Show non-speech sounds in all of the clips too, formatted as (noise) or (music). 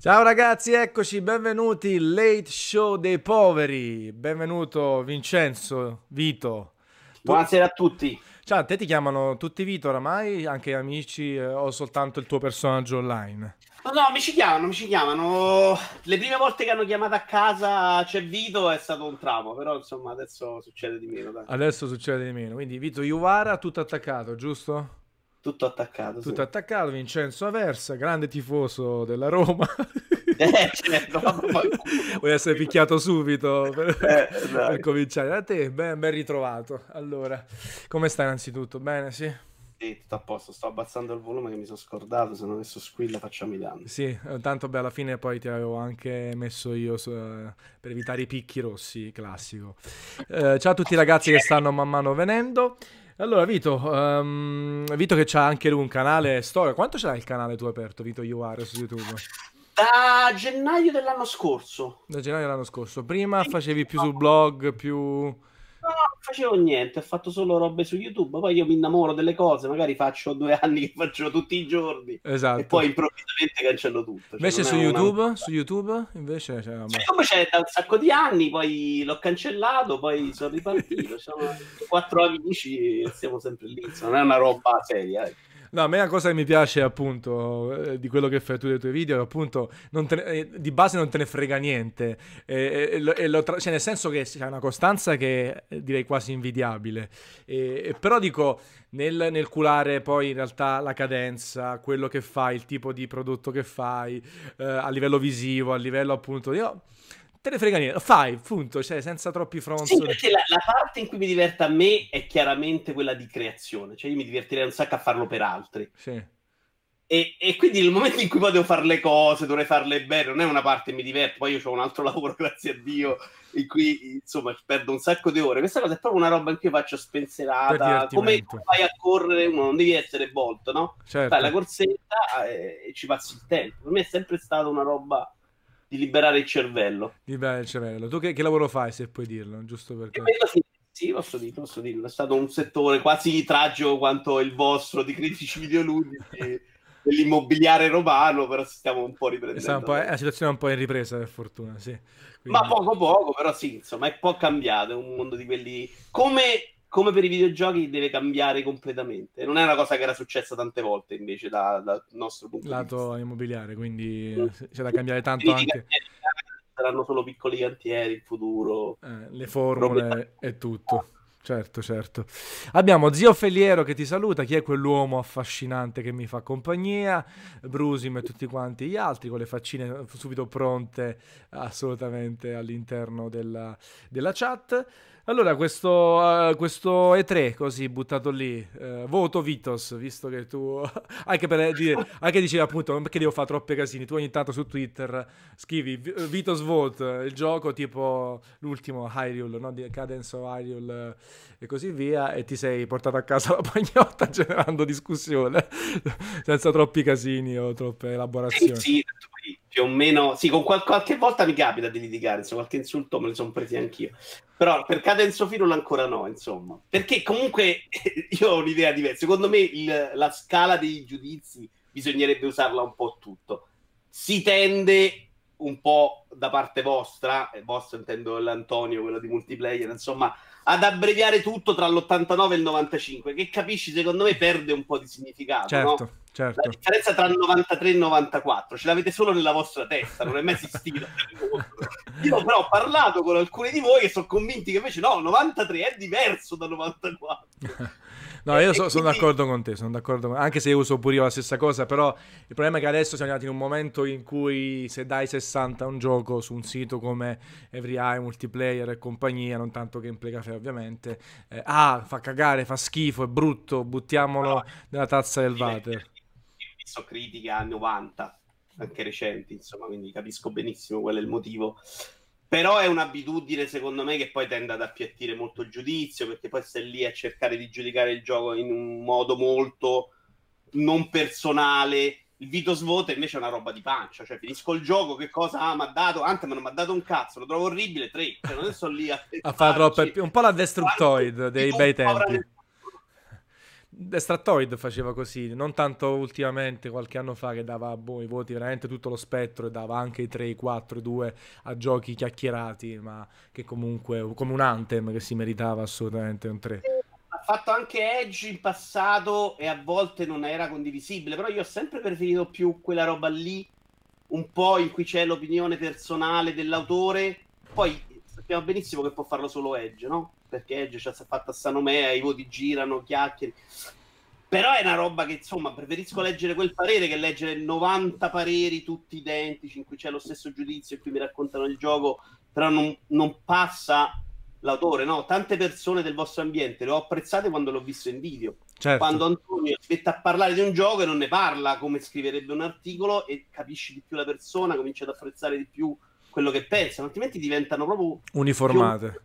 Ciao ragazzi, eccoci, benvenuti, Late Show dei Poveri. Benvenuto Vincenzo, Vito. Buonasera a tutti. Ciao, a te ti chiamano tutti Vito oramai, anche amici eh, o soltanto il tuo personaggio online? No, no, mi ci chiamano, mi ci chiamano. Le prime volte che hanno chiamato a casa c'è Vito è stato un trauma, però insomma adesso succede di meno. Dai. Adesso succede di meno, quindi Vito Iuvara tutto attaccato, giusto? Tutto attaccato. Tutto sì. attaccato, Vincenzo Aversa, grande tifoso della Roma. (laughs) Eh, certo, (laughs) Vuoi essere picchiato subito per, eh, per cominciare? Da te, ben, ben ritrovato. Allora, come stai innanzitutto? Bene, sì? Sì, tutto a posto, sto abbassando il volume che mi sono scordato, se non adesso squilla facciamo i danni. Sì, eh, tanto beh, alla fine poi ti avevo anche messo io su, uh, per evitare i picchi rossi, classico. Uh, ciao a tutti i ragazzi che stanno man mano venendo. Allora, Vito, um, Vito che c'ha anche lui un canale storia. Quanto c'è il canale tu aperto, Vito Iuare, su YouTube? Da gennaio dell'anno scorso. Da gennaio dell'anno scorso. Prima facevi più sul blog, più No, non facevo niente, ho fatto solo robe su YouTube. Poi io mi innamoro delle cose, magari faccio due (laughs) anni che faccio tutti i giorni esatto. e poi improvvisamente cancello tutto. Cioè, invece su YouTube, una... su YouTube, invece cioè, su YouTube c'è da un sacco di anni, poi l'ho cancellato, poi sono ripartito. (laughs) Siamo quattro amici e siamo sempre lì. Non è una roba seria. Eh. No, a me la cosa che mi piace appunto eh, di quello che fai tu dei tuoi video è appunto ne, eh, di base non te ne frega niente, e, e, e lo cioè nel senso che c'è una costanza che direi quasi invidiabile, e, però dico nel, nel, culare poi in realtà la cadenza, quello che fai, il tipo di prodotto che fai eh, a livello visivo, a livello appunto... Io, te ne frega niente, fai, punto, cioè senza troppi fronzoli. Sì, perché la, la, parte in cui mi diverte a me è chiaramente quella di creazione, cioè io mi divertirei un sacco a farlo per altri. Sì. E, e, quindi nel momento in cui poi devo fare le cose, dovrei farle bene, non è una parte che mi diverto, poi io ho un altro (laughs) lavoro, grazie a Dio, in cui insomma perdo un sacco di ore. Questa cosa è proprio una roba in cui io faccio spensierata, come vai a correre, uno non devi essere volto, no? Certo. Fai la corsetta e, e ci passi il tempo. Per me è sempre stata una roba di liberare il cervello. Liberare il cervello. Tu che, che lavoro fai, se puoi dirlo, giusto perché... Sì, sì, posso dire, posso dirlo. È stato un settore quasi tragico quanto il vostro di critici videoludici (laughs) dell'immobiliare romano, però stiamo un po' riprendendo. Un po', la situazione è un po' in ripresa, per fortuna, sì. Quindi... Ma poco poco, però sì, insomma, è un po' cambiato, è un mondo di quelli... Come come per i videogiochi deve cambiare completamente. Non è una cosa che era successa tante volte invece dal da nostro punto Lato di vista. Lato immobiliare, quindi mm. c'è da cambiare tanto anche. Saranno solo piccoli cantieri in futuro. Eh, le formule e tutto. Certo, certo. Abbiamo Zio Feliero che ti saluta, chi è quell'uomo affascinante che mi fa compagnia, Brusim e tutti quanti gli altri con le faccine subito pronte assolutamente all'interno della, della chat. Allora, questo, uh, questo, E3 così buttato lì, uh, voto Vitos, visto che tu, (laughs) anche per dire, anche dicevi appunto, non perché devo fare troppe casini, tu ogni tanto su Twitter scrivi Vitos Vote, il gioco tipo l'ultimo Hyrule, no? Cadence of Hyrule e così via, e ti sei portato a casa (laughs) la pagnotta (laughs) generando discussione, senza troppi casini o troppe elaborazioni. Sì, sì più o meno, sì, con qual- qualche volta mi capita di litigare, insomma, qualche insulto me li sono presi anch'io. Però per Cadenzo Firul ancora no, insomma. Perché comunque (laughs) io ho un'idea diversa. Secondo me il, la scala dei giudizi bisognerebbe usarla un po' tutto. Si tende un po' da parte vostra, e vostro intendo l'Antonio, quello di multiplayer, insomma, ad abbreviare tutto tra l'89 e il 95, che capisci, secondo me perde un po' di significato, certo, no? certo. La differenza tra il 93 e il 94 ce l'avete solo nella vostra testa, non è mai esistito. (laughs) Io però ho parlato con alcuni di voi che sono convinti che invece no, 93 è diverso da 94. (laughs) No, io so, sono d'accordo con te, sono d'accordo con... anche se io uso pure io la stessa cosa, però il problema è che adesso siamo arrivati in un momento in cui se dai 60 a un gioco su un sito come EveryEye, Multiplayer e compagnia, non tanto Gameplay Café ovviamente, eh, ah, fa cagare, fa schifo, è brutto, buttiamolo no, nella tazza del water. Ho visto critiche anni 90, anche recenti, insomma, quindi capisco benissimo qual è il motivo però è un'abitudine, secondo me, che poi tende ad appiattire molto il giudizio, perché poi stai lì a cercare di giudicare il gioco in un modo molto non personale. Il Vito Svote invece è una roba di pancia, cioè finisco il gioco, che cosa ah, mi ha dato? Anthem non mi ha dato un cazzo, lo trovo orribile, tre, cioè non sto lì a, (laughs) a fare troppe, un po' la Destructoid dei bei tempi. Destratoid faceva così, non tanto ultimamente, qualche anno fa che dava boh, i voti veramente tutto lo spettro e dava anche i 3, i 4, i 2 a giochi chiacchierati, ma che comunque come un Anthem che si meritava assolutamente un 3. Ha fatto anche Edge in passato e a volte non era condivisibile, però io ho sempre preferito più quella roba lì, un po' in cui c'è l'opinione personale dell'autore, poi sappiamo benissimo che può farlo solo Edge, no? Perché Edge ci ha fatto a Sanomea, i voti girano, chiacchieri. Però è una roba che, insomma, preferisco leggere quel parere che leggere 90 pareri tutti identici, in cui c'è lo stesso giudizio, in cui mi raccontano il gioco, però non, non passa l'autore, no? Tante persone del vostro ambiente le ho apprezzate quando l'ho visto in video. Certo. Quando Antonio si mette a parlare di un gioco e non ne parla come scriverebbe un articolo e capisci di più la persona, cominci ad apprezzare di più quello che pensano, altrimenti diventano proprio uniformate. Più...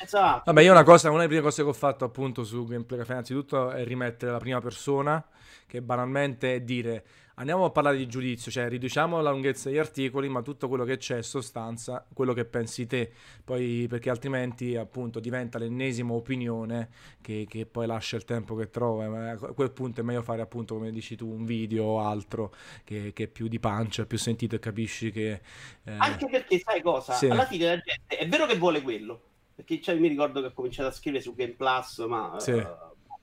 Esatto. Vabbè, io una cosa, una delle prime cose che ho fatto appunto su Gameplay Cafe, innanzitutto è rimettere la prima persona, che banalmente è dire andiamo a parlare di giudizio, cioè riduciamo la lunghezza degli articoli, ma tutto quello che c'è è sostanza, quello che pensi te, poi perché altrimenti appunto diventa l'ennesima opinione che, che poi lascia il tempo che trova. A quel punto è meglio fare appunto, come dici tu, un video o altro che, che è più di pancia, più sentito e capisci che... Eh... Anche perché sai cosa? Sì. Alla fine la gente è vero che vuole quello, perché cioè, mi ricordo che ho cominciato a scrivere su Game Plus, ma sì. uh,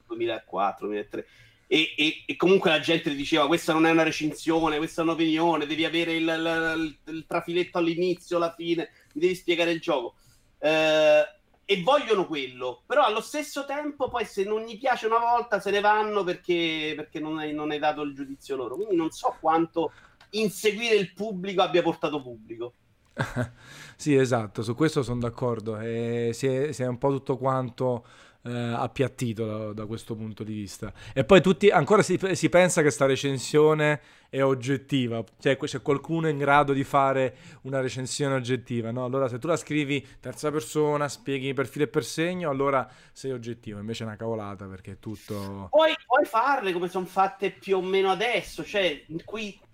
2004, 2003 e, e, e, comunque la gente diceva questa non è una recensione, questa è un'opinione, devi avere il, il, il, il trafiletto all'inizio, alla fine, mi devi spiegare il gioco. Eh, e vogliono quello, però allo stesso tempo poi se non gli piace una volta se ne vanno perché, perché non, hai, non hai dato il giudizio loro. Quindi non so quanto inseguire il pubblico abbia portato pubblico. (laughs) sì, esatto, su questo sono d'accordo. E si è, si è un po' tutto quanto eh, appiattito da, da, questo punto di vista. E poi tutti, ancora si, si pensa che sta recensione è oggettiva, cioè c'è qualcuno in grado di fare una recensione oggettiva, no? Allora se tu la scrivi terza persona, spieghi per filo e per segno, allora sei oggettivo, invece è una cavolata perché è tutto... Puoi, puoi farle come sono fatte più o meno adesso, cioè in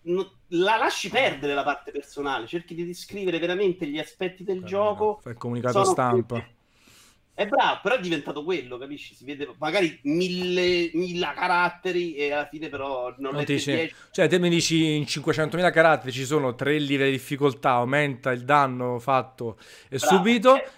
cui la lasci perdere la parte personale, cerchi di descrivere veramente gli aspetti del Carino. gioco. Fai il comunicato stampa. Più è bravo, però è diventato quello, capisci? Si vede magari mille, mille caratteri e alla fine però non, non dici, Cioè te mi dici in 500.000 caratteri ci sono tre livelli di difficoltà, aumenta il danno fatto e bravo, subito... Eh.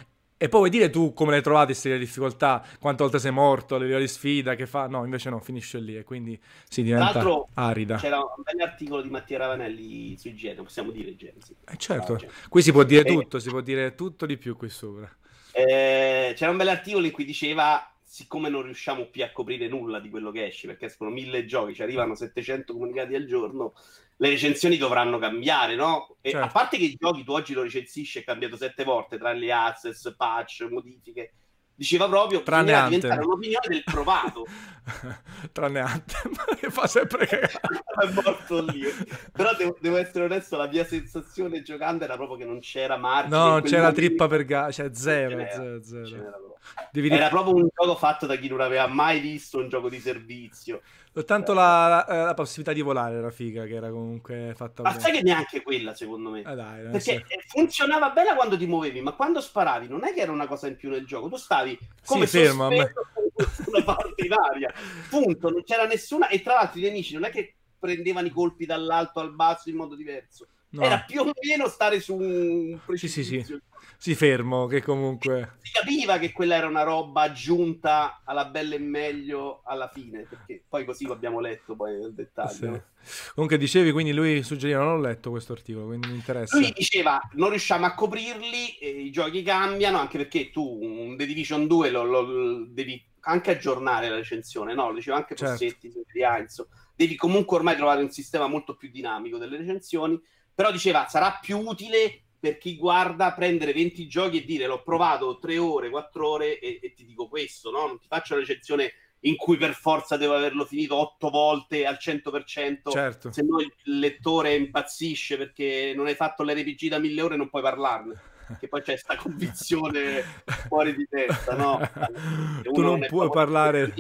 E poi vuoi dire tu come le hai trovate queste difficoltà? Quante volte sei morto, le di sfida, che fa? No, invece no, finisce lì e quindi si diventa arida. C'era un bel articolo di Mattia Ravanelli su igiene, possiamo dire igiene, sì. Eh certo, ah, qui si può dire tutto, si può dire tutto di più qui sopra. Eh, c'era un bel articolo in cui diceva siccome non riusciamo più a coprire nulla di quello che esce, perché escono mille giochi, ci arrivano 700 comunicati al giorno, le recensioni dovranno cambiare, no? E certo. a parte che i giochi tu oggi lo recensisci è cambiato sette volte tra le access, patch, modifiche diceva proprio tranne Anthem diventare un'opinione del provato (laughs) tranne Anthem (laughs) che fa sempre cagare (laughs) è morto lì però devo, devo, essere onesto la mia sensazione giocando era proprio che non c'era margine no c'era trippa per ga- cioè zero, zero, zero. Devi... Era proprio un gioco fatto da chi non aveva mai visto un gioco di servizio. Soltanto la, la, la, possibilità di volare era figa, che era comunque fatta Ma sai che neanche quella, secondo me. Eh dai, Perché so. funzionava bene quando ti muovevi, ma quando sparavi non è che era una cosa in più nel gioco. Tu stavi come sì, fermo, una parte in aria. Punto, non c'era nessuna... E tra l'altro i nemici non è che prendevano i colpi dall'alto al basso in modo diverso. No. Era più o meno stare su un precipizio. Sì, sì, sì si fermo, che comunque... Si capiva che quella era una roba aggiunta alla bella e meglio alla fine, perché poi così lo abbiamo letto poi nel dettaglio. Sì. Comunque dicevi, quindi lui suggeriva, non ho letto questo articolo, quindi mi interessa. Lui diceva, non riusciamo a coprirli, i giochi cambiano, anche perché tu un The Division 2 lo, lo devi anche aggiornare la recensione, no? Lo diceva anche certo. Possetti, Enzo. Devi comunque ormai trovare un sistema molto più dinamico delle recensioni, però diceva, sarà più utile per chi guarda prendere 20 giochi e dire l'ho provato 3 ore, 4 ore e, e ti dico questo, no? Non ti faccio una recensione in cui per forza devo averlo finito 8 volte al 100%, certo. se no il lettore impazzisce perché non hai fatto l'RPG da mille ore e non puoi parlarne. (laughs) Che poi c'è questa convinzione fuori di testa, no? (laughs) Tu non puoi parlare.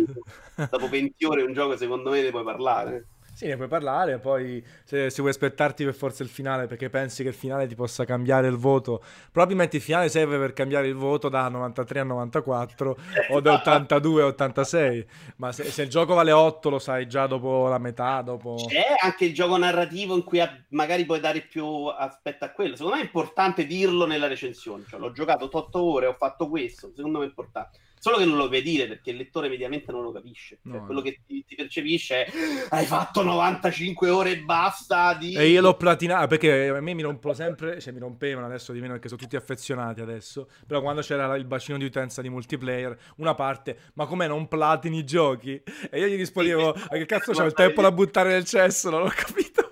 dopo 20 ore un gioco secondo me ne puoi parlare. Sì, ne puoi parlare, poi se, se, vuoi aspettarti per forza il finale perché pensi che il finale ti possa cambiare il voto, probabilmente il finale serve per cambiare il voto da 93 a 94 o da 82 a 86, ma se, se, il gioco vale 8 lo sai già dopo la metà, dopo... C'è anche il gioco narrativo in cui magari puoi dare più aspetto a quello, secondo me è importante dirlo nella recensione, cioè l'ho giocato 8 ore, ho fatto questo, secondo me è importante. Solo che non lo puoi dire perché il lettore mediamente non lo capisce. Cioè, no, quello no. che ti, ti, percepisce è hai fatto 95 ore e basta. Di... E io l'ho platinato perché a me mi rompo sempre, cioè mi rompevano adesso di meno perché sono tutti affezionati adesso. Però quando c'era il bacino di utenza di multiplayer, una parte, ma com'è non platini i giochi? E io gli rispondevo, sì, che cazzo c'ho il tempo da buttare nel cesso? Non ho capito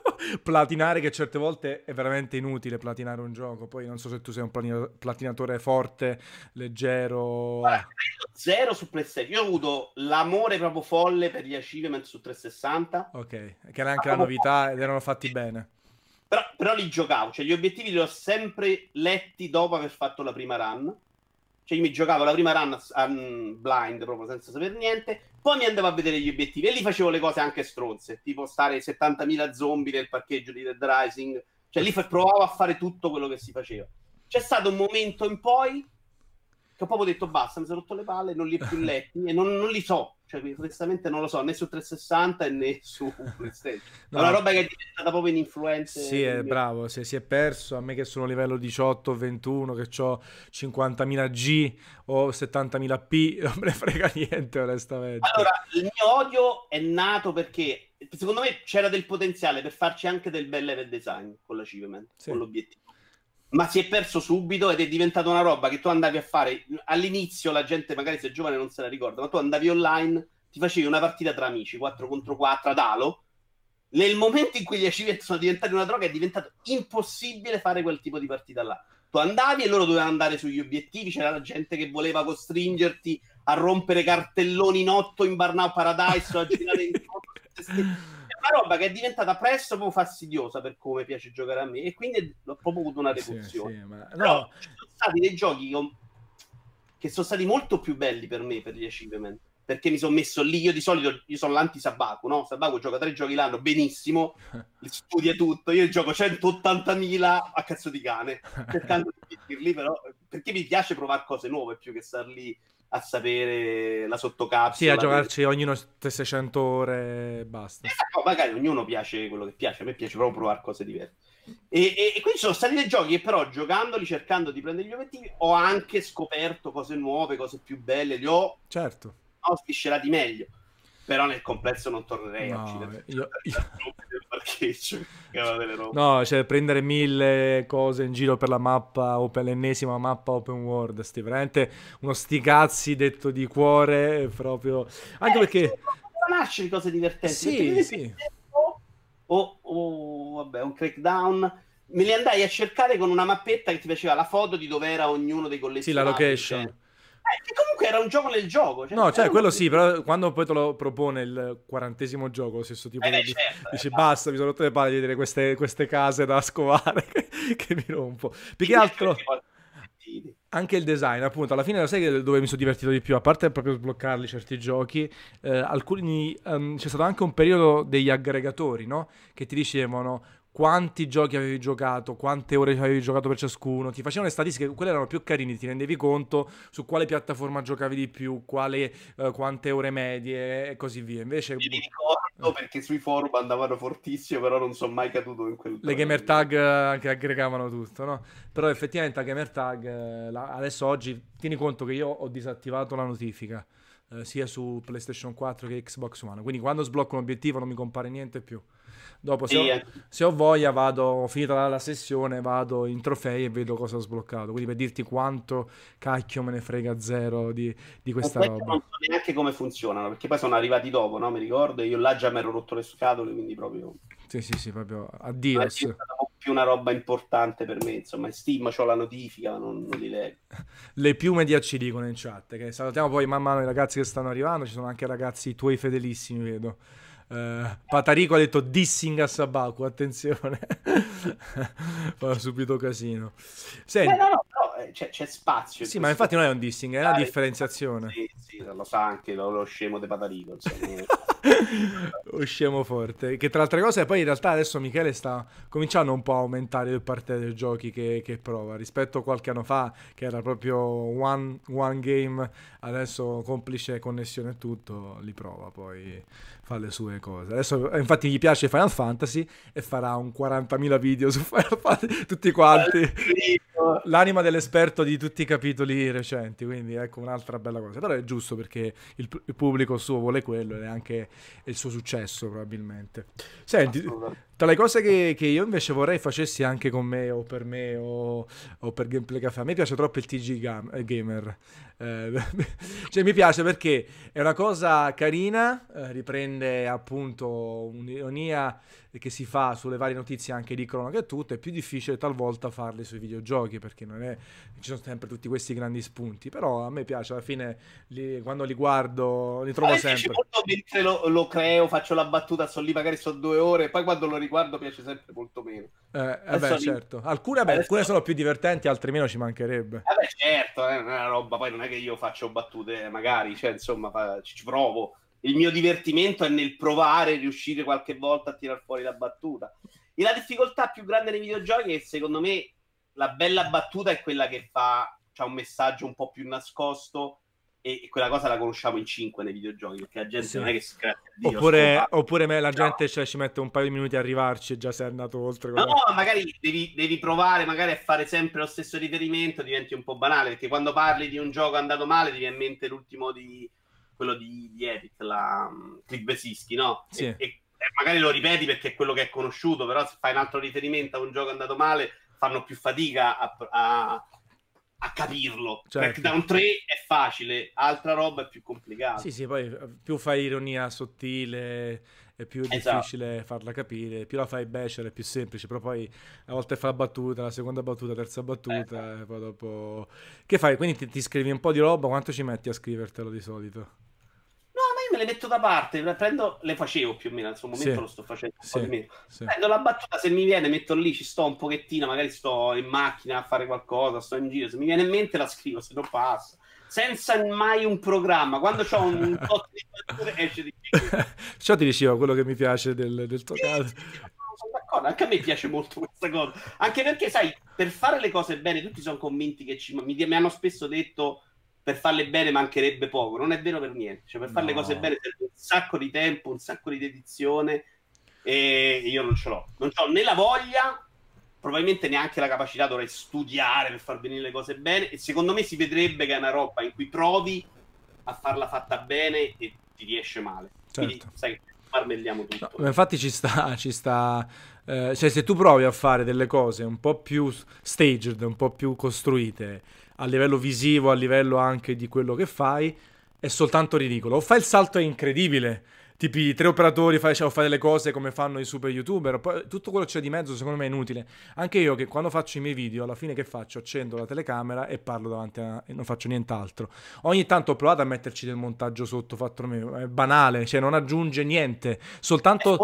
platinare che certe volte è veramente inutile platinare un gioco. Poi non so se tu sei un platinatore forte, leggero. Guarda, zero su PlayStation. Io ho avuto l'amore proprio folle per gli achievement su 360. Ok, che era anche la novità ed erano fatti bene. Però, però li giocavo, cioè gli obiettivi li ho sempre letti dopo aver fatto la prima run cioè io mi giocavo la prima run um, blind proprio senza sapere niente, poi mi andavo a vedere gli obiettivi e lì facevo le cose anche stronze, tipo stare 70.000 zombie nel parcheggio di Dead Rising, cioè lì provavo a fare tutto quello che si faceva. C'è stato un momento in poi che ho proprio detto basta, mi sono rotto le palle, non li ho più (laughs) letti e non, non li so, cioè, onestamente non lo so, né su 360 né su (laughs) PlayStation. no. È una roba che è diventata proprio in influenza. Sì, è bravo, se si è perso, a me che sono livello 18 21, che ho 50.000 G o 70.000 P, (laughs) non me ne frega niente onestamente. Allora, il mio odio è nato perché secondo me c'era del potenziale per farci anche del bel level design con l'achievement, sì. con l'obiettivo ma si è perso subito ed è diventata una roba che tu andavi a fare. All'inizio la gente magari se è giovane non se la ricorda ma tu andavi online ti facevi una partita tra amici 4 contro 4 ad Halo. Nel momento in cui gli achievement sono diventati una droga è diventato impossibile fare quel tipo di partita là. Tu andavi e loro dovevano andare sugli obiettivi c'era la gente che voleva costringerti a rompere cartelloni in otto in Burnout Paradise o a girare in una roba che è diventata presto proprio fastidiosa per come piace giocare a me e quindi ho proprio avuto una repulsione. Sì, sì, ma... no. ci sono stati dei giochi che sono stati molto più belli per me per gli achievement perché mi sono messo lì. Io di solito io sono l'anti-Sabaku, no? Sabaku gioca tre giochi l'anno benissimo, (laughs) studia tutto. Io gioco 180.000 a cazzo di cane, cercando di dirli, però perché mi piace provare cose nuove più che star lì a sapere la sottocapsula. Sì, a giocarci ognuno 600 ore e basta. No, magari ognuno piace quello che piace, a me piace proprio provare cose diverse. E, e, e, quindi sono stati dei giochi che però giocandoli, cercando di prendere gli obiettivi, ho anche scoperto cose nuove, cose più belle, li ho, certo. ho sviscerati meglio però nel complesso non tornerei no, a uccidere io, io... (laughs) no cioè prendere mille cose in giro per la mappa o per l'ennesima mappa open world sti veramente uno sti cazzi detto di cuore proprio anche eh, perché nasce di cose divertenti sì, sì. o, o vabbè un crackdown. Me li andai a cercare con una mappetta che ti faceva la foto di dove era ognuno dei collezionati sì la location. cioè eh, comunque era un gioco nel gioco. Cioè, no, cioè, quello un... sì, però quando poi te lo propone il quarantesimo gioco, lo stesso tipo, eh, di... certo, dici eh, basta, mi sono rotto le palle di vedere queste, queste case da scovare (laughs) che, mi rompo. Più che altro... Anche il design, appunto, alla fine la sai dove mi sono divertito di più, a parte proprio sbloccarli certi giochi, eh, alcuni, um, c'è stato anche un periodo degli aggregatori, no? Che ti dicevano quanti giochi avevi giocato, quante ore avevi giocato per ciascuno, ti facevano le statistiche, quelle erano più carini, ti rendevi conto su quale piattaforma giocavi di più, quale, uh, quante ore medie e così via. Invece... Mi ricordo perché sui forum andavano fortissimo, però non sono mai caduto in quel... Le gamer tag anche aggregavano tutto, no? Però effettivamente a gamer tag, eh, adesso oggi, tieni conto che io ho disattivato la notifica. Eh, sia su PlayStation 4 che Xbox One. Quindi quando sblocco un obiettivo non mi compare niente più. Dopo, se, ho, se ho, voglia, vado, finita la, la, sessione, vado in trofei e vedo cosa ho sbloccato. Quindi per dirti quanto cacchio me ne frega zero di, di questa roba. Non so neanche come funzionano, perché poi sono arrivati dopo, no? Mi ricordo, io là già mi ero rotto le scatole, quindi proprio... Sì, sì, sì, proprio addio. È più una roba importante per me, insomma, in Steam ho la notifica, ma non, non li leggo. Le piume di AC dicono in chat, che salutiamo poi man mano i ragazzi che stanno arrivando, ci sono anche ragazzi tuoi fedelissimi, vedo. Uh, Patarico ha detto dissing a Sabaku, attenzione, (laughs) fa subito casino. Senti, eh, no, no, no, eh, c'è, c'è, spazio. Sì, ma infatti non è un dissing, è una differenziazione. Sì, sì, lo sa anche lo, lo scemo di Patarico. (laughs) (laughs) Usciamo forte. Che tra altre cose, poi in realtà adesso Michele sta cominciando un po' a aumentare il parte dei giochi che, che prova rispetto a qualche anno fa, che era proprio one, one game. Adesso complice connessione e tutto, li prova poi fa le sue cose. Adesso, infatti, gli piace Final Fantasy e farà un 40.000 video su (laughs) Final Fantasy, tutti quanti. L'anima dell'esperto di tutti i capitoli recenti, quindi ecco un'altra bella cosa. Però è giusto perché il, il pubblico suo vuole quello ed è anche il suo successo, probabilmente. Senti, tra le cose che, che, io invece vorrei facessi anche con me o per me o, o per Gameplay Café, a me piace troppo il TG gam, eh, Gamer. Eh, (laughs) cioè mi piace perché è una cosa carina, eh, riprende appunto un'ironia che si fa sulle varie notizie anche di cronaca e tutto, è più difficile talvolta farle sui videogiochi perché non è, ci sono sempre tutti questi grandi spunti, però a me piace, alla fine li, quando li guardo li trovo sempre. Molto mentre lo, lo, creo, faccio la battuta, sto lì magari sono due ore, poi quando lo riguardo piace sempre molto meno. Eh, eh beh, certo. Alcune, beh, alcune sono più divertenti, altre meno ci mancherebbe. Vabbè, certo, è una roba, poi non è che io faccio battute, magari, cioè, insomma, ci provo il mio divertimento è nel provare, riuscire qualche volta a tirar fuori la battuta. E la difficoltà più grande nei videogiochi è che secondo me la bella battuta è quella che fa c'ha un messaggio un po' più nascosto e quella cosa la conosciamo in cinque nei videogiochi perché la gente sì. non è che si crea oppure, oppure me, la gente cioè, ci mette un paio di minuti a arrivarci e già sei andato oltre no, no magari devi, devi, provare magari a fare sempre lo stesso riferimento diventi un po' banale perché quando parli di un gioco andato male ti viene in mente l'ultimo di quello di, di Epic, la um, Click Besischi, no? Sì. E, e, magari lo ripeti perché è quello che è conosciuto, però se fai un altro riferimento a un gioco andato male, fanno più fatica a, a, a capirlo. Certo. da un 3 è facile, altra roba è più complicata. Sì, sì, poi eh, più fai ironia sottile è più esatto. difficile farla capire, più la fai becera è più semplice, però poi a volte fa la battuta, la seconda battuta, la terza battuta, eh. e poi dopo... Che fai? Quindi ti, ti, scrivi un po' di roba, quanto ci metti a scrivertelo di solito? Le metto da parte, prendo, le facevo più o meno, in questo momento sì. lo sto facendo un sì. po' di meno. Sì. Prendo la battuta, se mi viene, metto lì, ci sto un pochettino, magari sto in macchina a fare qualcosa, sto in giro, se mi viene in mente la scrivo, se no passa. Senza mai un programma, quando ho un (laughs) tot di battuta esce di. (laughs) Ciò ti dicevo quello che mi piace del, del tuo caso. Sono d'accordo, anche a me piace molto questa cosa. Anche perché, sai, per fare le cose bene, tutti sono convinti che ci... mi, mi hanno spesso detto per farle bene mancherebbe poco. Non è vero per niente. Cioè, per fare no. le cose bene serve un sacco di tempo, un sacco di dedizione. E io non ce l'ho. Non ho né la voglia, probabilmente neanche la capacità. Dovrei studiare per far venire le cose bene. E secondo me si vedrebbe che è una roba in cui provi a farla fatta bene e ti riesce male. Certo. Quindi, sai, marmelliamo tutto. No, infatti ci sta, ci sta. Eh, cioè, se tu provi a fare delle cose un po' più staged, un po' più costruite a livello visivo, a livello anche di quello che fai, è soltanto ridicolo. O fai il salto è incredibile, tipi tre operatori, fai, cioè, fai delle cose come fanno i super youtuber, poi tutto quello che c'è di mezzo secondo me è inutile. Anche io che quando faccio i miei video, alla fine che faccio? Accendo la telecamera e parlo davanti a... e non faccio nient'altro. Ogni tanto ho provato a metterci del montaggio sotto fatto me, è banale, cioè non aggiunge niente, soltanto...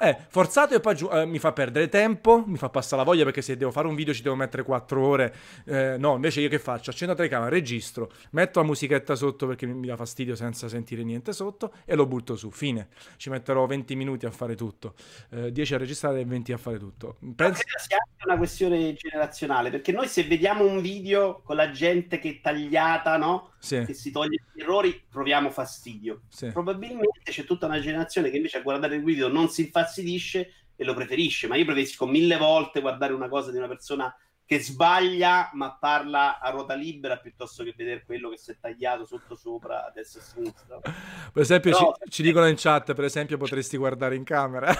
Eh, forzato e poi eh, mi fa perdere tempo, mi fa passare la voglia perché se devo fare un video ci devo mettere 4 ore. Eh, no, invece io che faccio? Accendo la telecamera, registro, metto la musichetta sotto perché mi, mi dà fastidio senza sentire niente sotto e lo butto su. Fine. Ci metterò 20 minuti a fare tutto. 10 eh, a registrare e 20 a fare tutto. Penso... sia anche una questione generazionale perché noi se vediamo un video con la gente che è tagliata, no? Sì. Che si toglie gli errori, proviamo fastidio. Sì. Probabilmente c'è tutta una generazione che invece a guardare il video non si fa infastidisce e lo preferisce, ma io preferisco mille volte guardare una cosa di una persona che sbaglia ma parla a ruota libera piuttosto che vedere quello che si è tagliato sotto sopra a destra e a sinistra. Per esempio Però... ci, ci, dicono in chat, per esempio potresti guardare in camera.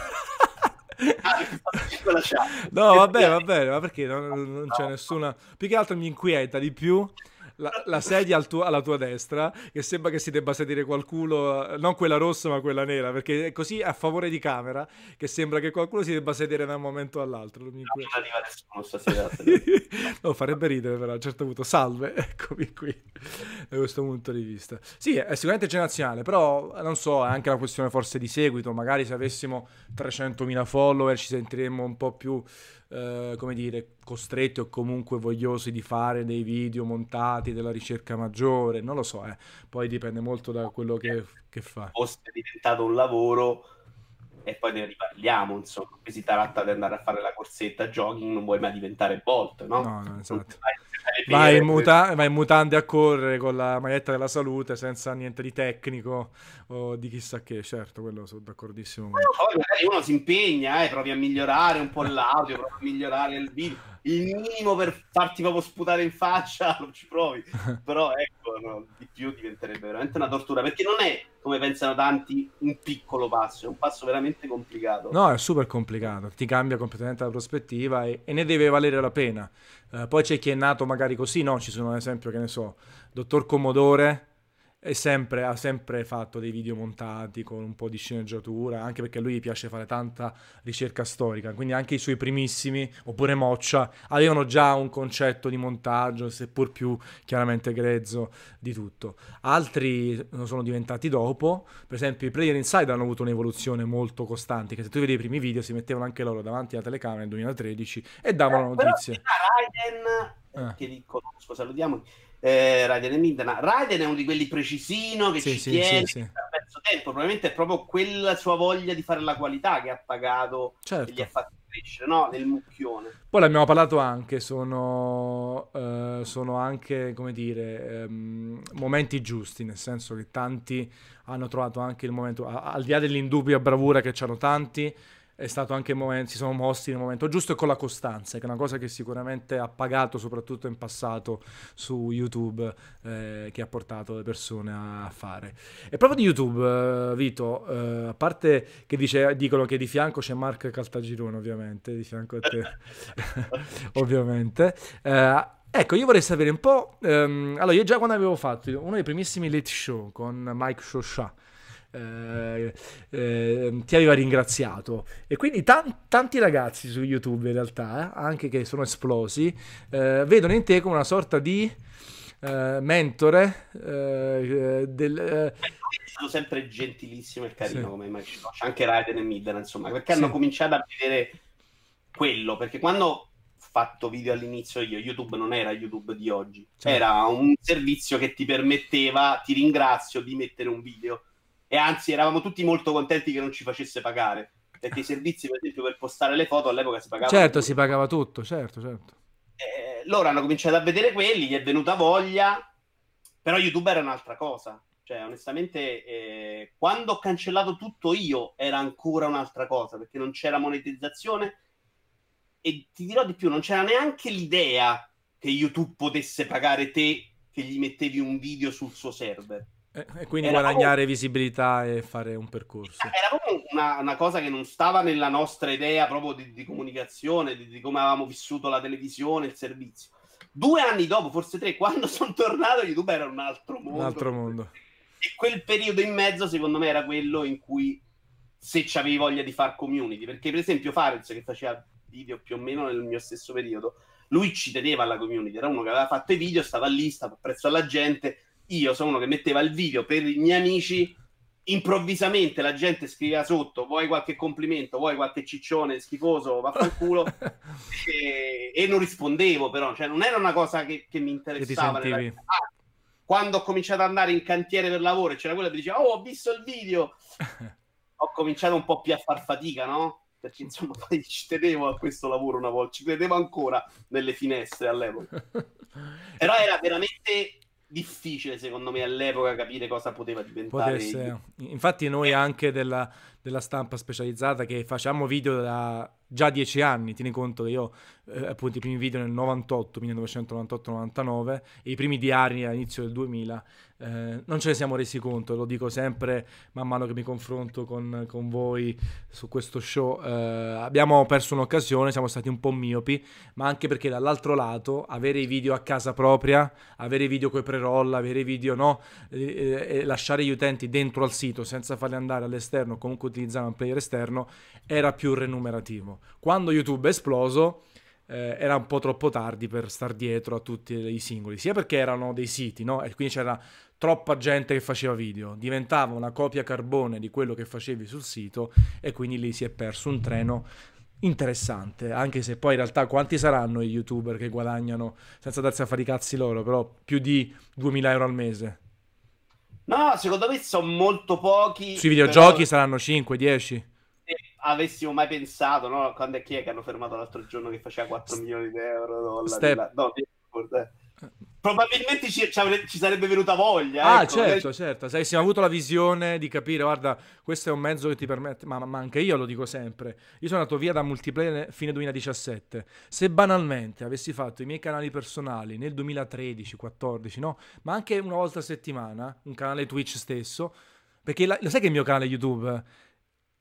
no, va bene, va bene, ma perché non, non c'è nessuna... Più che altro mi inquieta di più la, la sedia al tuo, alla tua destra, che sembra che si debba sedere qualcuno, non quella rossa ma quella nera, perché è così a favore di camera che sembra che qualcuno si debba sedere da un momento all'altro. Non arriva nessuno stasera. (laughs) no, farebbe ridere però a un certo punto. Salve, (laughs) eccomi qui da questo punto di vista. Sì, è sicuramente generazionale, però non so, è anche una questione forse di seguito, magari se avessimo 300.000 follower ci sentiremmo un po' più eh, come dire, costretti o comunque vogliosi di fare dei video montati, della ricerca maggiore, non lo so, eh. poi dipende molto da quello che, che fa. Fosse diventato un lavoro e poi ne riparliamo, insomma, qui si tratta di andare a fare la corsetta jogging, non vuoi mai diventare Bolt, no? No, no, esatto. Vai in, muta- vai in, mutande a correre con la maglietta della salute senza niente di tecnico o di chissà che, certo, quello sono d'accordissimo. Poi magari uno si impegna, eh, provi a migliorare un po' l'audio, provi a migliorare il video il minimo per farti proprio sputare in faccia, (laughs) non ci provi. Però ecco, no, di più diventerebbe veramente una tortura, perché non è, come pensano tanti, un piccolo passo, è un passo veramente complicato. No, è super complicato, ti cambia completamente la prospettiva e, e ne deve valere la pena. Uh, poi c'è chi è nato magari così, no? Ci sono ad esempio, che ne so, dottor Commodore sempre, ha sempre fatto dei video montati con un po' di sceneggiatura, anche perché a lui piace fare tanta ricerca storica, quindi anche i suoi primissimi, oppure Moccia, avevano già un concetto di montaggio, seppur più chiaramente grezzo di tutto. Altri sono diventati dopo, per esempio i Player Inside hanno avuto un'evoluzione molto costante, che se tu vedi i primi video si mettevano anche loro davanti alla telecamera nel 2013 e davano eh, notizie. Raiden, eh. che li conosco, salutiamo eh, Raiden e Midna. Raiden è uno di quelli precisino che sì, ci sì, tiene sì, sì. perso tempo. Probabilmente è proprio quella sua voglia di fare la qualità che ha pagato certo. e gli ha fatto crescere, no? Nel mucchione. Poi l'abbiamo parlato anche, sono, uh, sono anche, come dire, um, momenti giusti, nel senso che tanti hanno trovato anche il momento, al di là dell'indubbia bravura che c'hanno tanti, è stato anche il momento, si sono mossi nel momento giusto e con la costanza, che è una cosa che sicuramente ha pagato soprattutto in passato su YouTube, eh, che ha portato le persone a fare. E proprio di YouTube, eh, Vito, eh, a parte che dice, dicono che di fianco c'è Mark Caltagirone, ovviamente, di fianco a te, (laughs) ovviamente. Eh, ecco, io vorrei sapere un po'. Um, allora, io già quando avevo fatto uno dei primissimi late show con Mike Shosha eh, eh, ti aveva ringraziato. E quindi tan- tanti ragazzi su YouTube in realtà, eh, anche che sono esplosi, eh, vedono in te come una sorta di eh, mentore del... è stato sempre gentilissimo e carino sì. come immagino, anche Raiden e Midden, insomma, perché sì. hanno cominciato a vedere quello, perché quando ho fatto video all'inizio io, YouTube non era YouTube di oggi, certo. era un servizio che ti permetteva, ti ringrazio, di mettere un video e anzi eravamo tutti molto contenti che non ci facesse pagare perché i servizi per esempio per postare le foto all'epoca si pagava certo tutto. si pagava tutto certo certo. Eh, loro hanno cominciato a vedere quelli gli è venuta voglia però YouTube era un'altra cosa. Cioè onestamente eh, quando ho cancellato tutto io era ancora un'altra cosa perché non c'era monetizzazione e ti dirò di più non c'era neanche l'idea che YouTube potesse pagare te che gli mettevi un video sul suo server e quindi era guadagnare proprio... visibilità e fare un percorso. Era proprio una, una, cosa che non stava nella nostra idea proprio di, di comunicazione, di, di, come avevamo vissuto la televisione, il servizio. Due anni dopo, forse tre, quando (laughs) sono tornato, YouTube era un altro mondo. Un altro mondo. E quel periodo in mezzo, secondo me, era quello in cui se c'avevi voglia di fare community, perché per esempio Farenz, che faceva video più o meno nel mio stesso periodo, lui ci teneva alla community, era uno che aveva fatto i video, stava lì, stava presso alla gente, io sono uno che metteva il video per i miei amici improvvisamente la gente scriveva sotto vuoi qualche complimento, vuoi qualche ciccione schifoso, vaffanculo. (laughs) E, e non rispondevo però, cioè non era una cosa che, che mi interessava che nella... ah, quando ho cominciato ad andare in cantiere per lavoro e c'era quella che diceva oh ho visto il video. (laughs) Ho cominciato un po' più a far fatica no? perché insomma (laughs) poi ci tenevo a questo lavoro una volta ci credevo ancora nelle finestre all'epoca. Però era veramente difficile secondo me all'epoca capire cosa poteva diventare. Potesse. Infatti noi anche della, della, stampa specializzata che facciamo video da già dieci anni, tieni conto che io eh, appunto i primi video nel 98, 1998-99 e i primi diari all'inizio del 2000 eh, non ce ne siamo resi conto, lo dico sempre man mano che mi confronto con, con voi su questo show. Eh, abbiamo perso un'occasione, siamo stati un po' miopi, ma anche perché dall'altro lato avere i video a casa propria, avere i video coi pre-roll, avere i video no, lasciare gli utenti dentro al sito senza farli andare all'esterno, comunque utilizzare un player esterno, era più remunerativo. Quando YouTube è esploso, eh, era un po' troppo tardi per star dietro a tutti i singoli, sia perché erano dei siti, no? E quindi c'era troppa gente che faceva video, diventava una copia carbone di quello che facevi sul sito e quindi lì si è perso un treno interessante, anche se poi in realtà quanti saranno i youtuber che guadagnano, senza darsi a fare i cazzi loro, però più di 2000 euro al mese? No, secondo me sono molto pochi. Sui videogiochi però... saranno 5, 10? Se avessimo mai pensato, no? Quando è chi è che hanno fermato l'altro giorno che faceva 4 milioni di euro? Dollari, Step... No, Probabilmente ci, ci, sarebbe venuta voglia. Ah, ecco. certo, certo. Se avessimo avuto la visione di capire, guarda, questo è un mezzo che ti permette, ma, ma, anche io lo dico sempre. Io sono andato via da multiplayer fine 2017. Se banalmente avessi fatto i miei canali personali nel 2013, 14, no? Ma anche una volta a settimana, un canale Twitch stesso, perché la, lo sai che il mio canale YouTube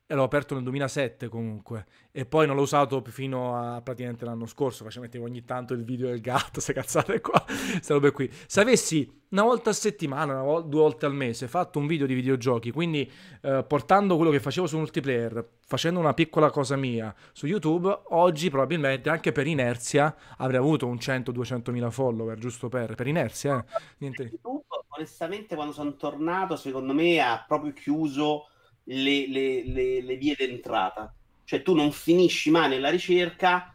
l'ho aperto nel 2007 comunque e poi non l'ho usato fino a praticamente l'anno scorso mettevo ogni tanto il video del gatto (laughs) queste cazzate qua queste robe qui se avessi una volta a settimana una vol- due volte al mese fatto un video di videogiochi quindi eh, portando quello che facevo su multiplayer facendo una piccola cosa mia su youtube oggi probabilmente anche per inerzia avrei avuto un 100-200 mila follower giusto per, per inerzia eh. Niente. YouTube onestamente quando sono tornato secondo me ha proprio chiuso le, le, le, le vie d'entrata. Cioè tu non finisci mai nella ricerca,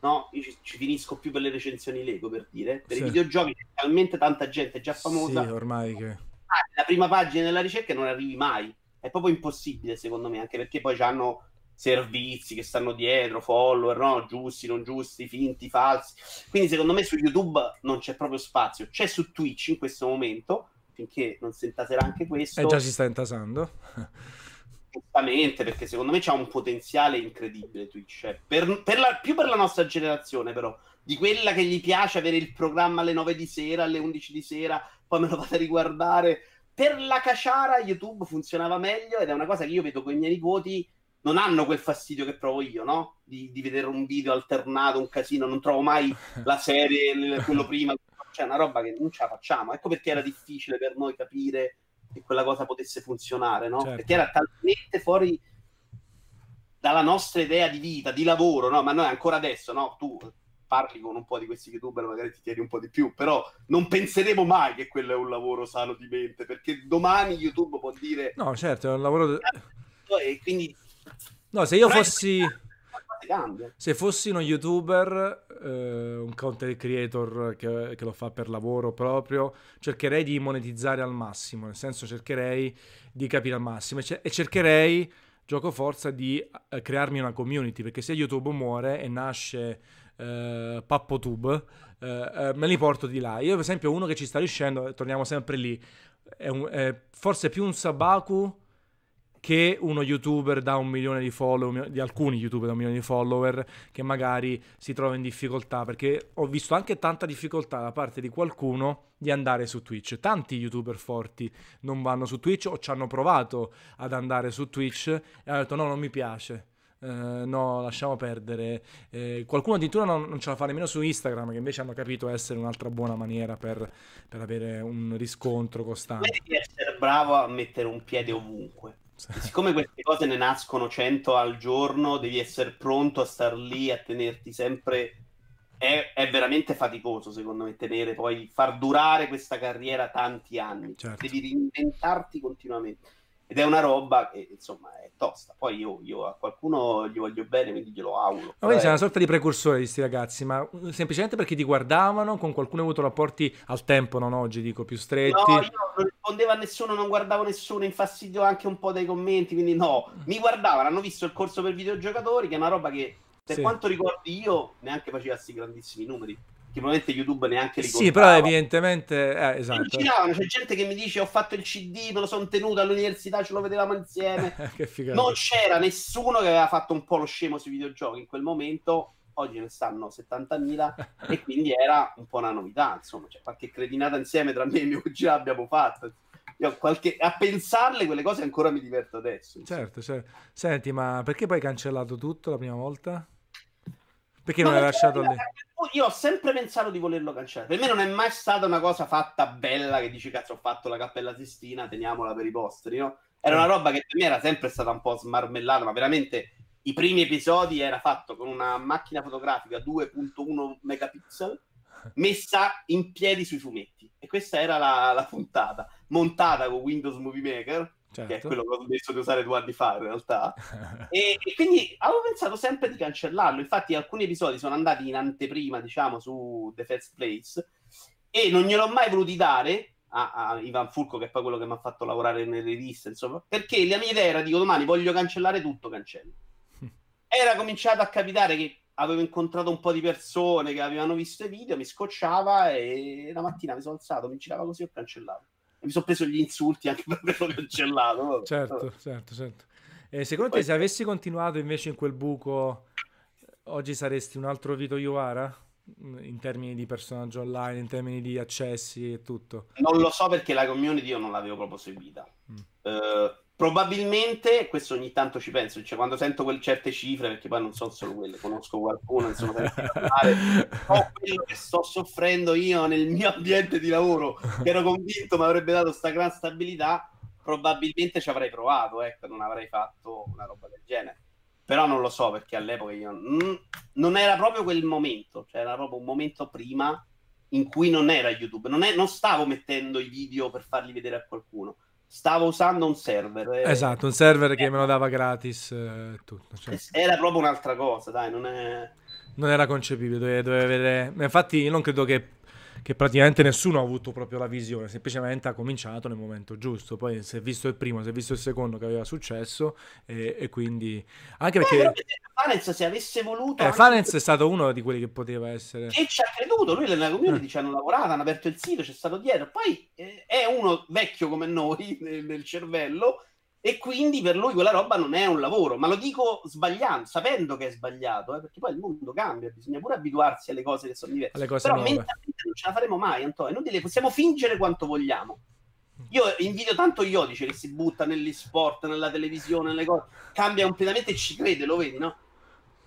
no? Io ci, ci finisco più per le recensioni Lego, per dire. Per sì. i videogiochi c'è talmente tanta gente già famosa. Sì, ormai che... Ah, la prima pagina della ricerca non arrivi mai. È proprio impossibile, secondo me, anche perché poi hanno servizi che stanno dietro, follower, no? giusti, non giusti, finti, falsi. Quindi secondo me su YouTube non c'è proprio spazio. C'è su Twitch in questo momento, finché non si intaserà anche questo. E eh, già si sta intasando. Giustamente, perché secondo me c'ha un potenziale incredibile Twitch. Cioè, per, per la, più per la nostra generazione, però, di quella che gli piace avere il programma alle 9 di sera, alle 11 di sera, poi me lo vado a riguardare. Per la caciara YouTube funzionava meglio ed è una cosa che io vedo con i miei nipoti non hanno quel fastidio che provo io, no? Di, di, vedere un video alternato, un casino, non trovo mai la (laughs) serie, quello prima, cioè una roba che non ce la facciamo. Ecco perché era difficile per noi capire che quella cosa potesse funzionare, no? Certo. Perché era talmente fuori dalla nostra idea di vita, di lavoro, no? Ma noi ancora adesso, no? Tu parli con un po' di questi youtuber, magari ti chiedi un po' di più, però non penseremo mai che quello è un lavoro sano di mente, perché domani YouTube può dire... No, certo, è un lavoro... E quindi... No, se io fossi. Se fossi uno youtuber, eh, un content creator che, che, lo fa per lavoro proprio, cercherei di monetizzare al massimo, nel senso cercherei di capire al massimo e, cercherei, gioco forza, di eh, crearmi una community, perché se YouTube muore e nasce eh, PappoTube, eh, eh, me li porto di là. Io per esempio uno che ci sta riuscendo, torniamo sempre lì, è, un, è forse più un Sabaku che uno youtuber da un milione di follower, di alcuni youtuber da un milione di follower, che magari si trova in difficoltà, perché ho visto anche tanta difficoltà da parte di qualcuno di andare su Twitch. Tanti youtuber forti non vanno su Twitch o ci hanno provato ad andare su Twitch e hanno detto no, non mi piace. Uh, no, lasciamo perdere. Eh, qualcuno addirittura non, non, ce la fa nemmeno su Instagram, che invece hanno capito essere un'altra buona maniera per, per avere un riscontro costante. Devi essere bravo a mettere un piede ovunque. Siccome queste cose ne nascono 100 al giorno, devi essere pronto a star lì, a tenerti sempre... È, è veramente faticoso, secondo me, tenere poi, far durare questa carriera tanti anni. Certo. Devi reinventarti continuamente. Ed è una roba che, insomma, è tosta. Poi io, io, a qualcuno gli voglio bene, quindi glielo auguro. Ma quindi sei una sorta di precursore di questi ragazzi, ma semplicemente perché ti guardavano, con qualcuno hai avuto rapporti al tempo, non oggi, dico, più stretti? No, io non rispondevo a nessuno, non guardavo nessuno, infastidio anche un po' dai commenti, quindi no. Mi guardavano, hanno visto il corso per videogiocatori, che è una roba che, per sì. quanto ricordi io, neanche faceva questi grandissimi numeri probabilmente YouTube neanche li Sì, però evidentemente eh, esatto. Giravano, c'è gente che mi dice ho fatto il CD, me lo sono tenuto all'università, ce lo vedevamo insieme. (laughs) che figata. Non c'era nessuno che aveva fatto un po' lo scemo sui videogiochi in quel momento. Oggi ne stanno 70.000 (laughs) e quindi era un po' una novità, insomma, c'è qualche cretinata insieme tra me e mio cugino (laughs) abbiamo fatto. Qualche... a pensarle quelle cose ancora mi diverto adesso. Certo, certo. Senti, ma perché poi hai cancellato tutto la prima volta? Perché non l'hai lasciato lì? Io ho sempre pensato di volerlo cancellare. Per me non è mai stata una cosa fatta bella che dici cazzo ho fatto la Cappella Sistina, teniamola per i posteri, no? Era una eh. roba che per me era sempre stata un po' smarmellata, ma veramente i primi episodi era fatto con una macchina fotografica 2.1 megapixel (laughs) messa in piedi sui fumetti. E questa era la, la puntata, montata con Windows Movie Maker certo. che è quello che ho smesso di usare due anni fa in realtà. e, (laughs) e, quindi avevo pensato sempre di cancellarlo. Infatti, alcuni episodi sono andati in anteprima, diciamo, su The First Place e non gliel'ho mai voluti dare a, a Ivan Fulco, che è poi quello che mi ha fatto lavorare nelle riviste, insomma, perché la mia idea era: dico domani voglio cancellare tutto, cancello. (laughs) Era cominciato a capitare che avevo incontrato un po' di persone che avevano visto i video, mi scocciava e la mattina mi sono alzato, mi girava così e ho cancellato mi sono preso gli insulti anche per averlo cancellato. Certo, certo, certo. E secondo Poi... te, se avessi continuato invece in quel buco, oggi saresti un altro Vito Iovara? In termini di personaggio online, in termini di accessi e tutto? Non lo so perché la community io non l'avevo proprio seguita. Mm. Uh, Probabilmente, questo ogni tanto ci penso, cioè quando sento quel, certe cifre, perché poi non sono solo quelle, conosco qualcuno, insomma, so quello che sto soffrendo io nel mio ambiente di lavoro, che ero convinto mi avrebbe dato questa gran stabilità, probabilmente ci avrei provato, ecco, non avrei fatto una roba del genere. Però non lo so, perché all'epoca io... Mm, non era proprio quel momento, cioè era proprio un momento prima in cui non era YouTube, non, è, non stavo mettendo i video per farli vedere a qualcuno stavo usando un server. Eh. Esatto, un server che me lo dava gratis. Eh, tutto, cioè. Era proprio un'altra cosa, dai, non è... Non era concepibile, doveva avere... Infatti io non credo che che praticamente nessuno ha avuto proprio la visione, semplicemente ha cominciato nel momento giusto, poi si è visto il primo, si è visto il secondo che aveva successo e, e quindi anche perché... Eh, Farenz se avesse voluto... Eh, Farenz è stato uno di quelli che poteva essere... E ci ha creduto, lui nella community eh. ci hanno lavorato, hanno aperto il sito, c'è stato dietro, poi eh, è uno vecchio come noi (laughs) nel, nel cervello e quindi per lui quella roba non è un lavoro, ma lo dico sbagliando, sapendo che è sbagliato, eh, perché poi il mondo cambia, bisogna pure abituarsi alle cose che sono diverse. Alle cose Però nuove. mentalmente non ce la faremo mai, Antonio, inutile, possiamo fingere quanto vogliamo. Io invidio tanto Iodice che si butta negli sport, nella televisione, nelle cose, cambia completamente e ci crede, lo vedi, no?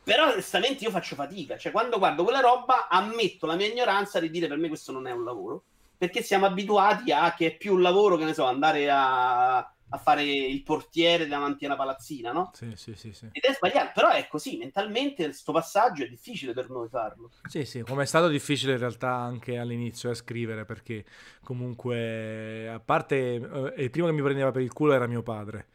Però onestamente io faccio fatica, cioè quando guardo quella roba ammetto la mia ignoranza di dire per me questo non è un lavoro, perché siamo abituati a che è più un lavoro, che ne so, andare a a fare il portiere davanti a una palazzina, no? Sì, sì, sì, sì. Ed è sbagliato, però è così, mentalmente questo passaggio è difficile per noi farlo. Sì, sì, come è stato difficile in realtà anche all'inizio a scrivere, perché comunque, a parte, eh, il primo che mi prendeva per il culo era mio padre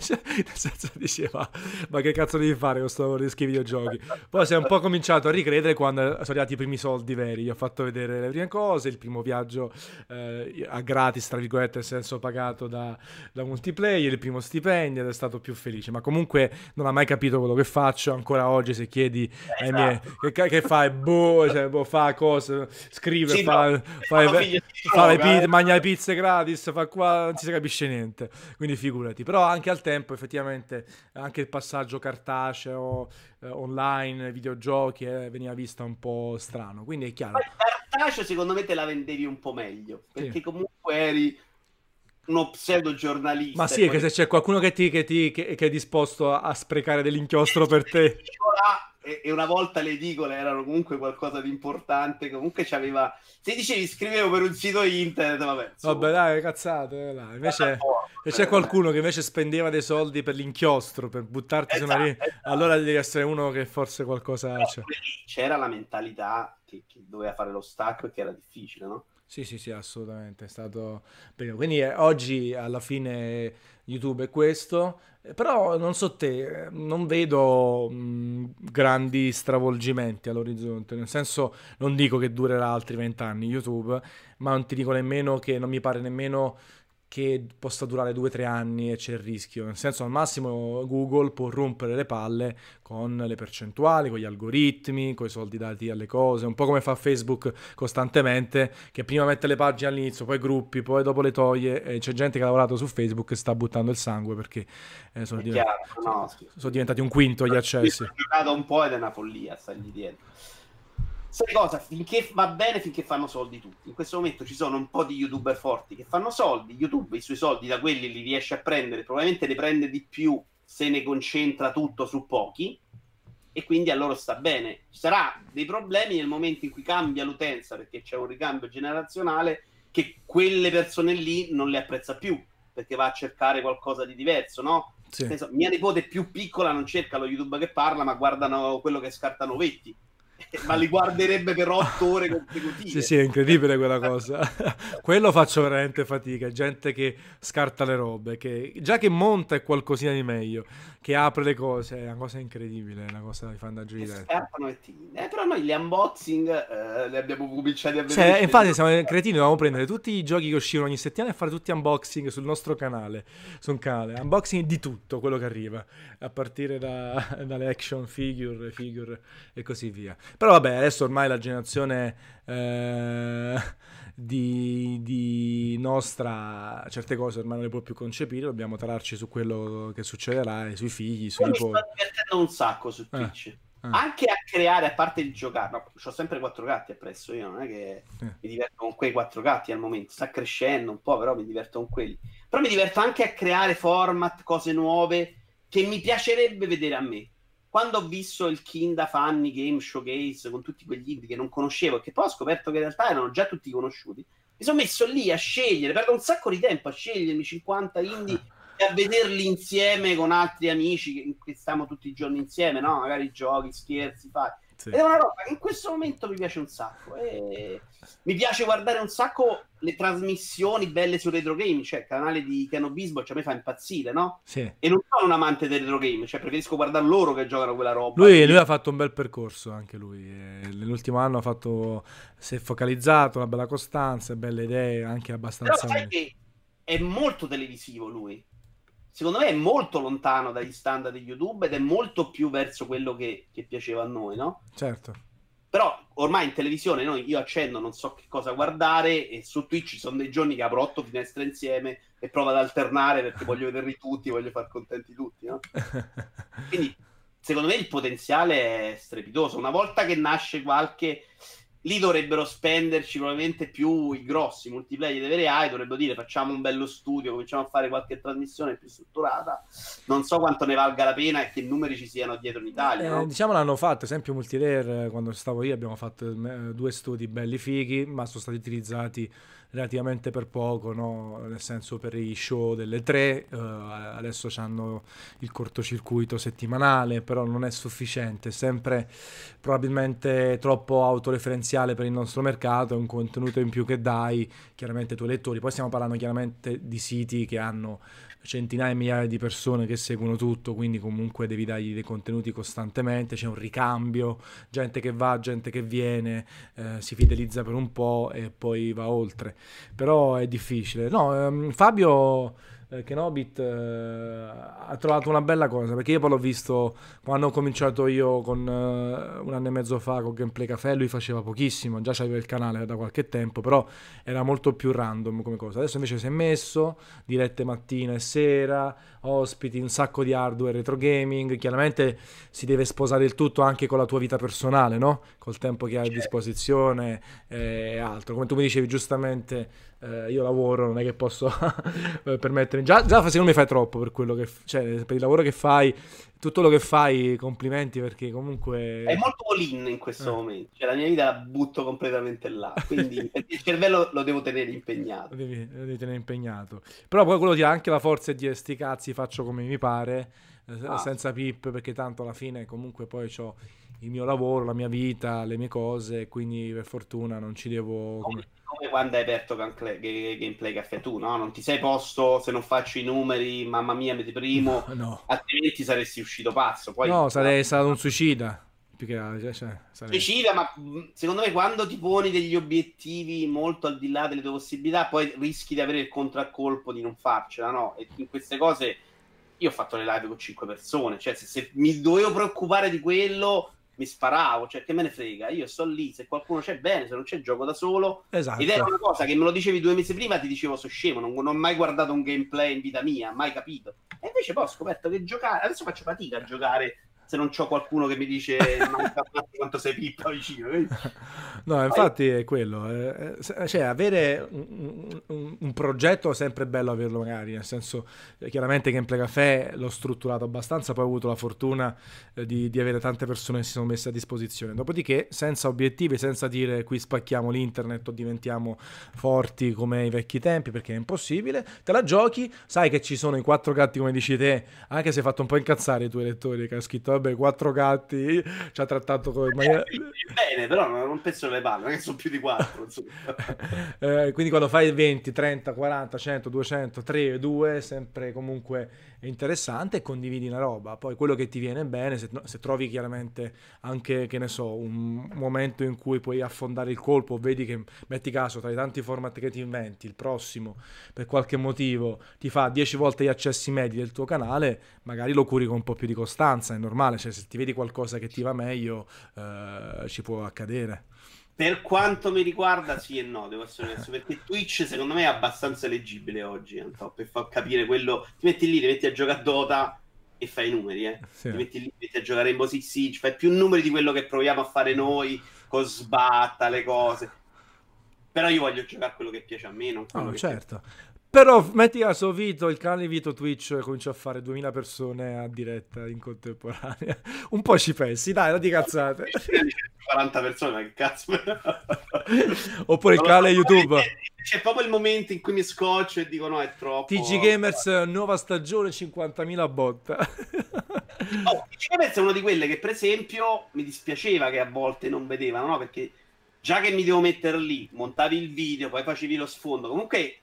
cioè, (laughs) nel senso diceva ma che cazzo devi fare con sto rischi videogiochi? Poi si è un po' cominciato a ricredere quando sono arrivati i primi soldi veri. Gli ho fatto vedere le prime cose il primo viaggio eh, a gratis tra virgolette nel senso pagato da, da multiplayer il primo stipendio ed è stato più felice. Ma comunque non ha mai capito quello che faccio. Ancora oggi se chiedi ai miei che, che fai? Boh, cioè, boh, fa cose scrive sì, fa, no, fa, fa, fa le pizze, eh. mangia le pizze gratis fa qua non si capisce niente. Quindi figurati. Però anche anche al tempo effettivamente anche il passaggio cartaceo, eh, online, videogiochi eh, veniva visto un po' strano. Quindi è chiaro. Il cartaceo secondo me te la vendevi un po' meglio, perché sì. comunque eri uno pseudo giornalista. Ma sì, poi... che se c'è qualcuno che, ti, che, ti, che, che è disposto a, a sprecare dell'inchiostro per te e, una volta le edicole erano comunque qualcosa di importante, comunque c'aveva... Se dicevi scrivevo per un sito internet, vabbè. Insomma. Vabbè dai, cazzate, dai. Invece se c'è qualcuno che invece spendeva dei soldi per l'inchiostro, per buttarti esatto, su una... Esatto. Allora devi essere uno che forse qualcosa... C'è. C'era la mentalità che, che doveva fare lo stacco e che era difficile, no? Sì, sì, sì, assolutamente, è stato. Quindi eh, oggi alla fine YouTube è questo, eh, però non so te, eh, non vedo mh, grandi stravolgimenti all'orizzonte, nel senso non dico che durerà altri vent'anni YouTube, ma non ti dico nemmeno che non mi pare nemmeno che possa durare 2-3 anni e c'è il rischio. Nel senso, al massimo Google può rompere le palle con le percentuali, con gli algoritmi, con i soldi dati alle cose, un po' come fa Facebook costantemente, che prima mette le pagine all'inizio, poi gruppi, poi dopo le toglie. E c'è gente che ha lavorato su Facebook e sta buttando il sangue perché eh, sono, diventati, chiaro, no, sono, diventati un quinto gli accessi. Giocato un po' ed è una follia stargli dietro. Sai cosa? Finché va bene, finché fanno soldi tutti. In questo momento ci sono un po' di youtuber forti che fanno soldi. YouTube i suoi soldi da quelli li riesce a prendere, probabilmente ne prende di più se ne concentra tutto su pochi. E quindi a loro sta bene. Ci sarà dei problemi nel momento in cui cambia l'utenza perché c'è un ricambio generazionale che quelle persone lì non le apprezza più perché va a cercare qualcosa di diverso, no? Sì. Penso, mia nipote più piccola non cerca lo YouTube che parla, ma guardano quello che scartano Vetti (laughs) ma li guarderebbe per otto ore consecutive. Sì, sì, è incredibile quella cosa. (laughs) Quello faccio veramente fatica. Gente che scarta le robe, che già che monta è qualcosina di meglio, che apre le cose, è una cosa incredibile, è una cosa che fa andare giù di testa. Eh, però noi gli unboxing eh, li abbiamo cominciati a vedere. Cioè, infatti siamo cretini, dovevamo prendere tutti i giochi che uscivano ogni settimana e fare tutti unboxing sul nostro canale, su un canale. Unboxing di tutto quello che arriva, a partire da, (laughs) dalle action figure, figure e così via. Però vabbè, adesso ormai la generazione eh, di, di, nostra certe cose ormai non le può più concepire, dobbiamo tararci su quello che succederà e sui figli, sui nipoti. Mi sto divertendo un sacco su eh, Twitch. Eh. Anche a creare, a parte il giocare, no, ho sempre quattro gatti appresso, io non è che eh. mi diverto con quei quattro gatti al momento, sta crescendo un po', però mi diverto con quelli. Però mi diverto anche a creare format, cose nuove che mi piacerebbe vedere a me quando ho visto il Kinda Funny Game Showcase con tutti quegli indie che non conoscevo e che poi ho scoperto che in realtà erano già tutti conosciuti, mi sono messo lì a scegliere, perdo un sacco di tempo a scegliermi 50 indie e a vederli insieme con altri amici che, che stiamo tutti i giorni insieme, no? Magari giochi, scherzi, fai. Sì. Ed è una roba che in questo momento mi piace un sacco. E mi piace guardare un sacco le trasmissioni belle su retro game, cioè il canale di Ken Bisbo, cioè a me fa impazzire, no? Sì. E non sono un amante del retro game, cioè preferisco guardare loro che giocano quella roba. Lui, lui ha fatto un bel percorso anche lui. Nell'ultimo anno ha fatto, si è focalizzato, una bella costanza, belle idee, anche abbastanza... Però sai che è molto televisivo lui secondo me è molto lontano dagli standard di YouTube ed è molto più verso quello che, che piaceva a noi, no? Certo. Però ormai in televisione noi, io accendo, non so che cosa guardare e su Twitch ci sono dei giorni che apro otto finestre insieme e provo ad alternare perché voglio vederli tutti, voglio far contenti tutti, no? (laughs) Quindi secondo me il potenziale è strepitoso. Una volta che nasce qualche lì dovrebbero spenderci probabilmente più i grossi multiplayer di vere AI, dovrebbero dire facciamo un bello studio, cominciamo a fare qualche trasmissione più strutturata. Non so quanto ne valga la pena e che numeri ci siano dietro in Italia. Eh, no? Diciamo l'hanno fatto, esempio multiplayer, quando stavo io abbiamo fatto eh, due studi belli fighi, ma sono stati utilizzati relativamente per poco, no? nel senso per i show delle tre, uh, adesso hanno il cortocircuito settimanale, però non è sufficiente, è sempre probabilmente troppo autoreferenziale per il nostro mercato, è un contenuto in più che dai chiaramente ai tuoi lettori, poi stiamo parlando chiaramente di siti che hanno centinaia e migliaia di persone che seguono tutto, quindi comunque devi dargli dei contenuti costantemente, c'è un ricambio, gente che va, gente che viene, eh, si fidelizza per un po' e poi va oltre. Però è difficile. No, ehm, Fabio eh, Kenobit eh, ha trovato una bella cosa perché io poi l'ho visto quando ho cominciato io con eh, un anno e mezzo fa con Gameplay Café lui faceva pochissimo già c'aveva il canale da qualche tempo però era molto più random come cosa adesso invece si è messo dirette mattina e sera ospiti un sacco di hardware retro gaming chiaramente si deve sposare il tutto anche con la tua vita personale no? col tempo che hai a certo. disposizione e altro come tu mi dicevi giustamente eh, io lavoro, non è che posso (laughs) permettermi. Già, già secondo me fai troppo per quello che cioè, per il lavoro che fai, tutto lo che fai, complimenti perché comunque. È molto all-in in questo eh. momento. Cioè, la mia vita la butto completamente là. Quindi (laughs) il cervello lo devo tenere impegnato. Lo devi, lo devi tenere impegnato. Però poi quello ti ha anche la forza di dire sti cazzi, faccio come mi pare. Eh, ah. Senza pip, perché tanto alla fine comunque poi ho il mio lavoro, la mia vita, le mie cose, quindi per fortuna non ci devo... Come, come quando hai aperto Gameplay Caffè tu, no? Non ti sei posto, se non faccio i numeri, mamma mia, mi deprimo, no, no. altrimenti saresti uscito pazzo. Poi, no, sarei stato un suicida. Più che altro, cioè, sarei... Suicida, ma secondo me quando ti poni degli obiettivi molto al di là delle tue possibilità, poi rischi di avere il contraccolpo di non farcela, no? E in queste cose io ho fatto le live con 5 persone, cioè se, se mi dovevo preoccupare di quello mi sparavo, cioè che me ne frega, io sto lì, se qualcuno c'è bene, se non c'è gioco da solo. Esatto. Ed era una cosa che me lo dicevi due mesi prima, ti dicevo so scemo, non, non ho mai guardato un gameplay in vita mia, mai capito. E invece poi ho scoperto che giocare, adesso faccio fatica a giocare se non c'ho qualcuno che mi dice (laughs) quanto sei pippa vicino. No, infatti è quello. Eh, eh, cioè, avere un, un, un, progetto è sempre bello averlo magari, nel senso, eh, chiaramente Gameplay Café l'ho strutturato abbastanza, poi ho avuto la fortuna di, di, avere tante persone che si sono messe a disposizione. Dopodiché, senza obiettivi, senza dire qui spacchiamo l'internet o diventiamo forti come ai vecchi tempi, perché è impossibile, te la giochi, sai che ci sono i quattro gatti come dici te, anche se hai fatto un po' incazzare i tuoi lettori che hai scritto vabbè, quattro gatti, ci ha trattato come... maniera... Bene, però non penso le palle, che sono più di quattro. (laughs) eh, quindi quando fai 20, 30, 40, 100, 200, 3, 2, sempre comunque interessante e condividi una roba. Poi quello che ti viene bene, se, se, trovi chiaramente anche, che ne so, un momento in cui puoi affondare il colpo, vedi che, metti caso, tra i tanti format che ti inventi, il prossimo, per qualche motivo, ti fa 10 volte gli accessi medi del tuo canale, magari lo curi con un po' più di costanza, è normale, cioè se ti vedi qualcosa che ti va meglio, eh, ci può accadere. Per quanto mi riguarda, sì e no, devo essere onesto, perché Twitch secondo me è abbastanza leggibile oggi, per far capire quello... Ti metti lì, ti metti a giocare a Dota e fai i numeri, eh. Sì. Ti metti lì, ti metti a giocare in Six Siege, fai più numeri di quello che proviamo a fare noi, con sbatta, le cose. Però io voglio giocare quello che piace a me, non quello che certo. Piace. Però metti caso Vito, il canale Vito Twitch comincia a fare 2000 persone a diretta in contemporanea. (laughs) Un po' ci pensi, dai, non di cazzate. (laughs) 40 persone, ma che cazzo. Oppure il canale YouTube. C'è proprio il momento in cui mi scoccio e dico no, è troppo. TG Gamers, nuova stagione, 50.000 botta. (laughs) oh, TG Gamers è una di quelle che per esempio mi dispiaceva che a volte non vedevano, no? Perché già che mi devo mettere lì, montavi il video, poi facevi lo sfondo, comunque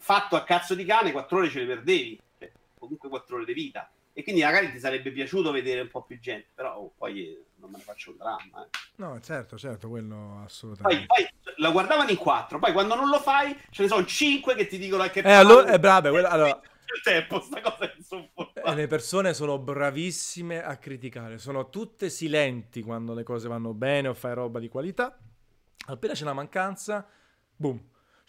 fatto a cazzo di cane, quattro ore ce le perdevi, cioè, comunque quattro ore di vita. E quindi magari ti sarebbe piaciuto vedere un po' più gente, però oh, poi eh, non me ne faccio un dramma. Eh. No, certo, certo, quello assolutamente. Poi, poi, la guardavano in quattro, poi quando non lo fai ce ne sono cinque che ti dicono che... Eh, allora, è brava, quella, (laughs) allora... Il tempo, sta cosa è insopportabile. le persone sono bravissime a criticare, sono tutte silenti quando le cose vanno bene o fai roba di qualità. Appena c'è una mancanza, boom,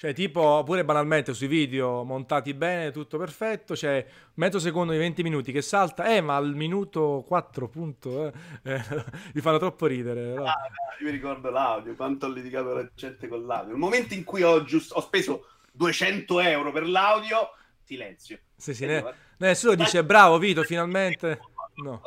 cioè, tipo, pure banalmente sui video montati bene, tutto perfetto, c'è mezzo secondo di 20 minuti che salta, eh, ma al minuto 4, punto, eh, eh, (laughs) mi fanno troppo ridere. No? Ah, io mi ricordo l'audio, quanto ho litigato la gente con l'audio. Il momento in cui ho, giusto, ho speso 200 euro per l'audio, silenzio. Sì, sì, ne, nessuno dice bravo Vito, finalmente. (laughs) No.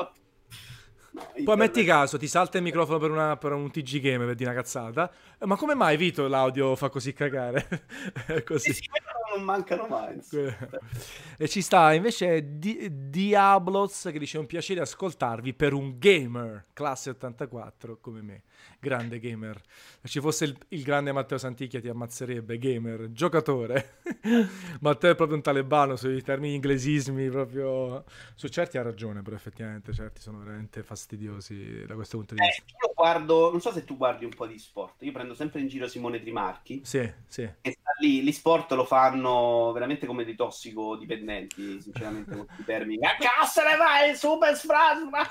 Poi metti caso, ti salta il microfono per, una, per, un TG game per dire una cazzata. Ma come mai Vito l'audio fa così cagare? (laughs) così. Sì, sì, non mancano mai. (laughs) e ci sta invece Di- Diablos che dice un piacere ascoltarvi per un gamer classe 84 come me grande gamer. Se ci fosse il, il, grande Matteo Santicchia ti ammazzerebbe, gamer, giocatore. (laughs) Matteo è proprio un talebano sui termini inglesismi, proprio... Su certi ha ragione, però effettivamente certi sono veramente fastidiosi da questo punto di eh, vista. Io guardo, non so se tu guardi un po' di sport, io prendo sempre in giro Simone Trimarchi. Sì, sì. E sta lì, gli sport lo fanno veramente come dei tossicodipendenti, sinceramente, con i termini. A cazzo ne vai, super sfrasma!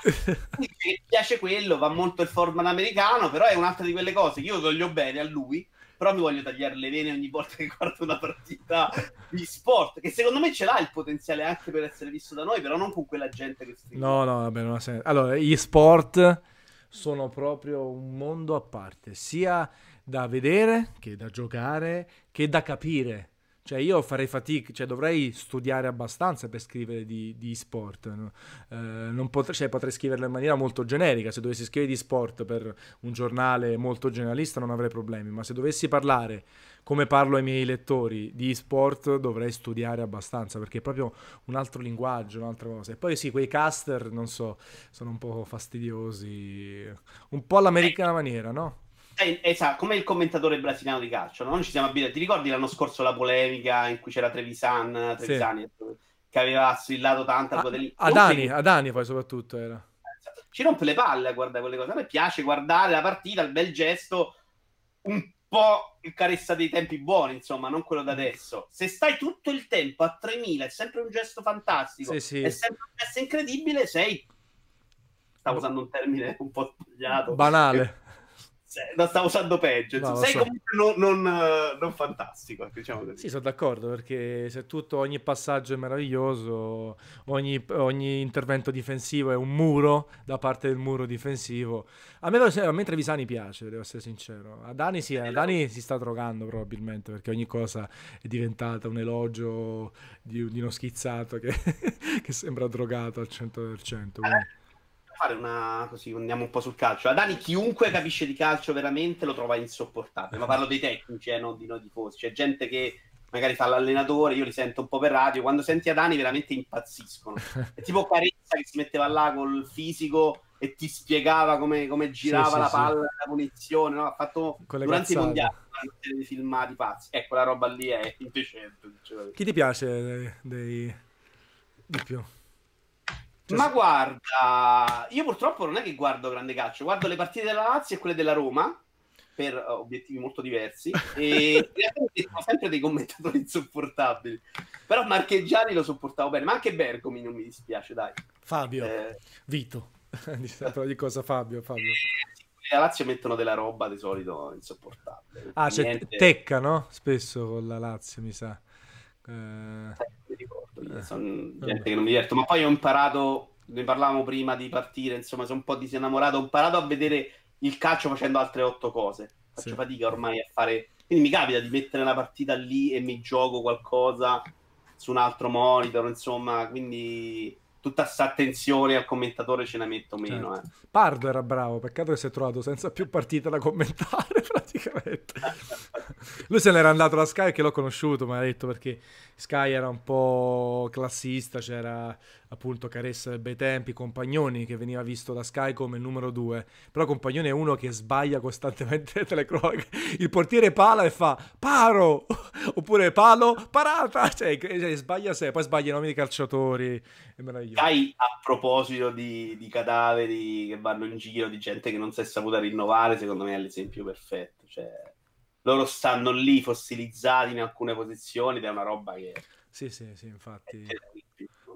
Mi piace quello, va molto il format americano, però è un'altra di quelle cose che io voglio bene a lui, però mi voglio tagliare le vene ogni volta che guardo una partita di sport, che secondo me ce l'ha il potenziale anche per essere visto da noi, però non con quella gente che sta... No, no, vabbè, non ha senso. Allora, gli sport sono proprio un mondo a parte, sia da vedere che da giocare che da capire. Cioè io farei fatica, cioè dovrei studiare abbastanza per scrivere di, di sport. No? Eh, potrei, cioè, potrei scriverlo in maniera molto generica. Se dovessi scrivere di sport per un giornale molto generalista non avrei problemi. Ma se dovessi parlare come parlo ai miei lettori di sport dovrei studiare abbastanza perché è proprio un altro linguaggio, un'altra cosa. E poi sì, quei caster, non so, sono un po' fastidiosi, un po' all'americana maniera, no? Esatto, come il commentatore brasiliano di calcio, no? Noi ci siamo abituati. Ti ricordi l'anno scorso la polemica in cui c'era Trevisan, Trevisani, sì. che aveva strillato tanto a, a Dani, a Dani poi soprattutto era. Ci rompe le palle a guardare quelle cose. A me piace guardare la partita, il bel gesto, un po' il caressa dei tempi buoni, insomma, non quello da adesso. Se stai tutto il tempo a 3000, è sempre un gesto fantastico, sì, sì. è sempre un gesto incredibile, sei... Stavo usando un termine un po' sbagliato. Banale la stavo usando peggio. No, sei so. comunque non, non, eh, non fantastico. Diciamo così. Sì, sono d'accordo perché se tutto, ogni passaggio è meraviglioso, ogni, ogni, intervento difensivo è un muro da parte del muro difensivo. A me, a me Trevisani piace, devo essere sincero. A Dani, sì, a Dani si sta drogando probabilmente perché ogni cosa è diventata un elogio di, di uno schizzato che, (laughs) che sembra drogato al 100%. Quindi fare una così, andiamo un po' sul calcio. Adani, chiunque capisce di calcio veramente lo trova insopportabile. Ma parlo dei tecnici, eh, non di noi tifosi. C'è gente che magari fa l'allenatore, io li sento un po' per radio, quando senti Adani veramente impazziscono. (laughs) È tipo Carezza che si metteva là col fisico e ti spiegava come, come girava sì, la sì, palla, sì. la punizione, no? ha fatto durante cazzate. i mondiali dei filmati pazzi. Ecco, la roba lì è indecente. Chi ti piace dei... di più? Cioè, Ma guarda, io purtroppo non è che guardo grande calcio, guardo le partite della Lazio e quelle della Roma per uh, obiettivi molto diversi (laughs) e sono sempre dei commentatori insopportabili. Però Marcheggiani lo sopportavo bene ma anche Bergomi non mi dispiace dai. Fabio eh... Vito. (laughs) Di cosa Fabio Fabio. La Lazio mettono della roba di solito insopportabile. Ah c'è Niente... Tecca no? spesso con la Lazio mi sa. Eh... ricordo sono eh. gente che non mi diverto ma poi ho imparato ne parlavamo prima di partire insomma sono un po' disinnamorato ho imparato a vedere il calcio facendo altre otto cose. Faccio sì. fatica ormai a fare. Quindi mi capita di mettere la partita lì e mi gioco qualcosa su un altro monitor, insomma, quindi tutta questa attenzione al commentatore ce ne metto meno. Certo. Eh. Pardo era bravo, peccato che si è trovato senza più partite da commentare (laughs) praticamente. Lui se n'era andato da Sky che l'ho conosciuto, ma ha detto perché Sky era un po' classista, c'era appunto Caressa del bei tempi, Compagnoni che veniva visto da Sky come il numero due, però Compagnoni è uno che sbaglia costantemente (laughs) le telecronache, il portiere pala e fa paro, (laughs) oppure palo, parata, (laughs) cioè, cioè sbaglia sé, poi sbaglia i nomi dei calciatori, è. Sky a proposito di, di, cadaveri che vanno in giro, di gente che non si è saputa rinnovare, secondo me è l'esempio perfetto, cioè loro stanno lì fossilizzati in alcune posizioni ed è una roba che... Sì, sì, sì, infatti...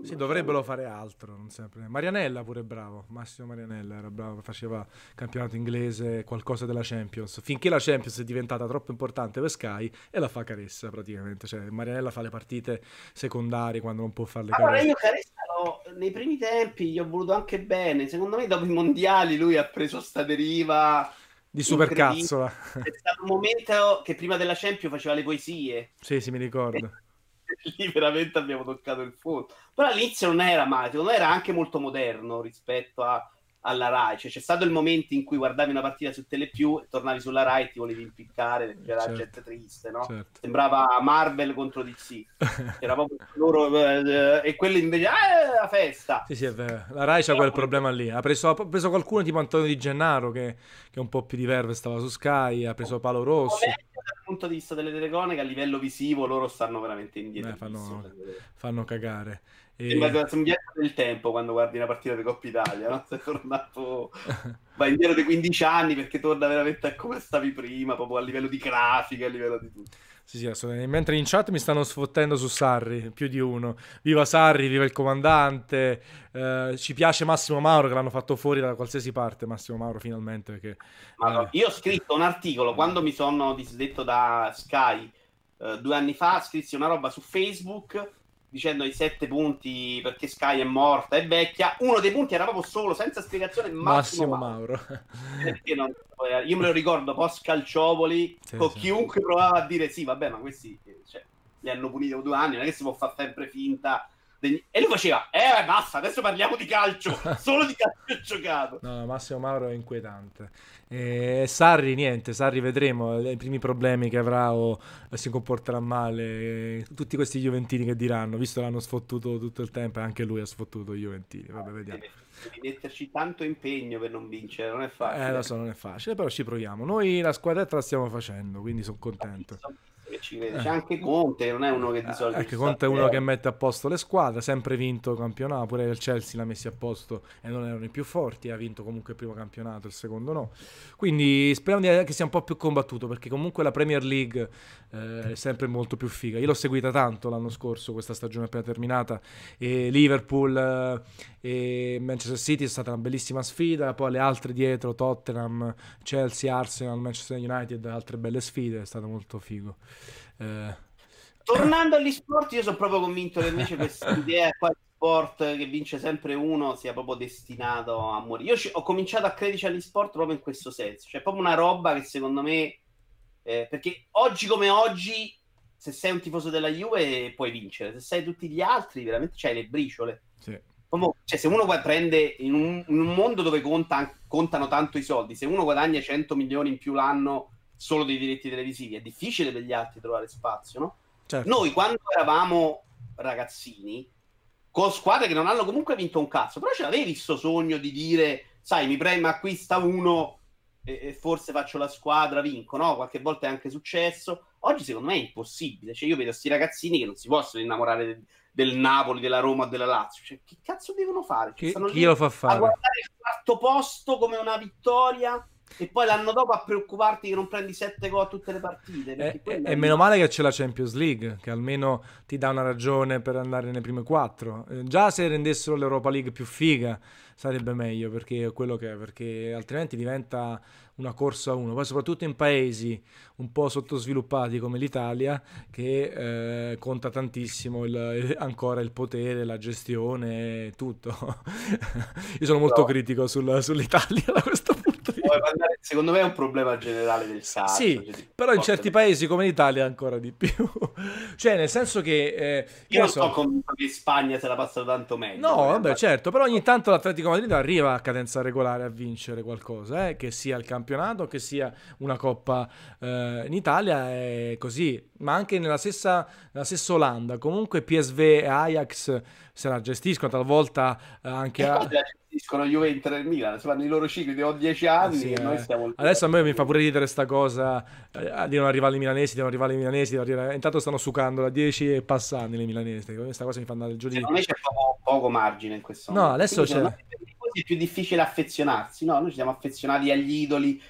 Sì, dovrebbero fare altro, non sempre. Marianella pure bravo, Massimo Marianella era bravo, faceva campionato inglese, qualcosa della Champions. Finché la Champions è diventata troppo importante per Sky e la fa Caressa praticamente. Cioè, Marianella fa le partite secondarie quando non può farle allora, Caressa. io Caressa lo, nei primi tempi gli ho voluto anche bene. Secondo me dopo i mondiali lui ha preso sta deriva di supercazzola. È stato un momento che prima della Champions faceva le poesie. Sì, sì, mi ricordo. (laughs) Lì veramente abbiamo toccato il fondo. Però all'inizio non era male, me era anche molto moderno rispetto a alla Rai. Cioè, c'è stato il momento in cui guardavi una partita su Telepiù e tornavi sulla Rai e ti volevi impiccare, c'era certo. gente triste, no? Certo. Sembrava Marvel contro DC. C'era (laughs) proprio loro eh, e quelli invece eh, la festa. Sì, sì, è vero. La Rai c'ha quel problema lì. Ha preso, ha preso, qualcuno tipo Antonio Di Gennaro che, che è un po' più di verve, stava su Sky, ha preso Paolo Rossi. Dal punto di vista delle telecronache a livello visivo loro stanno veramente indietro. Eh, fanno, fanno cagare. E... Sembra un viaggio del tempo quando guardi una partita di Coppa Italia, no? Sei tornato, (laughs) vai indietro di 15 anni perché torna veramente a come stavi prima, proprio a livello di grafica, a livello di tutto. Sì, sì, assolutamente. Mentre in chat mi stanno sfottendo su Sarri, più di uno. Viva Sarri, viva il comandante. Eh, ci piace Massimo Mauro che l'hanno fatto fuori da qualsiasi parte, Massimo Mauro finalmente. Perché, eh... Io ho scritto un articolo quando mi sono disdetto da Sky eh, due anni fa, scrissi una roba su Facebook dicendo i sette punti perché Sky è morta, è vecchia. Uno dei punti era proprio solo, senza spiegazione, Massimo, Massimo Mauro. Non, io me lo ricordo post Calciopoli, sì, con sì. chiunque provava a dire sì, vabbè, ma questi cioè, li hanno puniti due anni, non è che si può fare sempre finta e lui faceva, eh basta, adesso parliamo di calcio, (laughs) solo di calcio giocato. No, Massimo Mauro è inquietante. E Sarri, niente, Sarri vedremo i primi problemi che avrà o si comporterà male. Tutti questi Juventini che diranno, visto l'hanno sfottuto tutto il tempo e anche lui ha sfottuto i Juventini. Vabbè, vediamo. Devi metterci tanto impegno per non vincere, non è facile. Eh, lo so, non è facile, però ci proviamo. Noi la squadretta la stiamo facendo, quindi sono contento che ci vede. C'è anche Conte, non è uno che di solito. Anche Conte è uno che mette a posto le squadre, sempre vinto il campionato, pure il Chelsea l'ha messi a posto e non erano i più forti, ha vinto comunque il primo campionato, il secondo no. Quindi speriamo che sia un po' più combattuto perché comunque la Premier League eh, è sempre molto più figa. Io l'ho seguita tanto l'anno scorso, questa stagione appena terminata, e Liverpool eh, e Manchester City è stata una bellissima sfida, poi le altre dietro, Tottenham, Chelsea, Arsenal, Manchester United, altre belle sfide, è stato molto figo. Eh. Tornando agli sport, io sono proprio convinto che invece questa (laughs) idea qua di sport che vince sempre uno sia proprio destinato a morire. Io ho cominciato a crederci agli sport proprio in questo senso, cioè proprio una roba che secondo me, eh, perché oggi come oggi, se sei un tifoso della Juve puoi vincere, se sei tutti gli altri veramente c'hai le briciole. Sì. Proprio, cioè, se uno prende in un, in un mondo dove conta, contano tanto i soldi, se uno guadagna 100 milioni in più l'anno solo dei diritti televisivi. È difficile per gli altri trovare spazio, no? Certo. Noi quando eravamo ragazzini, con squadre che non hanno comunque vinto un cazzo, però ce l'avevi questo sogno di dire, sai, mi prema acquista uno e, e, forse faccio la squadra, vinco, no? Qualche volta è anche successo. Oggi secondo me è impossibile, cioè io vedo questi ragazzini che non si possono innamorare del, del Napoli, della Roma o della Lazio, cioè che cazzo devono fare? Cioè, chi, chi lo fa fare? A guardare il quarto posto come una vittoria e poi l'anno dopo a preoccuparti che non prendi 7 gol a tutte le partite. E, e, e meno male che c'è la Champions League, che almeno ti dà una ragione per andare nelle prime quattro. Eh, già se rendessero l'Europa League più figa sarebbe meglio, perché è quello che è, perché altrimenti diventa una corsa a uno. Poi soprattutto in paesi un po' sottosviluppati come l'Italia, che eh, conta tantissimo il, ancora il potere, la gestione, tutto. (laughs) Io sono molto no. critico sul, sull'Italia da questo punto secondo me è un problema generale del calcio. Sì, cioè, però in certi paesi come l'Italia ancora di più. (laughs) cioè, nel senso che... Eh, Io non so, so convinto che in Spagna se la passano tanto meglio. No, eh, vabbè, certo, però ogni tanto l'Atletico Madrid arriva a cadenza regolare a vincere qualcosa, eh, che sia il campionato, che sia una coppa eh, in Italia, è così. Ma anche nella stessa, nella stessa Olanda, comunque PSV e Ajax se la gestiscono, talvolta eh, anche... A gestiscono Juventus e Milan, si fanno i loro cicli di ho 10 anni sì, e eh. stiamo... Adesso a me mi fa pure ridere questa cosa eh, di non arrivare ai milanesi, di non arrivare ai milanesi, arrivare... intanto stanno sucando da 10 e passando le milanesi, questa cosa mi fa andare giù di... Secondo me c'è poco, poco margine in questo momento. No, adesso Quindi, c'è... È più difficile affezionarsi, no? Noi ci siamo affezionati agli idoli,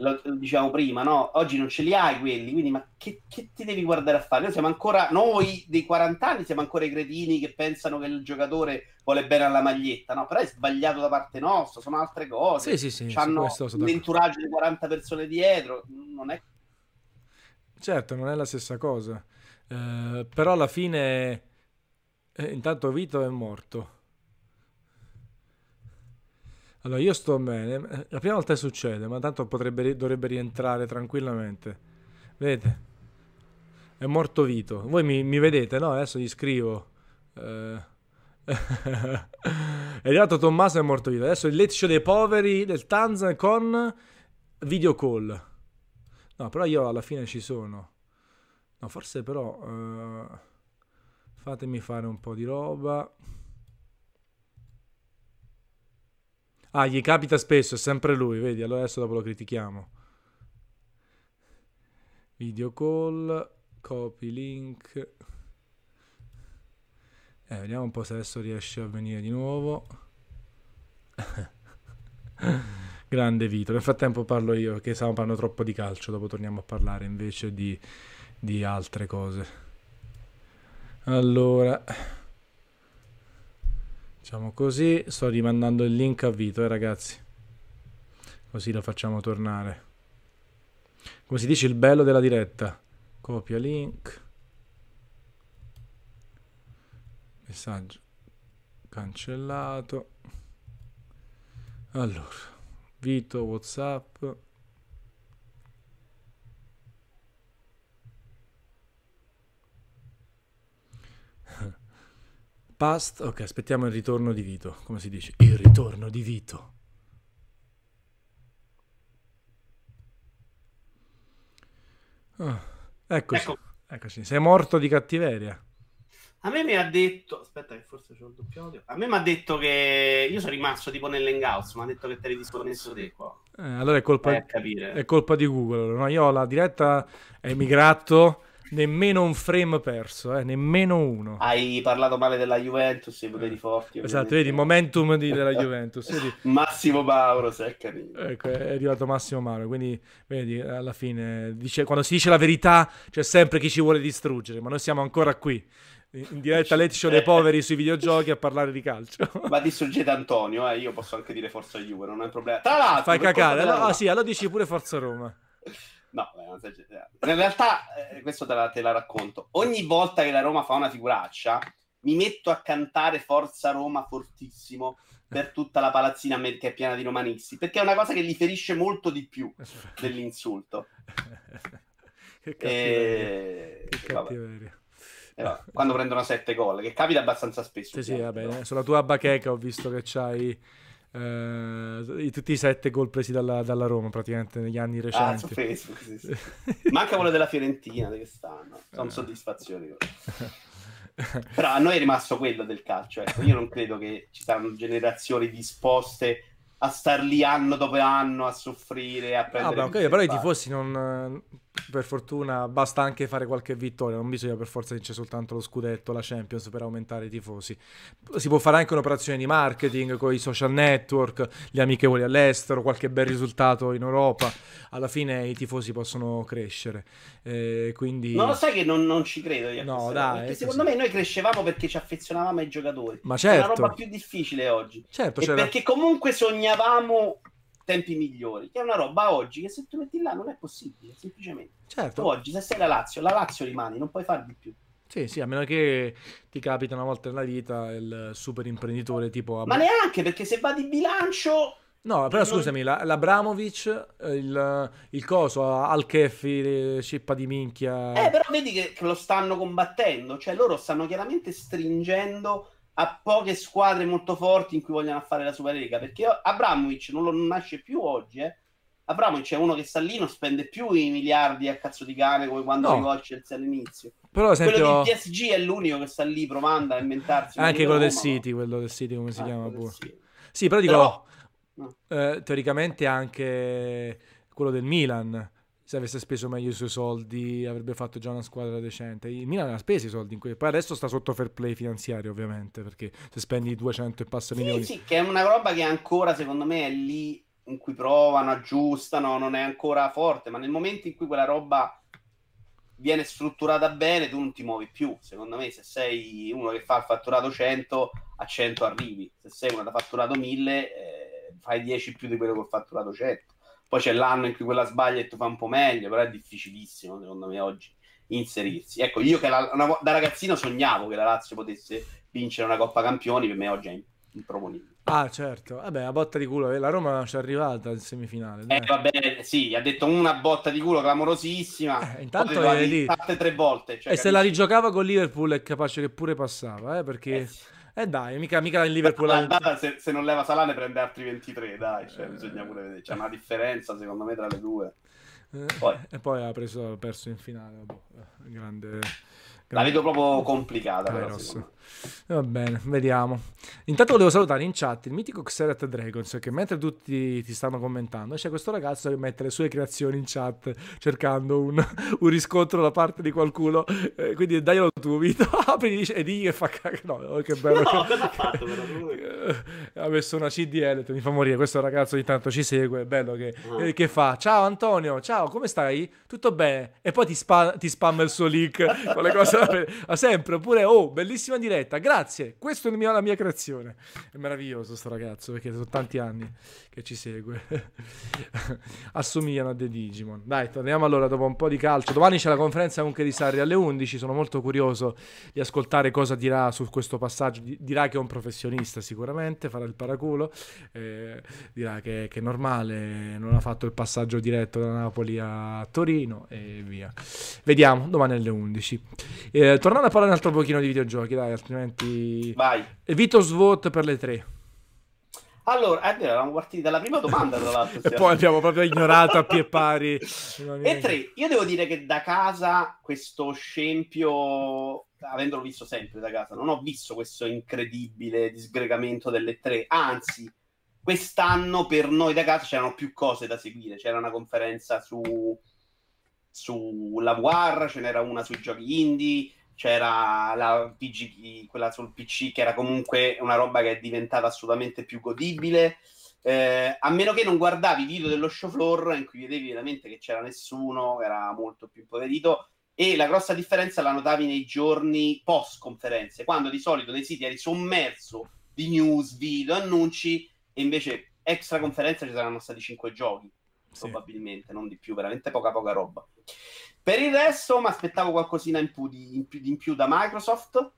lo, diciamo prima, no? Oggi non ce li hai quelli, quindi ma che, che, ti devi guardare a fare? Noi siamo ancora, noi dei 40 anni siamo ancora i cretini che pensano che il giocatore vuole bene alla maglietta, no? Però è sbagliato da parte nostra, sono altre cose. Sì, sì, sì. Hanno un entourage di 40 persone dietro, non è... Certo, non è la stessa cosa. Eh, però alla fine, eh, intanto Vito è morto. Allora, io sto bene. La prima volta succede, ma tanto potrebbe, dovrebbe rientrare tranquillamente. Vedete? È morto Vito. Voi mi, mi vedete, no? Adesso gli scrivo. Eh... (laughs) è arrivato Tommaso è morto Vito. Adesso il leccio dei poveri del Tanzan con video call. No, però io alla fine ci sono. No, forse però... Uh... Fatemi fare un po' di roba. Ah, gli capita spesso, è sempre lui, vedi? Allora adesso dopo lo critichiamo. Video call, copy link. Eh, vediamo un po' se adesso riesce a venire di nuovo. (laughs) Grande Vito. Nel frattempo parlo io, perché stiamo parlando troppo di calcio, dopo torniamo a parlare invece di, di altre cose. Allora... Facciamo così, sto rimandando il link a Vito, eh ragazzi. Così lo facciamo tornare. Come si dice il bello della diretta. Copia link. Messaggio cancellato. Allora, Vito WhatsApp. Past, ok, aspettiamo il ritorno di Vito, come si dice? Il ritorno di Vito. Oh, eccoci, ecco. eccoci, sei morto di cattiveria. A me mi ha detto, aspetta che forse c'ho il doppio audio. A me mi ha detto che io sono rimasto tipo nell'hangout, mi ha detto che te l'hai disconnesso te qua. Eh, allora è colpa, è colpa di Google. No? Io la diretta è migrato Nemmeno un frame perso, eh? nemmeno uno. Hai parlato male della Juventus, i poteri forti. Ovviamente. Esatto, vedi, momentum di, della Juventus. Vedi? (laughs) Massimo Mauro, se è carino. Ecco, è arrivato Massimo Mauro, quindi vedi, alla fine, dice, quando si dice la verità c'è sempre chi ci vuole distruggere, ma noi siamo ancora qui. In diretta Let's dei (laughs) poveri sui videogiochi a parlare di calcio. Ma distruggete Antonio, eh? io posso anche dire Forza Juve, non è un problema. Tra l'altro, fai cacare. Allora, ah sì, allora dici pure Forza Roma. (laughs) No, in realtà, eh, questo te la, te la, racconto. Ogni volta che la Roma fa una figuraccia, mi metto a cantare Forza Roma fortissimo per tutta la palazzina che è piena di romanisti, perché è una cosa che li ferisce molto di più (laughs) dell'insulto. (laughs) che cattiveria. E... Che cattiveria. Eh, quando prendono sette gol, che capita abbastanza spesso. Sì, sì, vabbè, sulla tua bacheca ho visto che c'hai eh, tutti i sette gol presi dalla, dalla, Roma praticamente negli anni recenti. Ah, su Facebook, sì, sì. (laughs) Manca quello della Fiorentina di quest'anno. Sono eh. soddisfazioni. (laughs) Però a noi è rimasto quello del calcio. Ecco. Io non credo che ci saranno generazioni disposte a star lì anno dopo anno a soffrire, a prendere... Ah, beh, okay, però i tifosi non, per fortuna basta anche fare qualche vittoria, non bisogna per forza vincere soltanto lo scudetto, la Champions per aumentare i tifosi. Si può fare anche un'operazione di marketing con i social network, gli amichevoli all'estero, qualche bel risultato in Europa. Alla fine i tifosi possono crescere. Eh, quindi... Non lo sai che non, non ci credo. Io no, dai, perché secondo me noi crescevamo perché ci affezionavamo ai giocatori. Ma certo. È una roba più difficile oggi. Certo, e perché comunque sognavamo tempi migliori, che è una roba oggi che se tu metti là non è possibile, semplicemente. Certo. Tu oggi se sei la Lazio, la Lazio rimani, non puoi fare di più. Sì, sì, a meno che ti capita una volta nella vita il super imprenditore tipo... Ma neanche, perché se va di bilancio... No, però non... scusami, la, l'Abramovic, il, il coso, Al-Keffi, cippa di minchia... Eh, però vedi che, che lo stanno combattendo, cioè loro stanno chiaramente stringendo a poche squadre molto forti in cui vogliono fare la Superlega. Perché Abramovic non, lo, non nasce più oggi, eh. Abramovic è uno che sta lì, non spende più i miliardi a cazzo di cane come quando no. arrivò al Chelsea all'inizio. Però, esempio... Quello di PSG è l'unico che sta lì provando a inventarsi. Anche quello Roma, del City, quello del City, come si ah, chiama pure. Sì, però dico, però... No. Eh, teoricamente anche quello del Milan se avesse speso meglio i suoi soldi avrebbe fatto già una squadra decente. Il Milan ha speso i soldi in cui poi adesso sta sotto fair play finanziario ovviamente perché se spendi 200 e passa sì, milioni. Sì, che è una roba che ancora secondo me è lì in cui provano, aggiustano, non è ancora forte, ma nel momento in cui quella roba viene strutturata bene tu non ti muovi più. Secondo me se sei uno che fa il fatturato 100 a 100 arrivi, se sei uno da fatturato 1000 eh, fai 10 più di quello che ho fatturato 100 poi c'è l'anno in cui quella sbaglia e tu fa un po' meglio, però è difficilissimo secondo me oggi inserirsi. Ecco, io che la, una, da ragazzino sognavo che la Lazio potesse vincere una Coppa Campioni, per me oggi è improponibile. Ah, certo. Vabbè, a botta di culo. Eh, la Roma ci è arrivata in semifinale. Dai. Eh, vabbè, sì, ha detto una botta di culo clamorosissima. Eh, intanto è lì. tre volte. Cioè, e capisci? se la rigiocava con Liverpool è capace che pure passava, eh, perché... Eh, sì eh dai, mica, mica il Liverpool... Andata, se, se, non leva Salah ne prende altri 23, dai, cioè, eh, bisogna pure vedere. C'è una differenza secondo me tra le due. Eh, poi. E poi ha, preso, ha perso in finale, boh, grande la vedo proprio complicata. Però, Va bene, vediamo. Intanto volevo salutare in chat il mitico Xerath Dragons che mentre tutti ti stanno commentando c'è questo ragazzo che mette le sue creazioni in chat cercando un, un riscontro da parte di qualcuno. Eh, quindi daglielo tu, Vito. (laughs) Apri e digli che fa cagare. No, oh, che bello. (laughs) No, ha fatto però? ha messo una CDL, mi fa morire. Questo ragazzo ogni tanto ci segue. È bello che, uh-huh. eh, che, fa. Ciao Antonio, ciao, come stai? Tutto bene? E poi ti, spa- ti spamma il suo link con le cose (laughs) ha sempre, oppure, oh, bellissima diretta, grazie, questa è la mia creazione. È meraviglioso sto ragazzo, perché sono tanti anni che ci segue. (laughs) Assomigliano a The Digimon. Dai, torniamo allora dopo un po' di calcio. Domani c'è la conferenza comunque di Sarri alle 11, sono molto curioso di ascoltare cosa dirà su questo passaggio. Dirà che è un professionista sicuramente, farà il paraculo, eh, dirà che, che, è normale, non ha fatto il passaggio diretto da Napoli a Torino e via. Vediamo, domani alle 11. Eh, tornando a parlare un altro pochino di videogiochi, dai, altrimenti... Vai. Vito Svot per le tre. Allora, vero, eravamo partiti dalla prima domanda, tra l'altro. (laughs) e poi abbiamo proprio ignorato a pie pari. (laughs) e tre, io devo dire che da casa questo scempio, avendolo visto sempre da casa, non ho visto questo incredibile disgregamento delle tre, anzi, quest'anno per noi da casa c'erano più cose da seguire, c'era una conferenza su sulla War, ce n'era una sui giochi indie, c'era la PG, quella sul PC che era comunque una roba che è diventata assolutamente più godibile. Eh, a meno che non guardavi i video dello show floor in cui vedevi veramente che c'era nessuno, era molto più impoverito. E la grossa differenza la notavi nei giorni post conferenze, quando di solito nei siti eri sommerso di news, video, annunci, e invece extra conferenza ci saranno stati cinque giochi sì. probabilmente, non di più, veramente poca poca roba. Per il resto mi aspettavo qualcosina in più, di, in, più, in più, da Microsoft,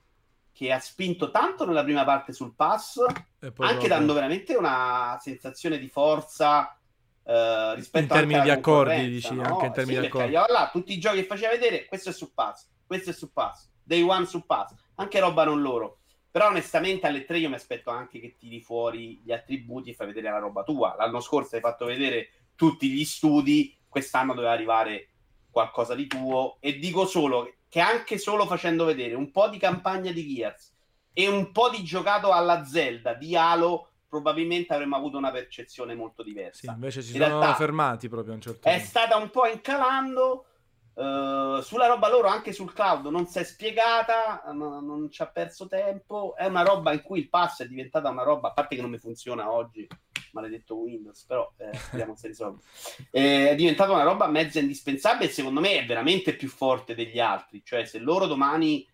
che ha spinto tanto nella prima parte sul pass, anche proprio... dando veramente una sensazione di forza Uh, rispetto in termini di accordi, dici, no? anche in termini sì, di accordi. Là, tutti i giochi che faceva vedere, questo è su Pass, questo è su Pass, Day One su Pass, anche roba non loro. Però onestamente alle 3 io mi aspetto anche che tiri fuori gli attributi e fai vedere la roba tua. L'anno scorso hai fatto vedere tutti gli studi, quest'anno doveva arrivare qualcosa di tuo e dico solo che anche solo facendo vedere un po' di campagna di Gears e un po' di giocato alla Zelda di Halo probabilmente avremmo avuto una percezione molto diversa. Sì, invece si In sono realtà, fermati proprio a un certo punto. È stata un po' incalando Uh, sulla roba loro anche sul cloud non si è spiegata, no, non ci ha perso tempo. È una roba in cui il pass è diventata una roba, a parte che non mi funziona oggi, maledetto Windows, però eh, speriamo si risolve. (laughs) Eh, è diventata una roba mezza indispensabile e secondo me è veramente più forte degli altri. Cioè, se loro domani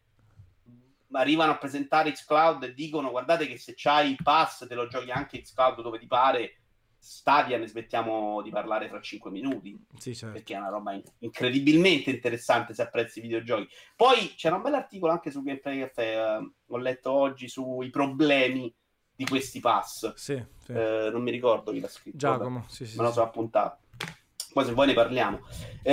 arrivano a presentare Xcloud e dicono guardate che se c'hai il pass te lo giochi anche Xcloud dove ti pare Stadia ne smettiamo di parlare fra 5 minuti sì, certo. perché è una roba incredibilmente interessante se apprezzi i videogiochi poi c'era un bel articolo anche su Gameplay Cafe uh, ho letto oggi sui problemi di questi pass sì, sì. Uh, non mi ricordo chi l'ha scritto Giacomo sì, sì, me lo so appuntato poi se vuoi ne parliamo uh,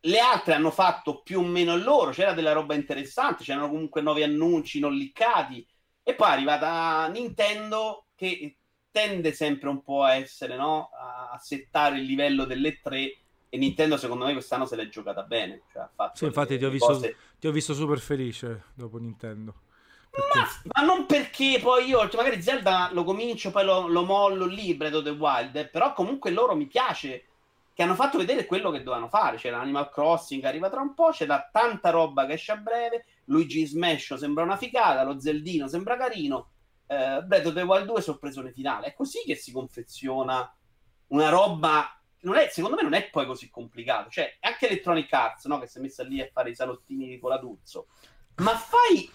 le altre hanno fatto più o meno loro c'era della roba interessante c'erano comunque nuovi annunci non liccati e poi è arrivata Nintendo che tende sempre un po' a essere, no? A settare il livello delle tre e Nintendo secondo me quest'anno se l'è giocata bene. Cioè, sì, infatti ti ho, visto, cose... ti ho, visto, super felice dopo Nintendo. Ma, ma, non perché poi io, cioè magari Zelda lo comincio, poi lo, lo mollo lì, Breath of the Wild, però comunque loro mi piace che hanno fatto vedere quello che dovevano fare. C'era Animal Crossing, arriva tra un po', c'è tanta roba che esce a breve. Luigi Smash sembra una figata, lo Zeldino sembra carino. Eh, Breath of the Wild 2 sorpresone finale. È così che si confeziona una roba. Non è, secondo me non è poi così complicato. Cioè, anche Electronic Arts, no? che si è messa lì a fare i salottini con la Duzzo. Ma fai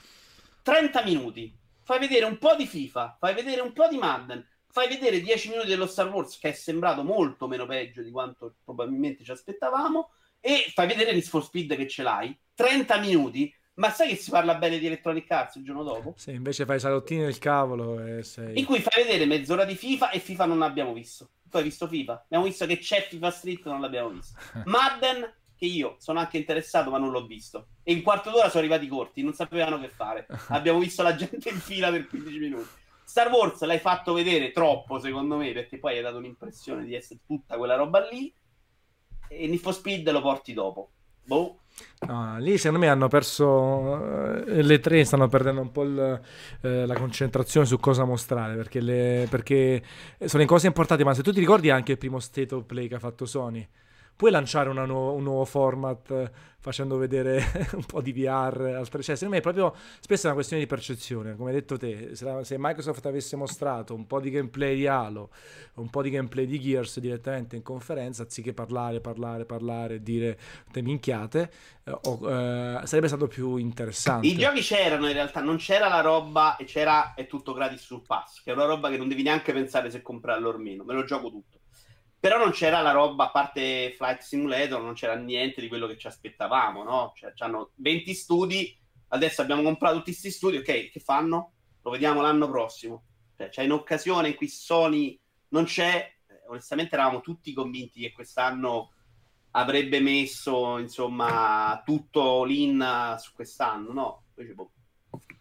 30 minuti, fai vedere un po' di FIFA, fai vedere un po' di Madden, fai vedere 10 minuti dello Star Wars che è sembrato molto meno peggio di quanto probabilmente ci aspettavamo e fai vedere Need for Speed che ce l'hai 30 minuti ma sai che si parla bene di Electronic Arts il giorno dopo? Sì, invece fai salottini del cavolo e sei... In cui fai vedere mezz'ora di FIFA e FIFA non l'abbiamo visto. Tu hai visto FIFA? Abbiamo visto che c'è FIFA Street, non l'abbiamo visto. (laughs) Madden, che io sono anche interessato ma non l'ho visto. E in quarto d'ora sono arrivati corti, non sapevano che fare. (laughs) Abbiamo visto la gente in fila per 15 minuti. Star Wars l'hai fatto vedere troppo, secondo me, perché poi hai dato l'impressione di essere tutta quella roba lì. E Need for Speed lo porti dopo. Boh. No, lì secondo me hanno perso eh, le tre, stanno perdendo un po' il, eh, la concentrazione su cosa mostrare perché, le, perché sono in cose importanti. Ma se tu ti ricordi anche il primo state of play che ha fatto Sony, puoi lanciare nu- un nuovo format eh, facendo vedere (laughs) un po' di VR, altre... cioè secondo me è proprio spesso è una questione di percezione, come hai detto te, se, la, se, Microsoft avesse mostrato un po' di gameplay di Halo, un po' di gameplay di Gears direttamente in conferenza, anziché parlare, parlare, parlare, dire te minchiate, eh, o, eh, sarebbe stato più interessante. I giochi c'erano in realtà, non c'era la roba e c'era è tutto gratis sul pass, che è una roba che non devi neanche pensare se comprarlo o meno, me lo gioco tutto. Però non c'era la roba, a parte Flight Simulator, non c'era niente di quello che ci aspettavamo, no? Cioè, hanno 20 studi, adesso abbiamo comprato tutti questi studi, ok, che fanno? Lo vediamo l'anno prossimo. Cioè, c'è un'occasione in cui Sony non c'è, eh, onestamente eravamo tutti convinti che quest'anno avrebbe messo, insomma, tutto l'in su quest'anno, no? Invece, boh,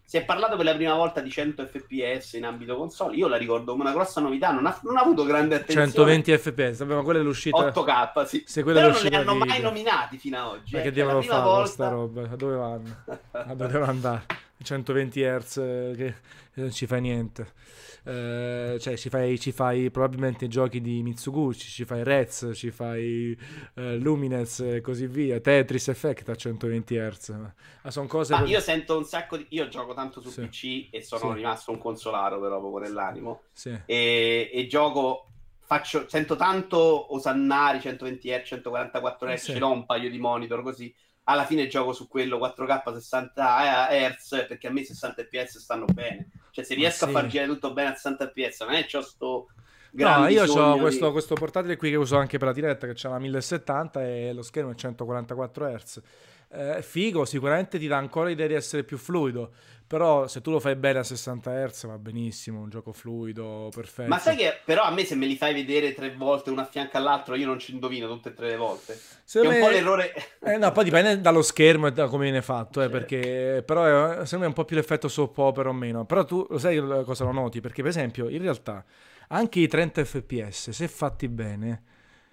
si è parlato per la prima volta di 100 fps in ambito console. Io la ricordo come una grossa novità, non ha, non ha avuto grande attenzione. 120 fps, ma quella è l'uscita 8K, sì. Se Però non li hanno mai nominati fino ad oggi. Ma eh. devono fare volta... sta roba? Dove vanno? Dove (laughs) devono andare? 120 Hz eh, che non ci fa niente. Eh, cioè ci fai, ci fai, probabilmente giochi di Mitsuguchi, ci fai Rez, ci fai eh, Lumines e così via, Tetris Effect a 120 Hz. Ma sono cose... Ma io sento un sacco di... Io gioco tanto su sì. PC e sono sì. rimasto un consolaro però proprio nell'animo. Sì. E, e gioco faccio, sento tanto osannari 120 Hz, 144 Hz, sì. ce l'ho un paio di monitor così alla fine gioco su quello 4K 60 Hz perché a me 60 fps stanno bene. Cioè, se riesco sì. a far girare tutto bene a 60 fps, non è c'ho sto. No, io ho questo, di... questo, portatile qui che uso anche per la diretta che c'ha una 1070 e lo schermo è 144 Hz. eh, figo, sicuramente ti dà ancora l'idea di essere più fluido. Però se tu lo fai bene a 60 Hz va benissimo, un gioco fluido, perfetto. Ma sai che però a me se me li fai vedere tre volte uno a fianco all'altro io non ci indovino tutte e tre le volte. Secondo è me... un po' l'errore... Eh, no, poi dipende dallo schermo e da come viene fatto, eh, perché però è, secondo me è un po' più l'effetto soap opera o meno. Però tu lo sai cosa lo noti? Perché per esempio in realtà anche i 30 fps se fatti bene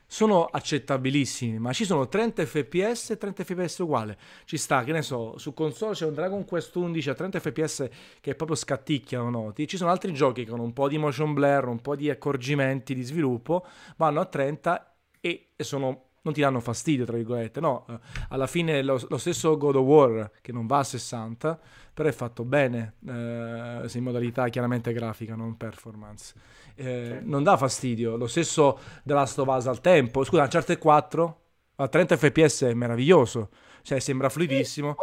sono accettabilissimi, ma ci sono 30 fps e 30 fps uguale. Ci sta, che ne so, su console c'è un Dragon Quest 11 a 30 fps che proprio scatticchiano noti. Ci sono altri giochi con un po' di motion blur, un po' di accorgimenti di sviluppo, vanno a 30 e, sono non ti danno fastidio, tra virgolette. No, eh, alla fine lo, lo, stesso God of War, che non va a 60, però è fatto bene, eh, in modalità chiaramente grafica, non performance eh, non dà fastidio. Lo stesso The Last of Us al tempo. Scusa, Uncharted 4 a 30 fps è meraviglioso, cioè sembra fluidissimo.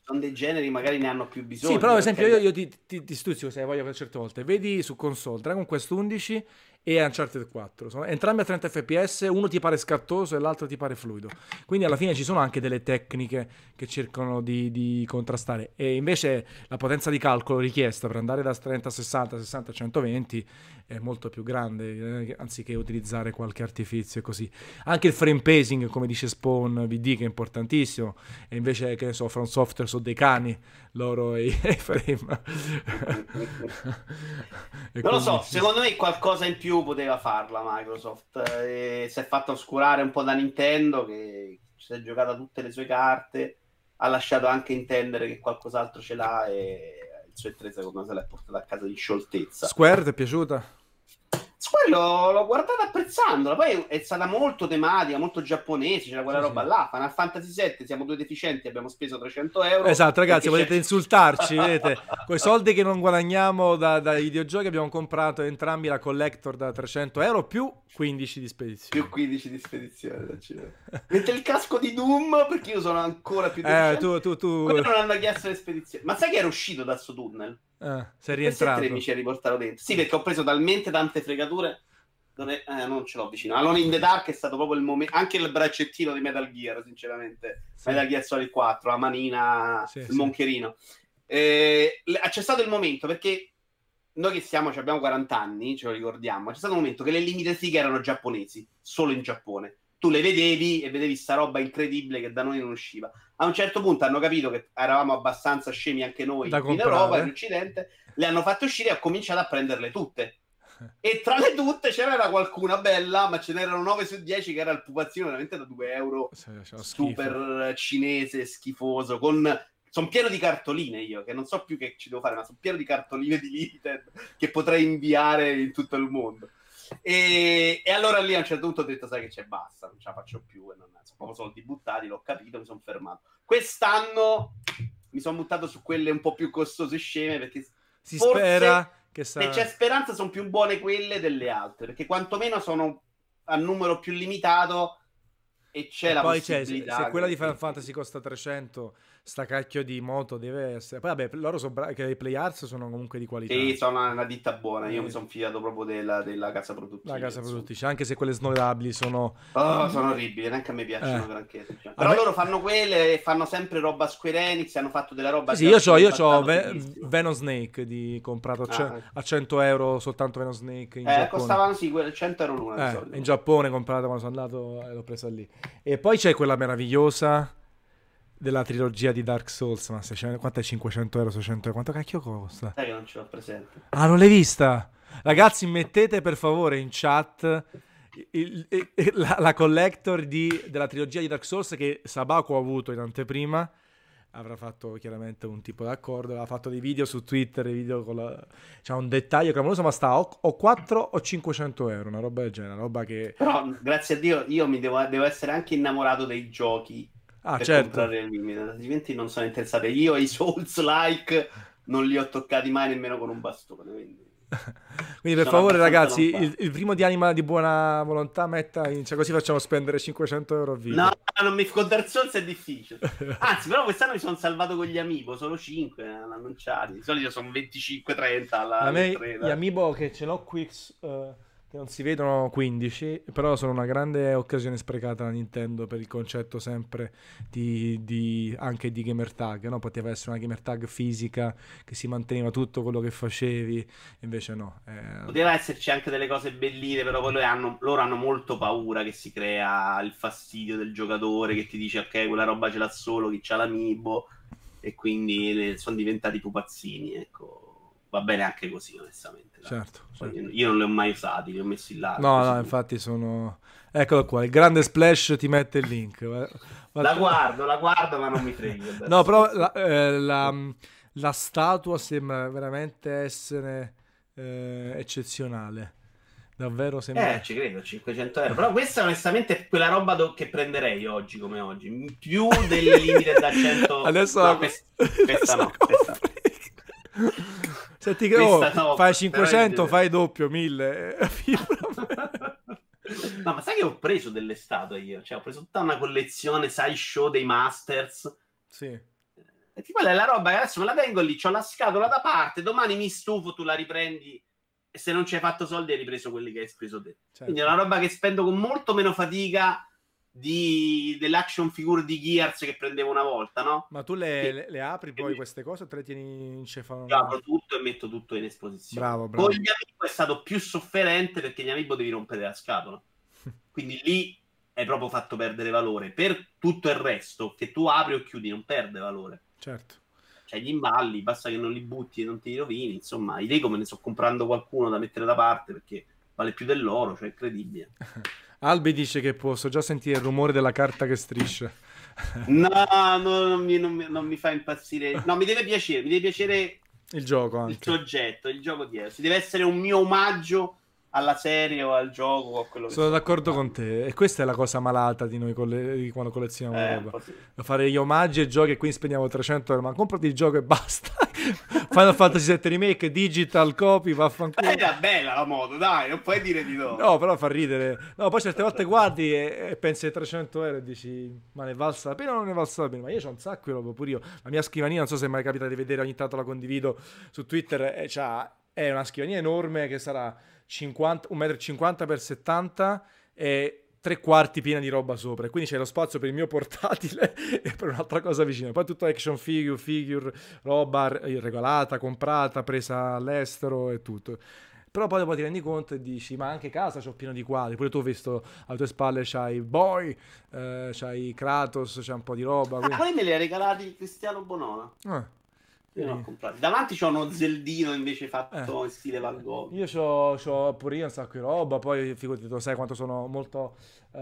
sono dei generi, magari ne hanno più bisogno. Sì, però ad esempio io, io ti, ti, ti stuzzico se voglio per certe volte. Vedi su console Dragon Quest 11 e Uncharted 4. Sono entrambi a 30 fps, uno ti pare scattoso e l'altro ti pare fluido. Quindi alla fine ci sono anche delle tecniche che cercano di, di contrastare. E invece la potenza di calcolo richiesta per andare da 30 a 60, 60 a 120 è molto più grande, eh, anziché utilizzare qualche artifizio e così. Anche il frame pacing, come dice Spawn VD, che è importantissimo, e invece, che ne so, From Software sono dei cani, loro e i (laughs) frame. (laughs) non lo so, secondo me qualcosa in più poteva farla Microsoft. Eh, si è fatto oscurare un po' da Nintendo, che si è giocata tutte le sue carte, ha lasciato anche intendere che qualcos'altro ce l'ha e il suo E3 secondo me se l'è portato a casa di scioltezza. Square ti è piaciuta? Quello l'ho guardata apprezzandola. Poi è stata molto tematica, molto giapponese. C'era quella sì, roba sì. là. Final Fantasy VII, siamo due deficienti, abbiamo speso 300 euro. Esatto, ragazzi, volete c'è... insultarci? vedete? (laughs) Con i soldi che non guadagniamo da, dai videogiochi, abbiamo comprato entrambi la collector da 300 euro più 15 di spedizione. Più 15 di spedizione. Mette il casco di Doom perché io sono ancora più deficiente. Eh, tu, tu, tu... Quello non hanno chiesto le spedizioni. Ma sai che era uscito da sto tunnel? Ah, sei rientrato. mi ci riportato dentro. Sì, perché ho preso talmente tante fregature. Non, è, eh, non ce l'ho vicino. Alone in the Dark è stato proprio il momento. Anche il braccettino di Metal Gear, sinceramente. Sì. Metal Gear Solid 4, la manina, sì, il sì. moncherino. Eh, c'è stato il momento perché noi che siamo, abbiamo 40 anni, ce lo ricordiamo. C'è stato un momento che le limited fighe erano giapponesi, solo in Giappone tu le vedevi e vedevi sta roba incredibile che da noi non usciva. A un certo punto hanno capito che eravamo abbastanza scemi anche noi da in comprare. Europa, in Occidente, le hanno fatte uscire e ho cominciato a prenderle tutte. E tra le tutte c'era qualcuna bella, ma ce n'erano 9 su 10 che era il pupazzino veramente da 2 euro, super cinese, schifoso, con sono pieno di cartoline io, che non so più che ci devo fare, ma sono pieno di cartoline di Limited che potrei inviare in tutto il mondo. E, e, allora lì a un certo punto ho detto, sai che c'è, basta, non ce la faccio più, e non, sono proprio soldi buttati, l'ho capito, mi sono fermato. Quest'anno mi sono buttato su quelle un po' più costose sceme, perché si spera che sa... se c'è speranza sono più buone quelle delle altre, perché quantomeno sono a numero più limitato e c'è e la poi c'è, se, se quella di Final Fantasy costa 300 sta cacchio di moto deve essere. Poi vabbè, loro sono bravi, che i play arts sono comunque di qualità. Sì, sono una, una ditta buona. Io eh. mi sono fidato proprio della, della casa produttrice. La casa produttrice, anche se quelle snodabili sono. Oh, sono orribili, neanche a me piacciono eh. granché. Cioè. Però me... loro fanno quelle e fanno sempre roba Square Enix. Hanno fatto della roba. Sì, io ho, io ho Ve- Venom Snake di comprato ah, a 100 euro soltanto Venom Snake. In eh, Giappone. costavano sì, 100 euro l'una. Eh, in Giappone comprato quando sono andato e l'ho presa lì. E poi c'è quella meravigliosa della trilogia di Dark Souls, ma 600, quanto è 500 euro, 600 euro, quanto cacchio costa? Sai che non ce l'ho presente. Ah, non l'hai vista? Ragazzi, mettete per favore in chat il, il, il, la, la, collector di, della trilogia di Dark Souls che Sabaku ha avuto in anteprima. Avrà fatto chiaramente un tipo d'accordo, aveva fatto dei video su Twitter, video con la... C'è un dettaglio clamoroso, ma sta o, o 4 o 500 euro, una roba del genere, una roba che... Però, grazie a Dio, io mi devo, devo essere anche innamorato dei giochi ah, per certo. comprare il Limited, altrimenti non sono interessato. Io i Souls-like non li ho toccati mai nemmeno con un bastone, quindi... (laughs) Quindi per favore ragazzi, il, il, primo di anima di buona volontà metta in, cioè così facciamo spendere 500 euro a video. No, non mi con Dark Souls è difficile. (laughs) Anzi, però quest'anno mi sono salvato con gli amiibo, solo 5 annunciati. Di solito sono 25-30 alla A me gli amiibo che ce l'ho qui uh, che non si vedono 15, però sono una grande occasione sprecata da Nintendo per il concetto sempre di, di, anche di gamer tag, no? poteva essere una gamer tag fisica che si manteneva tutto quello che facevi, invece no. Eh... Poteva esserci anche delle cose belline, però loro hanno, loro hanno molto paura che si crea il fastidio del giocatore che ti dice ok, quella roba ce l'ha solo chi c'ha l'amiibo e quindi sono diventati pupazzini, ecco va bene anche così, onestamente. Certo, certo. Io non li ho mai usati, li ho messi là. No, no, infatti sono... Eccolo qua, il grande splash ti mette il link. La guardo, la guardo, ma non mi frega. (laughs) no, però la, eh, la, la, statua sembra veramente essere eh, eccezionale. Davvero sembra... Eh, ci credo, 500 euro. Però questa onestamente è quella roba do- che prenderei oggi come oggi. Più delle limite da 100... (laughs) Adesso... No, questa, (laughs) questa no, questa... Senti che (laughs) oh, no, fai 500, fai doppio, 1000. (laughs) (laughs) no, ma sai che ho preso delle statue io? Cioè, ho preso tutta una collezione sideshow dei Masters. Sì. E tipo è la roba che adesso me la tengo lì, ho la scatola da parte, domani mi stufo, tu la riprendi e se non ci hai fatto soldi hai ripreso quelli che hai speso te. Certo. Quindi è una roba che spendo con molto meno fatica di, dell'action figure di Gears che prendevo una volta, no? Ma tu le, le, le apri poi queste cose o te le tieni in cefalo? Io apro tutto e metto tutto in esposizione. Bravo, bravo. Con gli amiibo è stato più sofferente perché gli amiibo devi rompere la scatola. (laughs) Quindi lì hai proprio fatto perdere valore. Per tutto il resto, che tu apri o chiudi, non perde valore. Certo. Cioè, gli imballi, basta che non li butti e non ti rovini. Insomma, i Lego me ne sto comprando qualcuno da mettere da parte perché vale più dell'oro, cioè è incredibile. (laughs) Albi dice che posso già sentire il rumore della carta che striscia. no, no non, mi, non, mi, non, mi, fa impazzire. No, mi deve piacere, mi deve piacere il gioco anche. Il soggetto, il gioco dietro. Deve essere un mio omaggio alla serie o al gioco o a quello che Sono d'accordo con te e questa è la cosa malata di noi colle- di quando collezioniamo eh, roba. Sì. Fare gli omaggi ai giochi e quindi spendiamo 300 euro, ma comprati il gioco e basta. (laughs) Final Fantasy VII Remake, digital copy, vaffanculo. Eh, era bella la moto, dai, non puoi dire di no. No, però fa ridere. No, poi certe volte guardi e, e pensi ai 300 euro e dici, ma ne valsa la pena o non ne valsa la pena? Ma io ho un sacco di roba pure io. La mia scrivania, non so se è mai capita di vedere, ogni tanto la condivido su Twitter, e è una scrivania enorme che sarà 50, 1,50 m x 70 e tre quarti piena di roba sopra. E quindi c'è lo spazio per il mio portatile (laughs) e per un'altra cosa vicino. Poi tutto action figure, figure, roba regalata, comprata, presa all'estero e tutto. Però poi dopo ti rendi conto e dici, ma anche casa c'ho pieno di quadri. Pure tu ho visto alle tue spalle c'hai Boy, eh, c'hai Kratos, c'è un po' di roba. Ah, quindi... poi me li ha regalati Cristiano Bonona. Ah. Io non ho comprato. Davanti c'ho uno Zeldino invece fatto eh. in stile Van Gogh. Io c'ho, c'ho pure io un sacco di roba, poi figurati, tu sai quanto sono molto uh,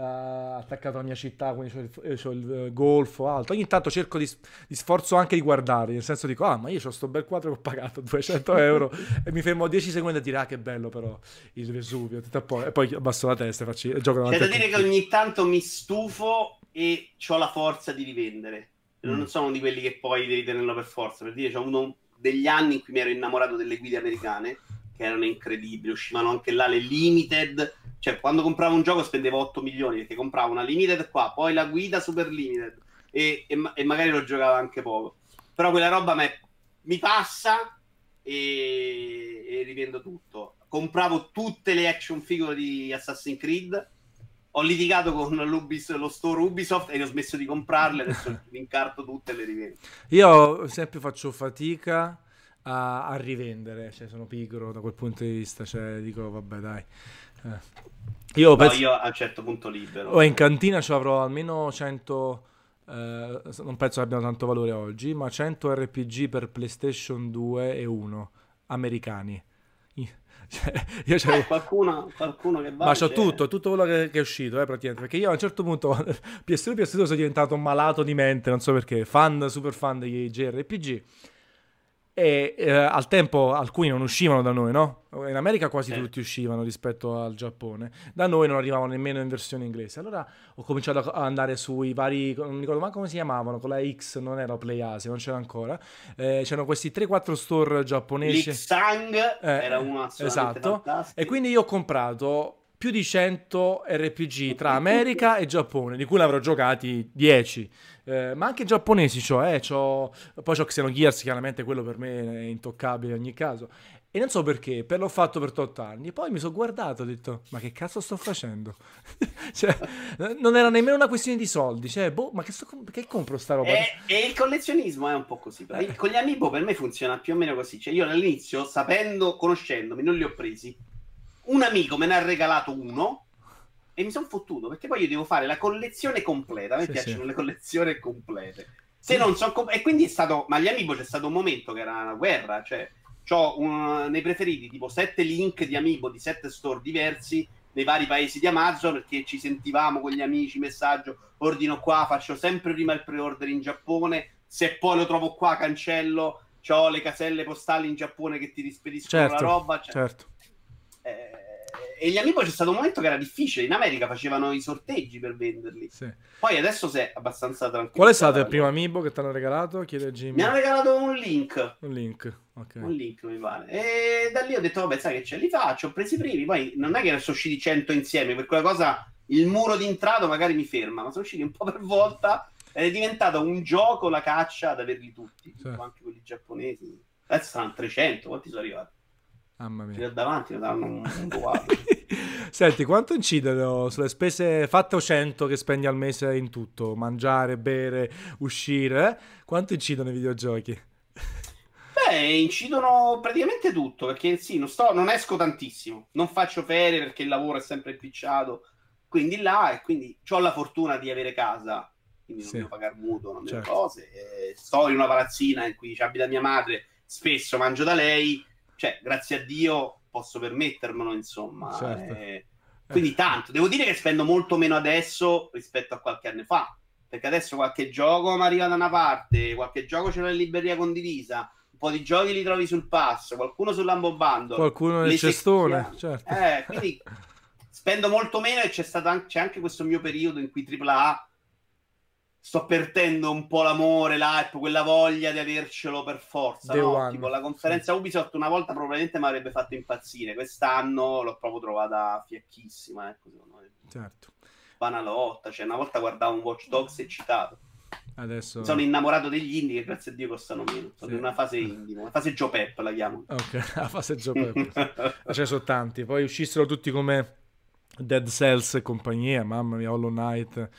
attaccato alla mia città, quindi c'ho il, c'ho il uh, golfo alto. Ogni tanto cerco di, di, sforzo anche di guardare, nel senso dico, ah ma io ho sto bel quadro che ho pagato (laughs) 200 euro e mi fermo 10 secondi a dire, ah che bello però il Vesuvio, e poi abbasso la testa e faccio, gioco C'è da dire che ogni tanto mi stufo e ho la forza di rivendere non mm. sono di quelli che poi devi tenerlo per forza. Per dire, c'è uno degli anni in cui mi ero innamorato delle guide americane, che erano incredibili, uscivano anche là le limited. Cioè, quando compravo un gioco spendevo 8 milioni perché compravo una limited qua, poi la guida super limited e, e, e magari lo giocavo anche poco. Però quella roba me, mi passa e, e rivendo tutto. Compravo tutte le action figure di Assassin's Creed ho litigato con lo store Ubisoft e ho smesso di comprarle, adesso (laughs) mi incarto tutte e le rivendo. Io sempre faccio fatica a, a, rivendere, cioè sono pigro da quel punto di vista, cioè dico vabbè dai. Eh. Io, no, penso... io a un certo punto libero. Oh, in cantina ci avrò almeno 100... Eh, non penso che abbiano tanto valore oggi, ma 100 RPG per PlayStation 2 e 1 americani. Cioè, io eh, qualcuno, qualcuno che va. Ma c'ho tutto, tutto quello che, che, è uscito, eh, praticamente. Perché io a un certo punto, PS1 e PS2 sono diventato malato di mente, non so perché, fan, super fan degli JRPG e eh, al tempo alcuni non uscivano da noi, no? In America quasi eh. tutti uscivano rispetto al Giappone, da noi non arrivavano nemmeno in versione inglese. Allora ho cominciato a andare sui vari, non mi ricordo mai come si chiamavano, con la X non era Play Asia, non c'era ancora. Eh, c'erano questi 3-4 store giapponesi. L'Xang eh, era uno Esatto. E quindi io ho comprato più di 100 RPG tra America e Giappone, di cui ne avrò giocati 10. Eh, ma anche giapponesi c'ho, eh, c'ho... poi c'ho Xenogears, chiaramente quello per me è intoccabile in ogni caso. E non so perché, per l'ho fatto per 8 anni. Poi mi sono guardato e ho detto, ma che cazzo sto facendo? (laughs) cioè, non era nemmeno una questione di soldi. Cioè, boh, ma che, sto, che compro sta roba? E, e, il collezionismo è un po' così. Eh. Con gli amiibo per me funziona più o meno così. Cioè, io all'inizio, sapendo, conoscendomi, non li ho presi. Un amico me ne ha regalato uno e mi sono fottuto perché poi io devo fare la collezione completa. A me sì, piacciono sì. le collezioni complete. Se non so com- e quindi è stato, ma gli amiibo c'è stato un momento che era una guerra, cioè ho un, nei preferiti tipo sette link di Amiibo di sette store diversi nei vari paesi di Amazon perché ci sentivamo con gli amici, messaggio, ordino qua, faccio sempre prima il pre-order in Giappone, se poi lo trovo qua cancello, ho le caselle postali in Giappone che ti rispediscono certo, la roba. Cioè, certo. E gli Amiibo c'è stato un momento che era difficile. In America facevano i sorteggi per venderli. Sì. Poi adesso si è abbastanza tranquillo. Qual è stato il primo Amiibo che ti hanno regalato? Chiede Jimmy. Mi hanno regalato un link. Un link, ok. Un link mi pare. E da lì ho detto, vabbè, sai che c'è, li faccio. Ho preso i primi. Poi non è che ne sono usciti 100 insieme. Per quella cosa il muro di entrato magari mi ferma. Ma sono usciti un po' per volta. Ed è diventato un gioco la caccia ad averli tutti. Sì. Anche quelli giapponesi. Adesso saranno 300. Quanti sono arrivati? Mamma mia. Ci davanti ne danno un, (laughs) un Senti, quanto incidono sulle spese fatte o 100 che spendi al mese in tutto? Mangiare, bere, uscire? Eh? Quanto incidono i videogiochi? Beh, incidono praticamente tutto, perché sì, non, sto, non esco tantissimo, non faccio ferie perché il lavoro è sempre impicciato, quindi là, e quindi ho la fortuna di avere casa, quindi non sì. devo pagare mutuo, non certo. cose, sto in una palazzina in cui abita mia madre, spesso mangio da lei, cioè, grazie a Dio posso permettermelo, insomma. Certo. Eh, quindi tanto. Devo dire che spendo molto meno adesso rispetto a qualche anno fa. Perché adesso qualche gioco mi arriva da una parte, qualche gioco ce l'ho in libreria condivisa, un po' di giochi li trovi sul passo, qualcuno sull'ambo bando. Qualcuno nel cestone, certo. Eh, quindi (laughs) spendo molto meno e c'è, stato anche, c'è anche questo mio periodo in cui AAA sto perdendo un po' l'amore, l'hype, quella voglia di avercelo per forza. No? Tipo, la conferenza Ubisoft una volta probabilmente mi avrebbe fatto impazzire. Quest'anno l'ho proprio trovata fiacchissima. Ecco, secondo me. Certo. Banalotta. Cioè, una volta guardavo un Watch Dogs eccitato. Adesso... Sono innamorato degli indie che grazie a Dio costano meno. Sono sì. in una fase indie, una fase Joe Pep la chiamo. Ok, (laughs) la fase Joe Pep. (laughs) Ce ne sono tanti. Poi uscissero tutti come Dead Cells e compagnia, mamma mia, Hollow Knight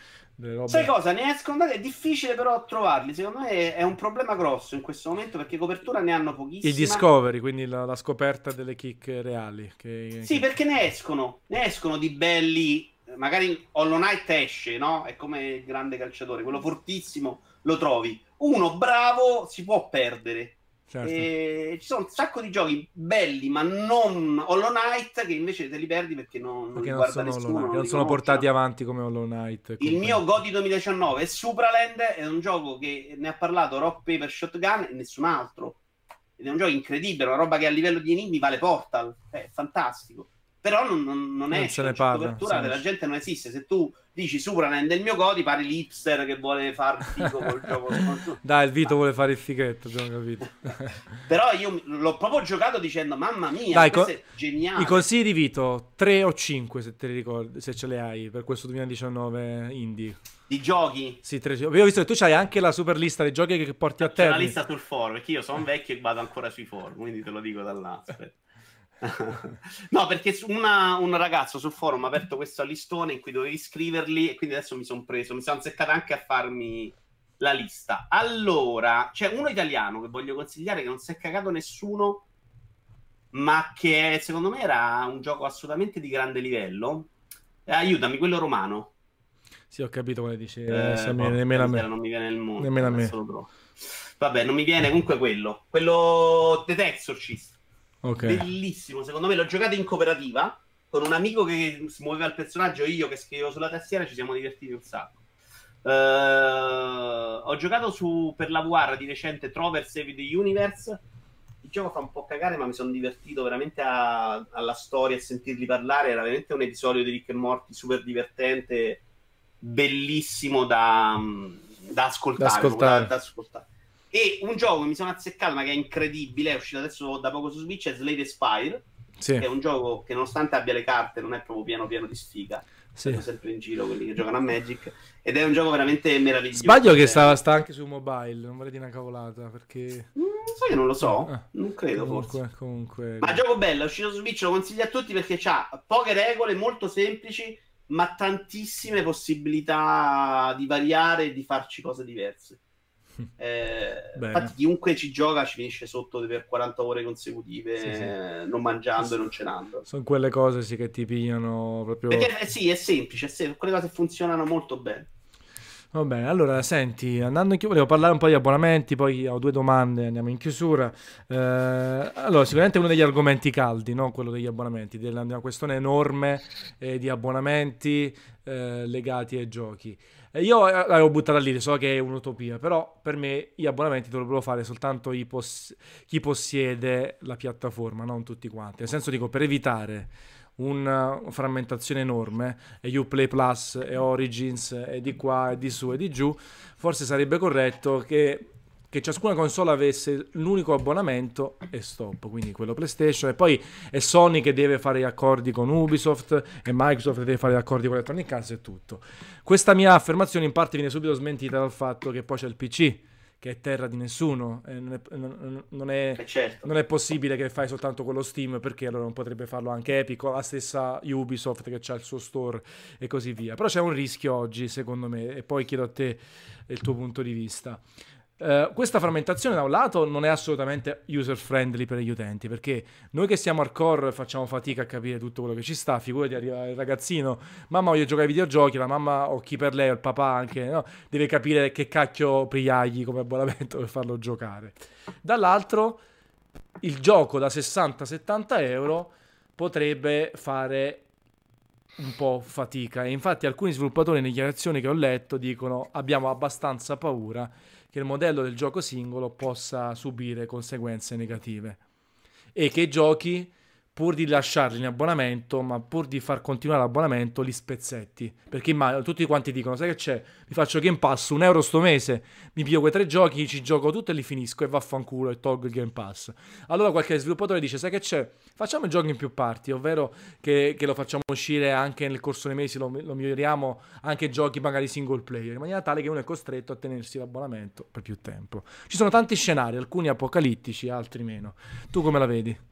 Sai cosa? Ne escono è difficile però trovarli. Secondo me è un problema grosso in questo momento perché copertura ne hanno pochissime. Il discovery, quindi la, la scoperta delle kick reali. Che, sì, perché ne escono, ne escono di belli. Magari Hollow Knight esce, no? È come il grande calciatore, quello fortissimo lo trovi. Uno bravo si può perdere. Certo. E ci sono un sacco di giochi belli, ma non Hollow Knight, che invece te li perdi perché non, perché non, non sono, nessuno, non, non sono portati avanti come Hollow Knight. Il mio Godi 2019 è Supraland, è un gioco che ne ha parlato Rock Paper Shotgun e nessun altro. Ed è un gioco incredibile, una roba che a livello di enigmi vale Portal, è fantastico. Però non, non, non, è se ne parla. copertura della gente non esiste. Se tu dici Supraland il mio Godi, pare l'ipster che vuole fare figo col (laughs) gioco. Dai, il Vito vuole fare il fichetto, abbiamo capito. (laughs) Però io l'ho proprio giocato dicendo, mamma mia, Dai, co- è geniale. I consigli di Vito, 3 o 5 se te li ricordi, se ce le hai per questo 2019 indie. Di giochi? Sì, tre. Io ho visto che tu hai anche la super lista dei giochi che porti a te. C'è la lista sul forum, perché io sono vecchio e vado ancora sui forum, quindi te lo dico da là. Aspetta. (laughs) no, perché una, un ragazzo sul forum ha aperto questo listone in cui dovevi scriverli e quindi adesso mi sono preso, mi sono azzeccato anche a farmi la lista. Allora, c'è uno italiano che voglio consigliare che non si è cagato nessuno, ma che secondo me era un gioco assolutamente di grande livello. Eh, aiutami, quello romano. Sì, ho capito quale dici. Eh, eh, nemmeno a me. Non mi viene il mondo. Nemmeno a me. Vabbè, non mi viene comunque quello. Quello The Exorcist. Okay. Bellissimo, secondo me l'ho giocato in cooperativa con un amico che muoveva il personaggio io che scrivevo sulla tastiera, ci siamo divertiti un sacco. Uh, ho giocato su, per la VR di recente Trover Save the Universe. Il gioco fa un po' cagare, ma mi sono divertito veramente a, alla storia e sentirli parlare. Era veramente un episodio di Rick e Morty super divertente, bellissimo da, da ascoltare. Da ascoltare. Da, da ascoltare. E un gioco che mi sono azzeccato, ma che è incredibile, è uscito adesso da poco su Switch, è Slade Spire. Sì. Che è un gioco che nonostante abbia le carte non è proprio pieno pieno di sfiga. Sì. Sono sempre in giro quelli che giocano a Magic. Ed è un gioco veramente meraviglioso. Sbaglio che cioè sta, sta, anche su mobile, non vorrei dire una cavolata, perché... Mm, Sai che non lo so? Eh, non credo comunque, forse. Comunque... Ma gioco bello, è uscito su Switch, lo consiglio a tutti perché ha poche regole, molto semplici, ma tantissime possibilità di variare e di farci cose diverse. Eh, infatti, chiunque ci gioca ci finisce sotto per 40 ore consecutive, sì, sì. Non mangiando e non cenando. Sono quelle cose sì, che ti pigliano proprio. Perché eh, sì, è semplice, è semplice, quelle cose funzionano molto bene. Va bene, allora senti, andando in chiusura, volevo parlare un po' di abbonamenti, poi ho due domande, andiamo in chiusura. Eh, allora, sicuramente uno degli argomenti caldi, no? quello degli abbonamenti, della una questione enorme eh, di abbonamenti eh, legati ai giochi. Io eh, l'avevo buttata lì, so che è un'utopia, però per me gli abbonamenti dovrebbero fare soltanto poss- chi possiede la piattaforma, non tutti quanti. Nel senso dico, per evitare una frammentazione enorme e Uplay Plus e Origins e di qua e di su e di giù, forse sarebbe corretto che, che ciascuna console avesse l'unico abbonamento e stop, quindi quello PlayStation e poi è Sony che deve fare gli accordi con Ubisoft e Microsoft deve fare gli accordi con Electronic Arts e tutto. Questa mia affermazione in parte viene subito smentita dal fatto che poi c'è il PC che è terra di nessuno. Non, è, non, non, è, eh, certo. non, è, possibile che fai soltanto quello Steam perché allora non potrebbe farlo anche Epic, la stessa Ubisoft che ha il suo store e così via. Però c'è un rischio oggi, secondo me, e poi chiedo a te il tuo punto di vista. Uh, questa frammentazione da un lato non è assolutamente user friendly per gli utenti perché noi che siamo hardcore facciamo fatica a capire tutto quello che ci sta figurati arriva il ragazzino mamma voglio giocare ai videogiochi la mamma o chi per lei o il papà anche no? deve capire che cacchio pigliargli come abbonamento per farlo giocare dall'altro il gioco da 60-70 euro potrebbe fare un po' fatica e infatti alcuni sviluppatori nelle dichiarazioni che ho letto dicono abbiamo abbastanza paura che il modello del gioco singolo possa subire conseguenze negative. E che i giochi pur di lasciarli in abbonamento, ma pur di far continuare l'abbonamento, li spezzetti. Perché immagino, tutti quanti dicono, sai che c'è? Mi faccio Game Pass, un euro sto mese, mi piglio quei tre giochi, ci gioco tutto e li finisco e vaffanculo e tolgo il Game Pass. Allora qualche sviluppatore dice, sai che c'è? Facciamo il gioco in più parti, ovvero che, che lo facciamo uscire anche nel corso dei mesi, lo, lo miglioriamo anche giochi magari single player, in maniera tale che uno è costretto a tenersi l'abbonamento per più tempo. Ci sono tanti scenari, alcuni apocalittici, altri meno. Tu come la vedi?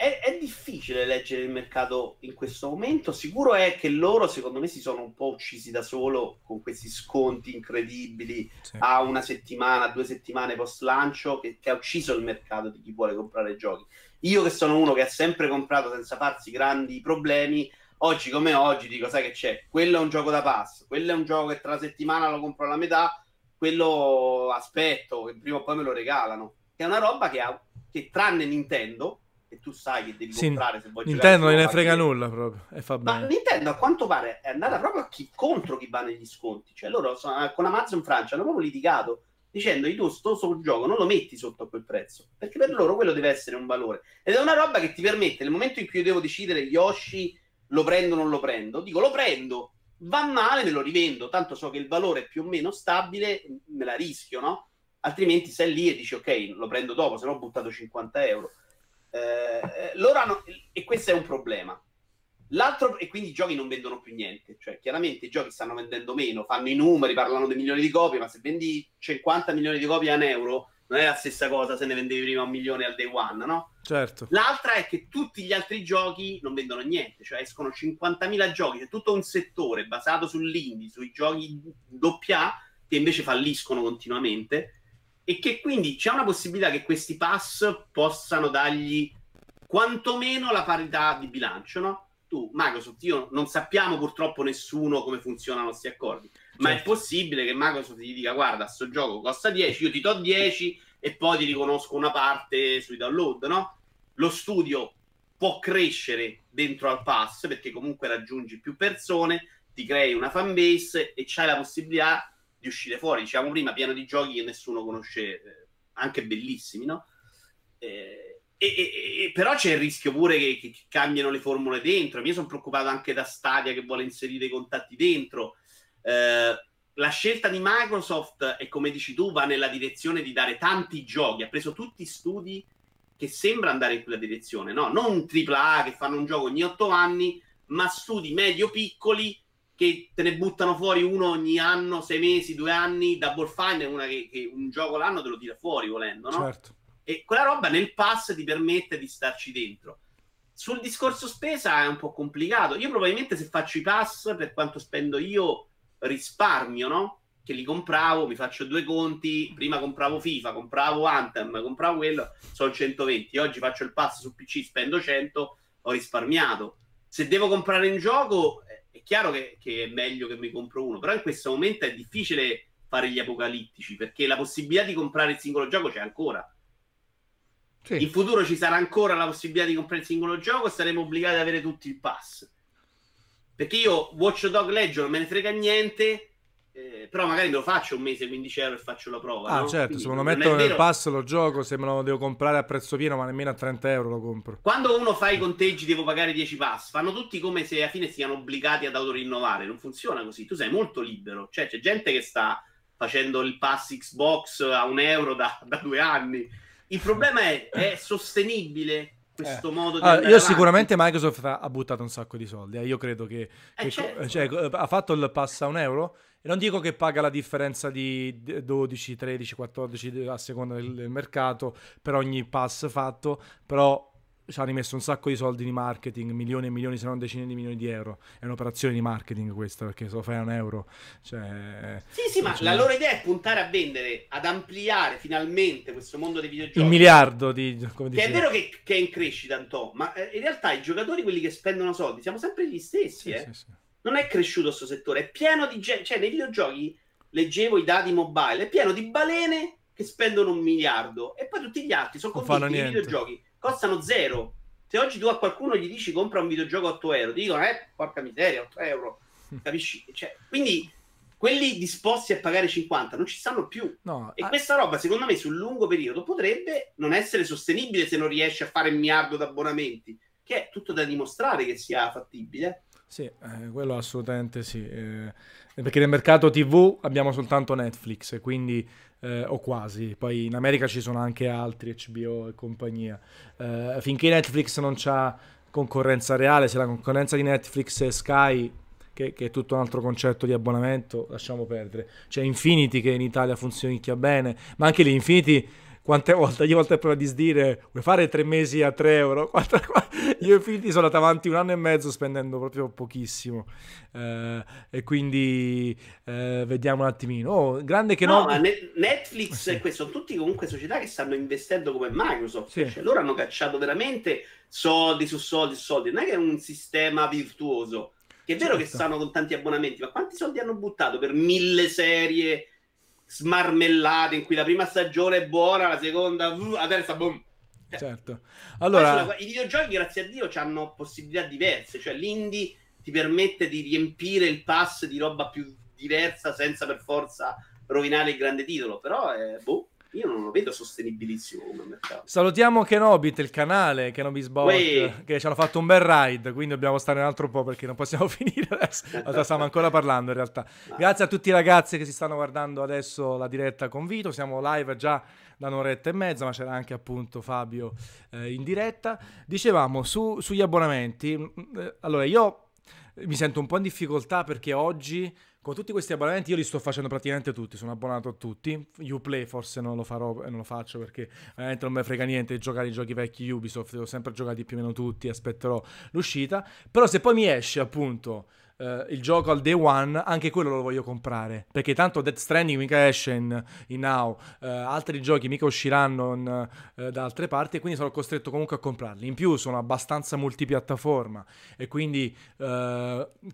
È, è, difficile leggere il mercato in questo momento. Sicuro è che loro, secondo me, si sono un po' uccisi da solo con questi sconti incredibili sì. a una settimana, due settimane post lancio, che, che, ha ucciso il mercato di chi vuole comprare giochi. Io, che sono uno che ha sempre comprato senza farsi grandi problemi, oggi come oggi dico: sai che c'è? Quello è un gioco da pass, quello è un gioco che tra la settimana lo compro alla metà, quello aspetto, che prima o poi me lo regalano. Che è una roba che, ha, che tranne Nintendo e tu sai che devi sì, comprare se vuoi Nintendo non ne frega nulla proprio e fa ma bene. Nintendo a quanto pare è andata proprio chi, contro chi va negli sconti. Cioè loro sono, eh, con Amazon Francia hanno proprio litigato dicendo tu sto sul gioco non lo metti sotto a quel prezzo. Perché per loro quello deve essere un valore. Ed è una roba che ti permette nel momento in cui io devo decidere Yoshi lo prendo o non lo prendo dico lo prendo va male me lo rivendo tanto so che il valore è più o meno stabile me la rischio no? altrimenti sei lì e dici ok lo prendo dopo se no ho buttato 50 euro eh, loro hanno, e questo è un problema. L'altro, e quindi i giochi non vendono più niente, cioè chiaramente i giochi stanno vendendo meno, fanno i numeri, parlano di milioni di copie, ma se vendi 50 milioni di copie a un euro non è la stessa cosa se ne vendevi prima un milione al day one, no? Certo. L'altra è che tutti gli altri giochi non vendono niente, cioè escono 50.000 giochi, c'è tutto un settore basato sull'indie, sui giochi doppia che invece falliscono continuamente e che quindi c'è una possibilità che questi pass possano dargli quantomeno la parità di bilancio, no? Tu, Microsoft, io non sappiamo purtroppo nessuno come funzionano questi accordi, certo. ma è certo. possibile che Microsoft gli dica guarda, sto gioco costa 10, io ti do 10 e poi ti riconosco una parte sui download, no? Lo studio può crescere dentro al pass perché comunque raggiungi più persone, ti crei una fanbase e c'hai la possibilità di uscire fuori. Diciamo prima, pieno di giochi che nessuno conosce, eh, anche bellissimi, no? Eh, e, e, e, però c'è il rischio pure che, che, che cambiano le formule dentro. Io sono preoccupato anche da Stadia che vuole inserire i contatti dentro. Eh, la scelta di Microsoft, e come dici tu, va nella direzione di dare tanti giochi. Ha preso tutti studi che sembra andare in quella direzione, no? Non AAA che fanno un gioco ogni otto anni, ma studi medio-piccoli che te ne buttano fuori uno ogni anno, sei mesi, due anni. Double Fine è una che, che un gioco l'anno te lo tira fuori volendo, no? Certo. e quella roba nel pass ti permette di starci dentro. Sul discorso spesa è un po' complicato. Io probabilmente se faccio i pass per quanto spendo io risparmio, no? Che li compravo, mi faccio due conti, prima compravo FIFA, compravo Anthem, compravo quello, sono 120. Oggi faccio il pass su PC, spendo 100, ho risparmiato. Se devo comprare in gioco, è chiaro che, che è meglio che mi compro uno, però in questo momento è difficile fare gli apocalittici perché la possibilità di comprare il singolo gioco c'è ancora sì. In futuro ci sarà ancora la possibilità di comprare il singolo gioco e saremo obbligati ad avere tutti il pass. Perché io Watch Dog Legion non me ne frega niente, eh, però magari me lo faccio un mese 15 euro e faccio la prova. Ah, no? certo, Quindi se me lo metto nel pass lo gioco, se me lo devo comprare a prezzo pieno, ma nemmeno a 30 euro lo compro. Quando uno fa i conteggi devo pagare 10 pass, fanno tutti come se alla fine siano obbligati ad autorinnovare. Non funziona così, tu sei molto libero. Cioè, c'è gente che sta facendo il pass Xbox a un euro da, da due anni il problema è, è sostenibile questo eh. modo di allora, io avanti. sicuramente Microsoft ha, buttato un sacco di soldi eh. io credo che, eh che certo. cioè, ha fatto il pass a un euro e non dico che paga la differenza di 12, 13, 14 a seconda del, del mercato per ogni pass fatto però ci hanno rimesso un sacco di soldi di marketing, milioni e milioni, se non decine di milioni di euro. È un'operazione di marketing questa, perché se lo fai a un euro... Cioè, sì, sì, ma la loro idea è puntare a vendere, ad ampliare finalmente questo mondo dei videogiochi. Il miliardo di... Come che è vero che, che, è in crescita, Antò, ma eh, in realtà i giocatori, quelli che spendono soldi, siamo sempre gli stessi, sì, eh. Sì, sì. Non è cresciuto questo settore, è pieno di gente... Cioè, nei videogiochi, leggevo i dati mobile, è pieno di balene che spendono un miliardo e poi tutti gli altri sono convinti che i videogiochi costano zero. Se oggi tu a qualcuno gli dici compra un videogioco a 8 euro, ti dicono, eh, porca miseria, 8 euro. (laughs) Capisci? Cioè, quindi quelli disposti a pagare 50 non ci stanno più. No, e ah... questa roba, secondo me, sul lungo periodo potrebbe non essere sostenibile se non riesci a fare il miliardo di abbonamenti, che è tutto da dimostrare che sia fattibile. Sì, eh, quello assolutamente sì. Eh, perché nel mercato TV abbiamo soltanto Netflix, quindi eh, o quasi. Poi in America ci sono anche altri, HBO e compagnia. Eh, finché Netflix non c'ha concorrenza reale, se la concorrenza di Netflix è Sky, che, che, è tutto un altro concetto di abbonamento, lasciamo perdere. C'è Infinity che in Italia funzionicchia bene, ma anche lì Infinity quante volte ogni volta prova di sdire vuoi fare tre mesi a tre euro? (laughs) Io e Filti sono andato avanti un anno e mezzo spendendo proprio pochissimo. Eh, e quindi eh, vediamo un attimino. Oh, grande che no, no... ma Netflix sì. e questo sono tutti comunque società che stanno investendo come Microsoft. Sì. cioè, loro hanno cacciato veramente soldi su soldi su soldi. Non è che è un sistema virtuoso che è vero certo. che stanno con tanti abbonamenti ma quanti soldi hanno buttato per mille serie smarmellate in cui la prima stagione è buona, la seconda, uh, la terza, boom. Cioè, certo. Allora... I videogiochi, grazie a Dio, hanno possibilità diverse, cioè l'indie ti permette di riempire il pass di roba più diversa senza per forza rovinare il grande titolo, però è, boh, io non lo vedo sostenibilissimo come mercato. Salutiamo Kenobit, il canale Kenobis Bot, che ci hanno fatto un bel ride, quindi dobbiamo stare un altro po' perché non possiamo (laughs) finire adesso. Allora, stiamo ancora parlando in realtà. Grazie a tutti i ragazzi che si stanno guardando adesso la diretta con Vito, siamo live già da un'oretta e mezza, ma c'era anche appunto Fabio eh, in diretta. Dicevamo su, sugli abbonamenti, eh, allora io mi sento un po' in difficoltà perché oggi con tutti questi abbonamenti io li sto facendo praticamente tutti, sono abbonato a tutti. Uplay forse non lo farò e non lo faccio perché veramente non me frega niente di giocare i giochi vecchi Ubisoft, ho sempre giocati più o meno tutti, aspetterò l'uscita. Però se poi mi esce appunto Uh, il gioco al day one, anche quello lo voglio comprare. Perché tanto Death Stranding mica esce in, in now, uh, altri giochi mica usciranno in, uh, da altre parti e quindi sarò costretto comunque a comprarli. In più sono abbastanza multipiattaforma e quindi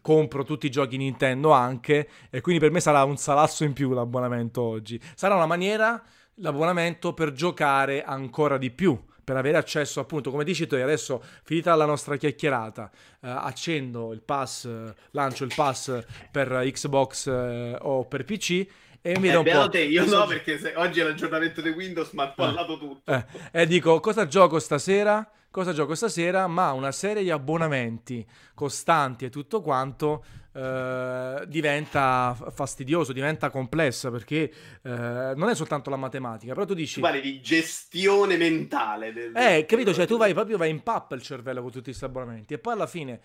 compro tutti i giochi Nintendo anche e quindi per me sarà un salasso in più l'abbonamento oggi. Sarà una maniera, l'abbonamento per giocare ancora di più per avere accesso appunto, come dici tu, adesso finita la nostra chiacchierata, eh, accendo il pass, lancio il pass per Xbox eh, o per PC e mi eh, un po'. Te, io no, perché se... oggi è l'aggiornamento di Windows, ma ha spallato eh. tutto. Eh. E dico, cosa gioco stasera? Cosa gioco stasera? Ma una serie di abbonamenti costanti e tutto quanto eh, diventa fastidioso, diventa complessa perché eh, non è soltanto la matematica, però tu dici... Tu parli di gestione mentale. Del... Eh, capito? Cioè tu vai proprio vai in pappa il cervello con tutti questi abbonamenti e poi alla fine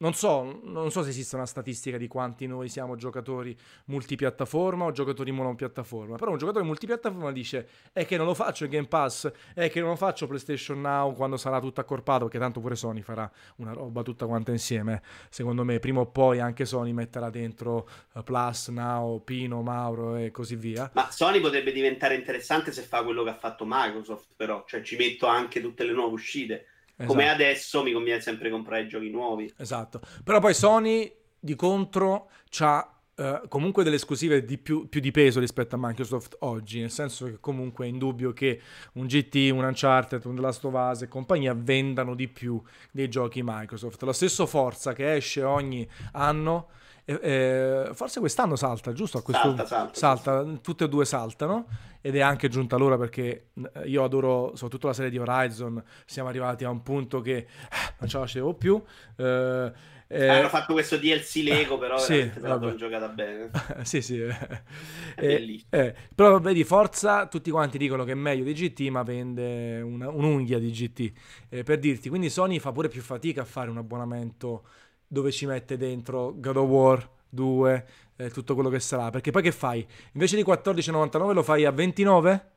non so, non so se esiste una statistica di quanti noi siamo giocatori multipiattaforma o giocatori monopiattaforma, però un giocatore multipiattaforma dice è che non lo faccio in Game Pass, è che non lo faccio PlayStation Now quando sarà tutto accorpato, perché tanto pure Sony farà una roba tutta quanta insieme. Secondo me prima o poi anche Sony metterà dentro uh, Plus, Now, Pino, Mauro e così via. Ma Sony potrebbe diventare interessante se fa quello che ha fatto Microsoft, però, cioè ci metto anche tutte le nuove uscite Esatto. Come adesso mi conviene sempre comprare giochi nuovi. Esatto. Però poi Sony di contro ha Uh, comunque delle esclusive di più, più, di peso rispetto a Microsoft oggi, nel senso che comunque è indubbio che un GT, un Uncharted, un The Last of Us e compagnia vendano di più dei giochi Microsoft. Lo stesso Forza che esce ogni anno, eh, eh, forse quest'anno salta, giusto? A questo... Salta, salta, salta, tutte e due saltano ed è anche giunta l'ora perché io adoro soprattutto la serie di Horizon, siamo arrivati a un punto che ah, non ce la facevo più. Eh, eh, Hanno fatto questo DLC Lego, però (laughs) sì, non giocata bene. (laughs) sì, sì. Eh, eh, però vedi, Forza, tutti quanti dicono che è meglio di GT, ma vende una, un'unghia di GT. Eh, per dirti, quindi Sony fa pure più fatica a fare un abbonamento dove ci mette dentro God of War 2, eh, tutto quello che sarà. Perché poi che fai? Invece di 14,99 lo fai a 29?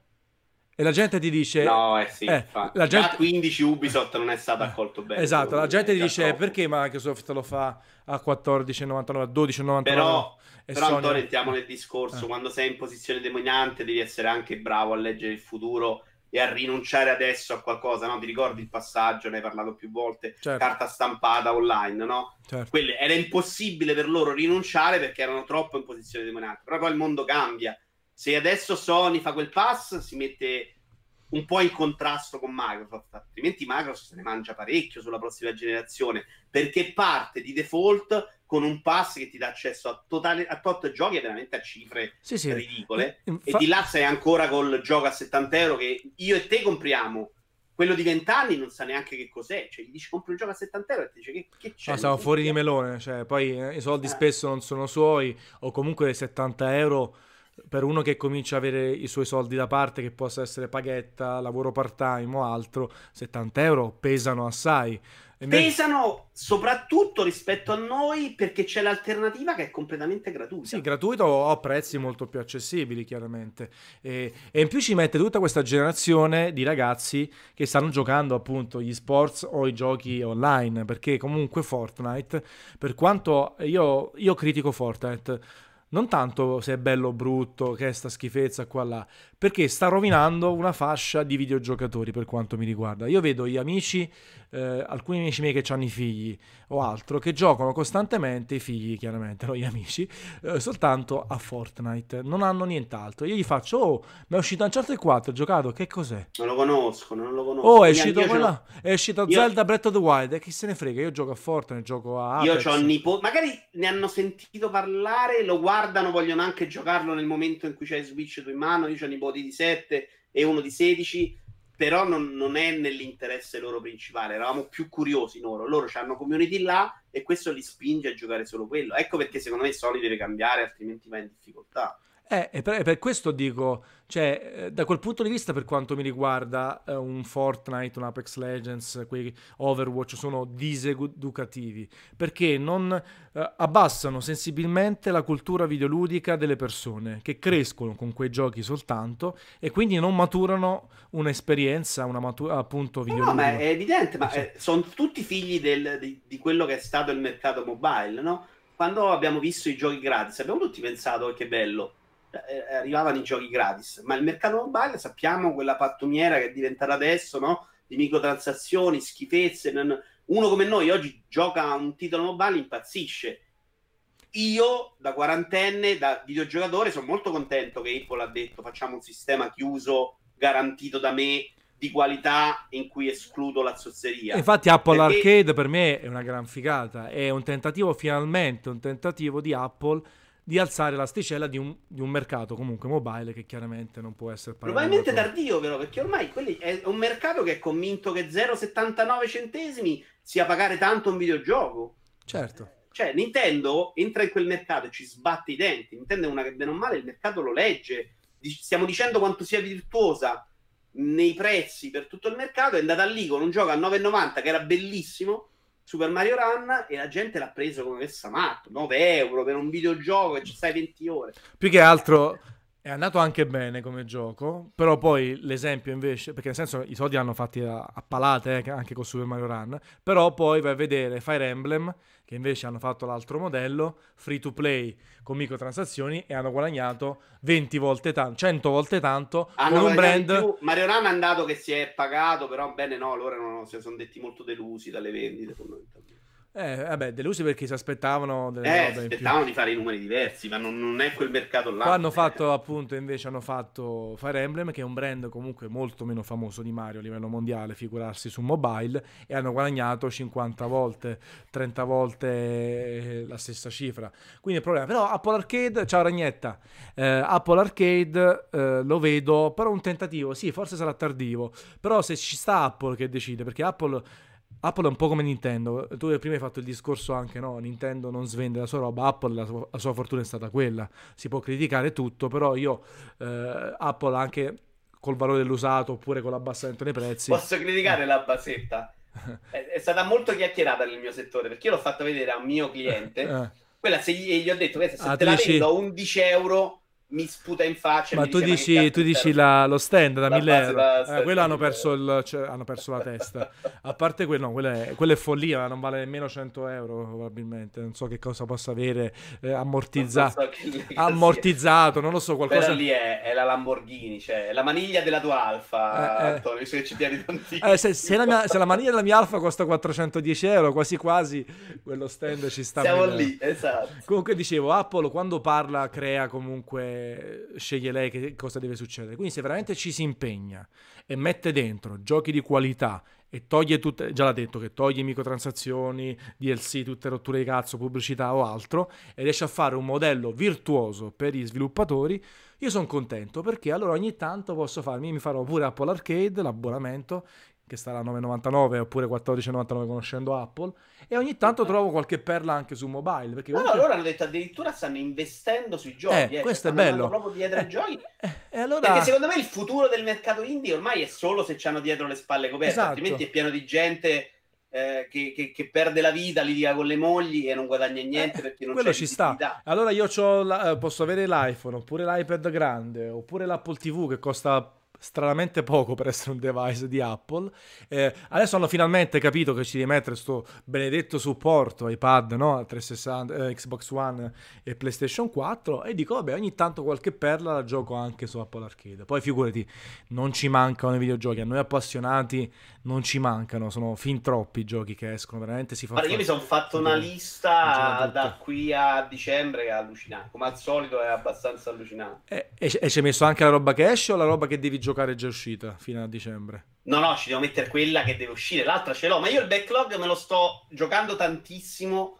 E la gente ti dice... No, eh sì, eh, la gente... Da 15 Ubisoft non è stato accolto bene. Esatto, la gente ti dice troppo. perché Microsoft lo fa a 14,99, a 12,99. Però, però Sony... Antonio, entriamo nel discorso, eh. quando sei in posizione demoniante devi essere anche bravo a leggere il futuro e a rinunciare adesso a qualcosa, no? Ti ricordi il passaggio, ne hai parlato più volte, certo. carta stampata online, no? Certo. Quelle, era impossibile per loro rinunciare perché erano troppo in posizione demoniante. Però poi il mondo cambia se adesso Sony fa quel pass, si mette un po' in contrasto con Microsoft, altrimenti Microsoft se ne mangia parecchio sulla prossima generazione, perché parte di default con un pass che ti dà accesso a, totale, a tot giochi e veramente a cifre sì, sì. ridicole. Infa... E di là sei ancora col gioco a 70 euro che io e te compriamo. Quello di 20 anni non sa neanche che cos'è, cioè gli dici compri un gioco a 70 euro e ti dice che, che c'è. No, siamo fuori di melone, cioè poi eh, i soldi eh. spesso non sono suoi o comunque 70 euro per uno che comincia a avere i suoi soldi da parte, che possa essere paghetta, lavoro part time o altro, 70 euro pesano assai. Invece... Pesano soprattutto rispetto a noi perché c'è l'alternativa che è completamente gratuita. Sì, gratuito o a prezzi molto più accessibili, chiaramente. E, e, in più ci mette tutta questa generazione di ragazzi che stanno giocando appunto gli sports o i giochi online. Perché comunque Fortnite, per quanto io, io critico Fortnite non tanto se è bello o brutto, che è sta schifezza qua là, perché sta rovinando una fascia di videogiocatori per quanto mi riguarda. Io vedo gli amici, eh, alcuni amici miei che hanno i figli o altro, che giocano costantemente, i figli chiaramente, (laughs) non gli amici, eh, soltanto a Fortnite, non hanno nient'altro. Io gli faccio, oh, ma è uscito Uncharted 4, ho giocato, che cos'è? Non lo conosco, non lo conosco. Oh, è uscito, quella, è uscito io... Zelda Breath of the Wild, e chi se ne frega, io gioco a Fortnite, gioco a Apex. Io ho nipote, magari ne hanno sentito parlare, lo guardano, vogliono anche giocarlo nel momento in cui c'hai Switch tu in mano, io ho nipoti nipoti di 7 e uno di 16, però non, non, è nell'interesse loro principale, eravamo più curiosi loro, loro hanno community là e questo li spinge a giocare solo quello. Ecco perché secondo me Sony deve cambiare, altrimenti va in difficoltà. Eh, e per, per, questo dico, cioè, eh, da quel punto di vista, per quanto mi riguarda, eh, un Fortnite, un Apex Legends, quei Overwatch sono diseducativi perché non eh, abbassano sensibilmente la cultura videoludica delle persone che crescono con quei giochi soltanto e quindi non maturano un'esperienza, una matura, appunto videoludica. No, ma è evidente, ma eh, sono tutti figli del, di, di quello che è stato il mercato mobile, no? Quando abbiamo visto i giochi gratis, abbiamo tutti pensato oh, che bello eh, arrivavano i giochi gratis, ma il mercato mobile sappiamo quella pattumiera che è diventata adesso, no? Di microtransazioni, schifezze. Non... Uno come noi oggi gioca a un titolo mobile, impazzisce. Io, da quarantenne, da videogiocatore, sono molto contento che Apple ha detto facciamo un sistema chiuso, garantito da me, di qualità in cui escludo la zozzeria. Infatti Apple Perché... Arcade per me è una gran figata, è un tentativo finalmente, un tentativo di Apple di alzare l'asticella di un, di un, mercato comunque mobile che chiaramente non può essere probabilmente tardivo però perché ormai è un mercato che è convinto che 0,79 centesimi sia pagare tanto un videogioco. Certo. Cioè Nintendo entra in quel mercato e ci sbatte i denti. Nintendo è una che bene o male il mercato lo legge. Stiamo dicendo quanto sia virtuosa nei prezzi per tutto il mercato è andata lì con un gioco a 9,90 che era bellissimo Super Mario Run e la gente l'ha preso come messa matto 9 euro per un videogioco e ci stai 20 ore. Più che altro è andato anche bene come gioco, però poi l'esempio invece, perché nel senso i soldi l'hanno fatti a, a palate eh, anche con Super Mario Run, però poi vai a vedere Fire Emblem, che invece hanno fatto l'altro modello, free to play con microtransazioni e hanno guadagnato 20 volte tanto, 100 volte tanto hanno con un brand... Più. Mario Run è andato che si è pagato, però bene no, loro non, si sono detti molto delusi dalle vendite fondamentalmente. Eh, vabbè, delusi perché si aspettavano delle eh, robe aspettavano di fare i numeri diversi, ma non, non, è quel mercato là. Qua hanno fatto appunto, invece hanno fatto Fire Emblem, che è un brand comunque molto meno famoso di Mario a livello mondiale, figurarsi su mobile, e hanno guadagnato 50 volte, 30 volte la stessa cifra. Quindi il problema. Però Apple Arcade, ciao Ragnetta, eh, Apple Arcade eh, lo vedo, però un tentativo, sì, forse sarà tardivo, però se ci sta Apple che decide, perché Apple Apple è un po' come Nintendo. Tu prima hai fatto il discorso anche, no? Nintendo non svende la sua roba. Apple, la sua, la sua fortuna è stata quella. Si può criticare tutto, però io, eh, Apple anche col valore dell'usato oppure con l'abbassamento dei prezzi. Posso criticare la basetta? (laughs) è, è, stata molto chiacchierata nel mio settore perché io l'ho fatto vedere a un mio cliente. Eh. Quella se gli, gli ho detto, se ah, te la dici... vendo a 11 euro mi sputa in faccia. Ma tu dici, ma tu dici la, lo stand da 1000 euro? Eh, quello hanno perso, il, cioè, hanno perso, la testa. A parte quello, no, quella è, quella è follia, non vale nemmeno 100 euro probabilmente. Non so che cosa possa avere eh, ammortizzato. So ammortizzato, non lo so. Qualcosa... Però lì è, è, la Lamborghini, cioè la maniglia della tua Alfa, eh, eh. Antonio, ci tantissimo. Eh, se, se, la mia, se, la maniglia della mia Alfa costa 410 euro, quasi quasi quello stand ci sta. Siamo lì, esatto. Comunque dicevo, Apple quando parla crea comunque sceglie lei che cosa deve succedere. Quindi se veramente ci si impegna e mette dentro giochi di qualità e toglie tutte, già l'ha detto che toglie microtransazioni, DLC, tutte rotture di cazzo, pubblicità o altro, e riesce a fare un modello virtuoso per gli sviluppatori, io sono contento perché allora ogni tanto posso farmi, mi farò pure Apple Arcade, l'abbonamento, che starà a 9,99 oppure 14,99 conoscendo Apple e ogni tanto trovo qualche perla anche su mobile perché no, comunque... loro hanno detto addirittura stanno investendo sui giochi eh, eh, questo è bello proprio dietro ai eh, giochi eh, allora... perché secondo me il futuro del mercato indie ormai è solo se hanno dietro le spalle coperte esatto. altrimenti è pieno di gente eh, che, che, che, perde la vita, litiga con le mogli e non guadagna niente eh, perché non quello ci sta. Allora io la, eh, posso avere l'iPhone oppure l'iPad grande oppure l'Apple TV che costa stranamente poco per essere un device di Apple. Eh, adesso hanno finalmente capito che ci devi mettere questo benedetto supporto iPad, no? 360, eh, Xbox One e PlayStation 4 e dico vabbè ogni tanto qualche perla la gioco anche su Apple Arcade. Poi figurati, non ci mancano i videogiochi, a noi appassionati non ci mancano, sono fin troppi i giochi che escono, veramente si fa... Guarda, io mi sono fatto una lista da qui a dicembre che è allucinante, come al solito è abbastanza allucinante. E, e, e ci hai messo anche la roba che esce o la roba che devi giocare? Giocare già uscita fino a dicembre. No, no, ci devo mettere quella che deve uscire, l'altra ce l'ho, ma io il backlog me lo sto giocando tantissimo,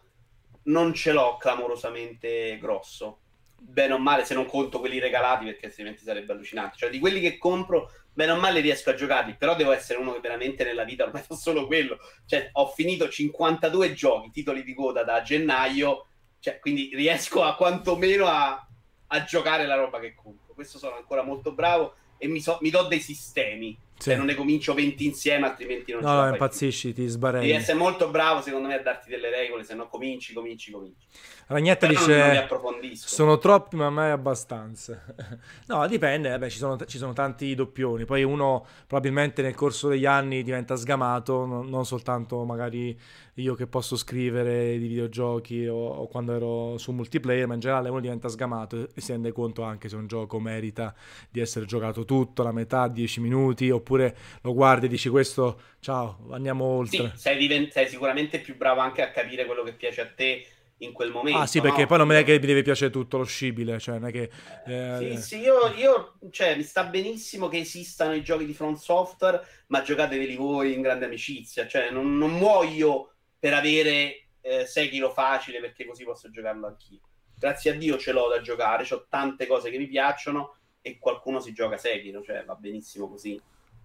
non ce l'ho clamorosamente grosso. Bene o male, se non conto quelli regalati, perché altrimenti sarebbe allucinante. Cioè, di quelli che compro, bene o male riesco a giocarli, però devo essere uno che veramente nella vita ormai (laughs) fa solo quello. Cioè, ho finito 52 giochi, titoli di coda da gennaio, cioè, quindi riesco a quantomeno a, a giocare la roba che compro. Questo sono ancora molto bravo e mi, so, mi do dei sistemi. Sì. Se non ne comincio 20 insieme, altrimenti non no, No, impazzisci, ti sbarelli. Devi essere molto bravo, secondo me, a darti delle regole, se no cominci, cominci, cominci. Ragnetta Però dice: Sono troppi, ma me abbastanza. (laughs) no, dipende. Vabbè, ci, sono, ci, sono, tanti doppioni. Poi uno probabilmente nel corso degli anni diventa sgamato, non, non soltanto magari io che posso scrivere di videogiochi o, o, quando ero su multiplayer, ma in generale uno diventa sgamato e si rende conto anche se un gioco merita di essere giocato tutto, la metà, 10 minuti, oppure lo guardi e dici questo, ciao, andiamo oltre. Sì, sei, divent- sei sicuramente più bravo anche a capire quello che piace a te in quel momento. Ah sì, perché no? poi non è che mi deve piacere tutto lo scibile, cioè non è che... Eh... Sì, sì, io, io, cioè, mi sta benissimo che esistano i giochi di Front Software, ma giocateveli voi in grande amicizia, cioè non, non muoio per avere eh, Sekiro facile perché così posso giocarlo anch'io. Grazie a Dio ce l'ho da giocare, ho tante cose che mi piacciono e qualcuno si gioca Sekiro, cioè va benissimo così.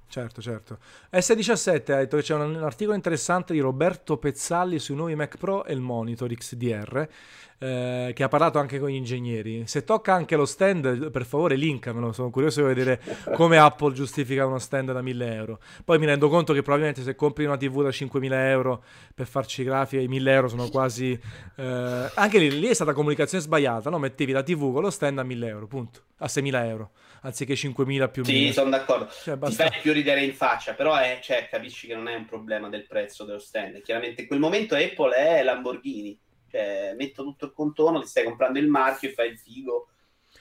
Certo, certo. S17 ha detto che c'è un articolo interessante di Roberto Pezzalli sui nuovi Mac Pro e il monitor XDR. eh, che ha parlato anche con gli ingegneri. Se tocca anche lo stand, per favore linkamelo, sono curioso di vedere (laughs) come Apple giustifica uno stand da 1000 euro. Poi mi rendo conto che probabilmente se compri una TV da 5000 euro per farci grafica, i 1000 euro sono quasi... Eh, anche lì, lì, è stata comunicazione sbagliata, no? Mettevi la TV con lo stand a 1000 euro, punto, a 6000 euro anziché 5.000 più Sì, sono d'accordo. Cioè, basta... Ti fai più ridere in faccia, però è, cioè, capisci che non è un problema del prezzo dello stand. Chiaramente in quel momento Apple è Lamborghini. Cioè, metto tutto il contorno, ti stai comprando il marchio e fai il figo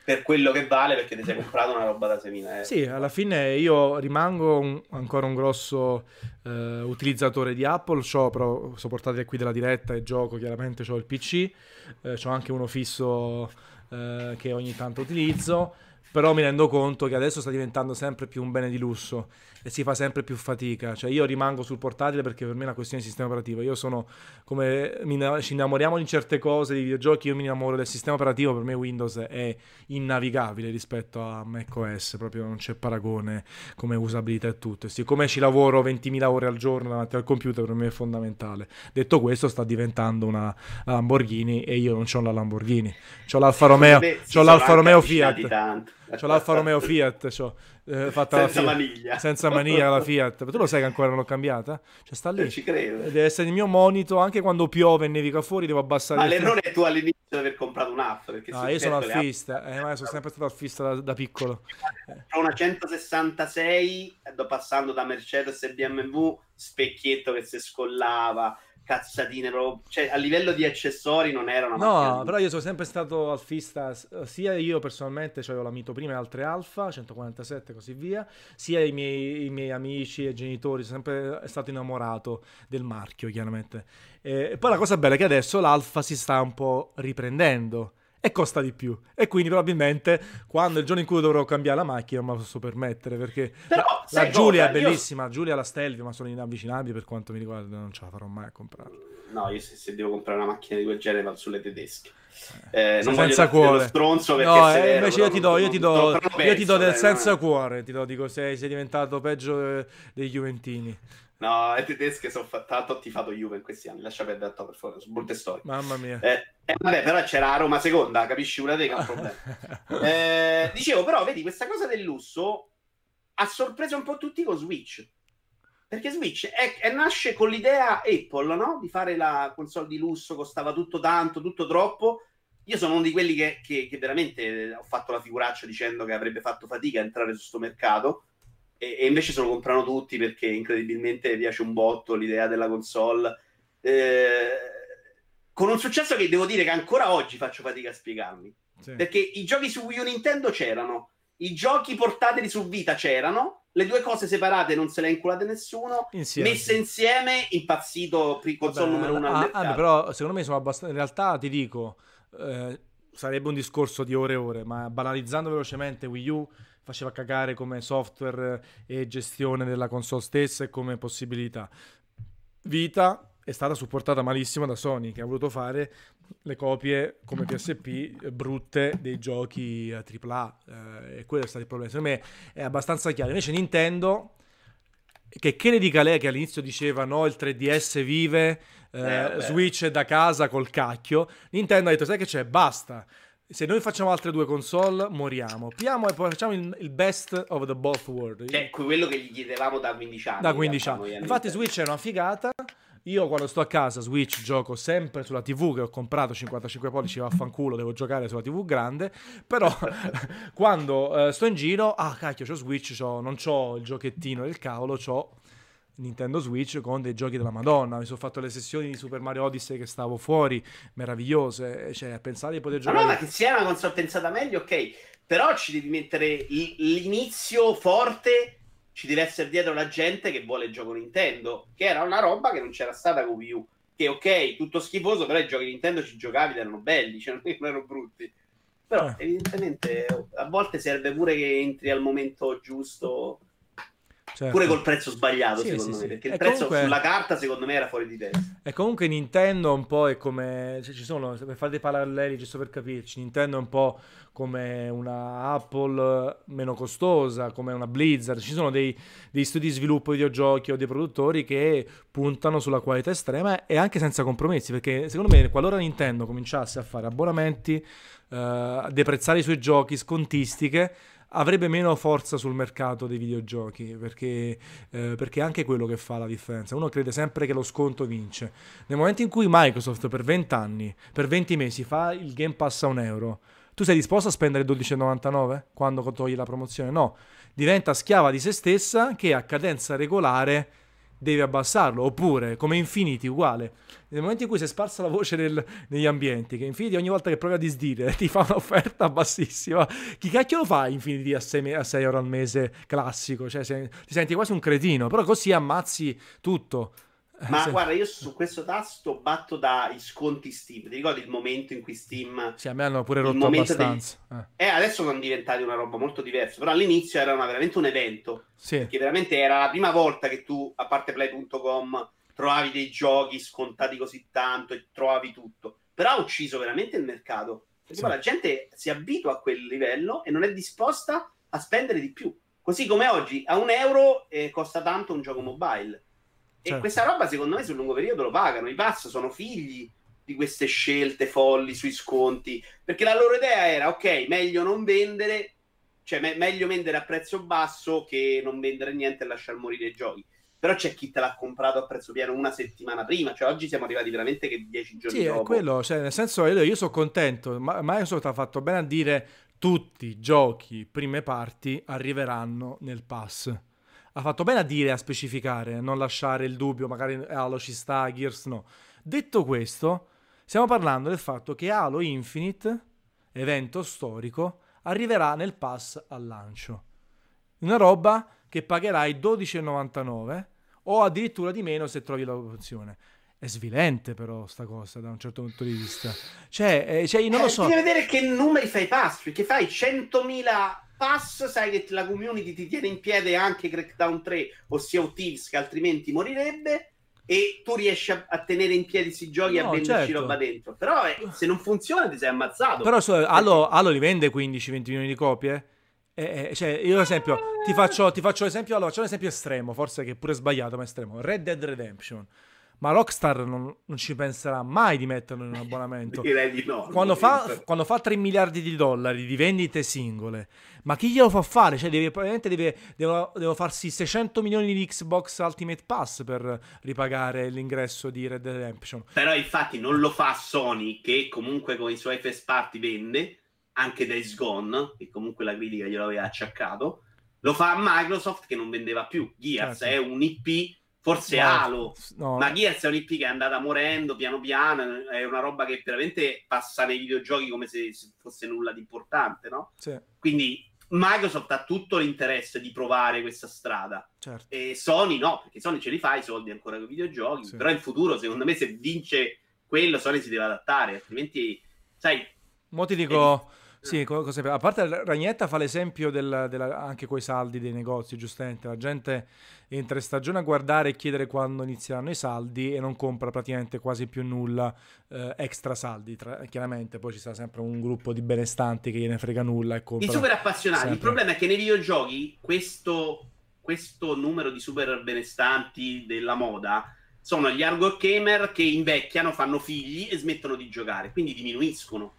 per quello che vale perché ti sei comprato una roba da 6.000 euro. Sì, alla fine io rimango un, ancora un grosso eh, utilizzatore di Apple, ho però sopportate qui della diretta e gioco, chiaramente ho il PC, eh, ho anche uno fisso eh, che ogni tanto utilizzo però mi rendo conto che adesso sta diventando sempre più un bene di lusso e si fa sempre più fatica. Cioè, io rimango sul portatile perché per me è una questione di sistema operativo. Io sono come ci innamoriamo di certe cose, di videogiochi. Io mi innamoro del sistema operativo. Per me Windows è innavigabile rispetto a macOS, proprio non c'è paragone come usabilità e tutto. E siccome ci lavoro 20.000 ore al giorno davanti al computer, per me è fondamentale. Detto questo, sta diventando una Lamborghini e io non ho la Lamborghini, ho l'Alfa Romeo, ho l'Alfa Romeo Fiat. C'ho l'Alfa Romeo Fiat, c'ho, eh, fatta senza la maniglia. Senza maniglia la Fiat. Ma tu lo sai che ancora non l'ho cambiata? Cioè sta lì. Non ci credo. Deve essere il mio monito, anche quando piove e nevica fuori devo abbassare... Ma l'errore è tu all'inizio di aver comprato un'app. Perché no, io sono alfista, eh, ma sono sempre stato alfista da, da piccolo. Ho una 166, passando da Mercedes e BMW, specchietto che si scollava cazzatine proprio, cioè a livello di accessori non era una No, però io sono sempre stato alfista, sia io personalmente, cioè ho la Mito prima e altre Alfa, 147 e così via, sia i miei, i miei amici e genitori, sono sempre stato innamorato del marchio chiaramente. E poi la cosa bella è che adesso l'Alfa si sta un po' riprendendo e costa di più. E quindi probabilmente quando il giorno in cui dovrò cambiare la macchina non me la posso permettere perché Però, la, la Giulia cosa? è bellissima, io... Giulia la Stelvio, ma sono inavvicinabili per quanto mi riguarda, non ce la farò mai a comprarla. No, io se, se devo comprare una macchina di quel genere vado sulle tedesche. Eh, non senza cuore. stronzo perché no, eh, invece io ti do, io ti do, io ti do del senza cuore, ti do, dico, sei, sei diventato peggio dei Juventini. No, le tedesche sono fatte. Tanto ho tifato Juve in questi anni. Lascia perdere per favore. Sono brutte storie. Mamma mia. Eh, eh, vabbè, però c'era Roma seconda, capisci una te che è un problema. (laughs) eh, dicevo, però, vedi, questa cosa del lusso ha sorpreso un po' tutti con Switch. Perché Switch è, è, nasce con l'idea Apple, no? Di fare la console di lusso, costava tutto tanto, tutto troppo. Io sono uno di quelli che, che, che veramente ho fatto la figuraccia dicendo che avrebbe fatto fatica a entrare su questo mercato e, e, invece se lo comprano tutti perché incredibilmente piace un botto l'idea della console. Eh, con un successo che devo dire che ancora oggi faccio fatica a spiegarmi. Sì. Perché i giochi su Wii U Nintendo c'erano, i giochi portatili su Vita c'erano, le due cose separate non se le ha inculate nessuno, insieme. messe insieme, impazzito console Vabbè, numero uno ah, ah, però secondo me sono abbastanza... In realtà ti dico, eh, sarebbe un discorso di ore e ore, ma banalizzando velocemente Wii U faceva cagare come software e gestione della console stessa e come possibilità. Vita è stata supportata malissimo da Sony che ha voluto fare le copie come PSP brutte dei giochi AAA eh, e quello è stato il problema. Secondo me è abbastanza chiaro. Invece Nintendo che che ne dica lei che all'inizio diceva no il 3DS vive eh, eh, Switch da casa col cacchio Nintendo ha detto sai che c'è basta se noi facciamo altre due console, moriamo. Piamo e poi facciamo il, il best of the both world. Cioè, quello che gli chiedevamo da 15 anni. Da 15 anni. Infatti, Switch è una figata. Io quando sto a casa Switch gioco sempre sulla TV che ho comprato 55 pollici, vaffanculo, devo giocare sulla TV grande, però (laughs) quando uh, sto in giro, ah cacchio, c'ho Switch, c'ho, non c'ho il giochettino del cavolo, c'ho Nintendo Switch con dei giochi della Madonna. Mi sono fatto le sessioni di Super Mario Odyssey che stavo fuori, meravigliose. Cioè, pensare di poter giocare. Ma no, ma che sia una console pensata meglio, ok. Però ci devi mettere l'inizio forte. Ci deve essere dietro la gente che vuole il gioco Nintendo, che era una roba che non c'era stata con Wii U. Che ok, tutto schifoso, però i giochi Nintendo ci giocavi ed erano belli, (laughs) cioè non erano brutti. Però eh. evidentemente a volte serve pure che entri al momento giusto certo. pure col prezzo sbagliato sì, secondo sì, me, sì. perché il prezzo comunque... sulla carta secondo me era fuori di testa. E comunque Nintendo un po' è come, cioè, ci sono, per fare dei paralleli, giusto per capirci, Nintendo è un po' come una Apple meno costosa, come una Blizzard, ci sono dei, dei studi di sviluppo videogiochi o dei produttori che puntano sulla qualità estrema e anche senza compromessi, perché secondo me qualora Nintendo cominciasse a fare abbonamenti, uh, a deprezzare i suoi giochi, scontistiche, avrebbe meno forza sul mercato dei videogiochi perché, eh, perché è anche quello che fa la differenza. Uno crede sempre che lo sconto vince. Nel momento in cui Microsoft per 20 anni, per 20 mesi fa il Game Pass a un euro, tu sei disposto a spendere 12,99 quando togli la promozione? No, diventa schiava di se stessa che a cadenza regolare devi abbassarlo. Oppure, come Infinity, uguale. Nel momento in cui si è sparsa la voce nel, negli ambienti, che Infinity ogni volta che provi a disdire (laughs) ti fa un'offerta bassissima, chi cacchio lo fa Infinity a 6, a 6 euro al mese classico? Cioè, se, ti senti quasi un cretino, però così ammazzi tutto. Ma sì. guarda, io su questo tasto batto dai sconti Steam. Ti ricordi il momento in cui Steam. Sì, a me hanno pure rotto abbastanza. Dei... Eh. eh. adesso sono diventati una roba molto diversa. Però all'inizio era una, veramente un evento. Sì. Perché veramente era la prima volta che tu, a parte play.com, trovavi dei giochi scontati così tanto e trovavi tutto. Però ha ucciso veramente il mercato. Perché sì. poi la gente si abitua a quel livello e non è disposta a spendere di più. Così come oggi a un euro eh, costa tanto un gioco mobile Certo. E questa roba, secondo me, sul lungo periodo lo pagano. I pass sono figli di queste scelte folli sui sconti. Perché la loro idea era: ok, meglio non vendere, cioè me- meglio vendere a prezzo basso che non vendere niente e lasciar morire i giochi. Però c'è chi te l'ha comprato a prezzo pieno una settimana prima, cioè oggi siamo arrivati veramente che dieci giorni sì, dopo. Sì, è quello, cioè, nel senso io, io sono contento, ma Microsoft ha fatto bene a dire tutti i giochi prime parti arriveranno nel pass ha fatto bene a dire, a specificare, non lasciare il dubbio, magari Halo ci sta, Gears no. Detto questo, stiamo parlando del fatto che Halo Infinite, evento storico, arriverà nel pass al lancio. Una roba che pagherai 12,99 o addirittura di meno se trovi l'opzione. È svilente però sta cosa da un certo punto di vista. Cioè, eh, cioè non lo eh, so. Devi vedere che numeri fai pass, perché fai 100.000 pass, sai che la community ti tiene in piede anche Crackdown 3, ossia Thieves, che altrimenti morirebbe. E tu riesci a, a tenere in piedi questi giochi e no, a venderci certo. roba dentro. Però eh, se non funziona, ti sei ammazzato. Però so, Halo, Halo li vende 15-20 milioni di copie? Eh, eh, cioè, io ad esempio ti faccio, ti faccio l'esempio. Allora, c'è un esempio estremo, forse che è pure sbagliato, ma estremo. Red Dead Redemption ma Rockstar non, non, ci penserà mai di metterlo in un (laughs) abbonamento. Direi di no. Quando fa, quando fa, 3 miliardi di dollari di vendite singole, ma chi glielo fa fare? Cioè, deve, probabilmente deve, devo, devo, farsi 600 milioni di Xbox Ultimate Pass per ripagare l'ingresso di Red Dead Redemption. Però infatti non lo fa Sony, che comunque con i suoi first party vende, anche Days Gone, che comunque la critica glielo aveva acciaccato. Lo fa Microsoft che non vendeva più. Gears certo. è un IP forse no, Halo, no. ma Gears è un IP che è andata morendo piano piano, è una roba che veramente passa nei videogiochi come se fosse nulla di importante, no? Sì. Quindi Microsoft ha tutto l'interesse di provare questa strada certo. e Sony no, perché Sony ce li fa i soldi ancora con i videogiochi, sì. però in futuro secondo me se vince quello Sony si deve adattare, altrimenti sai... Mo ti dico... Sì, cosa, a parte Ragnetta fa l'esempio del, della, anche coi saldi dei negozi, giustamente, la gente entra in stagione a guardare e chiedere quando inizieranno i saldi e non compra praticamente quasi più nulla eh, extra saldi, tra, chiaramente poi ci sta sempre un gruppo di benestanti che gliene frega nulla e compra. I super appassionati, sempre. il problema è che nei videogiochi questo, questo numero di super benestanti della moda sono gli hardcore gamer che invecchiano, fanno figli e smettono di giocare, quindi diminuiscono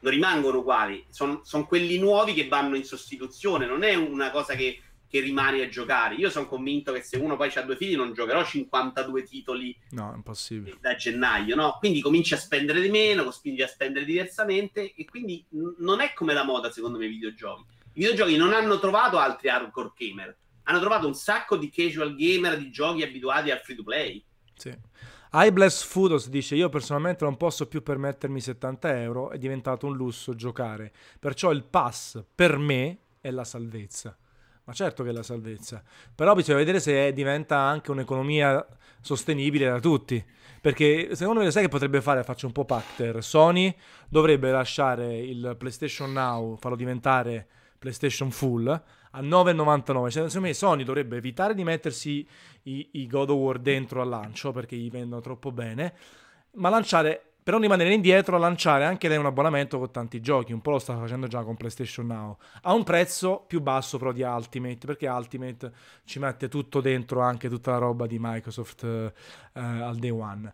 non rimangono uguali, sono son quelli nuovi che vanno in sostituzione, non è una cosa che, che rimane a giocare. Io sono convinto che se uno poi ha due figli non giocherò 52 titoli no, da gennaio, no? Quindi cominci a spendere di meno, cominci a spendere diversamente e quindi n- non è come la moda secondo me i videogiochi. I videogiochi non hanno trovato altri hardcore gamer, hanno trovato un sacco di casual gamer di giochi abituati al free to play. Sì. Ibless Foodos dice: Io personalmente non posso più permettermi 70 euro, è diventato un lusso giocare. Perciò il pass per me è la salvezza. Ma certo che è la salvezza. Però bisogna vedere se diventa anche un'economia sostenibile da tutti. Perché secondo me sai che potrebbe fare? Faccio un po' Pacter. Sony dovrebbe lasciare il PlayStation Now, farlo diventare PlayStation Full a 9,99. Secondo me Sony dovrebbe evitare di mettersi i, i God of War dentro al lancio perché gli vendono troppo bene, ma lanciare per non rimanere indietro, lanciare anche lei un abbonamento con tanti giochi, un po' lo sta facendo già con PlayStation Now, a un prezzo più basso però di Ultimate, perché Ultimate ci mette tutto dentro, anche tutta la roba di Microsoft eh, al day one.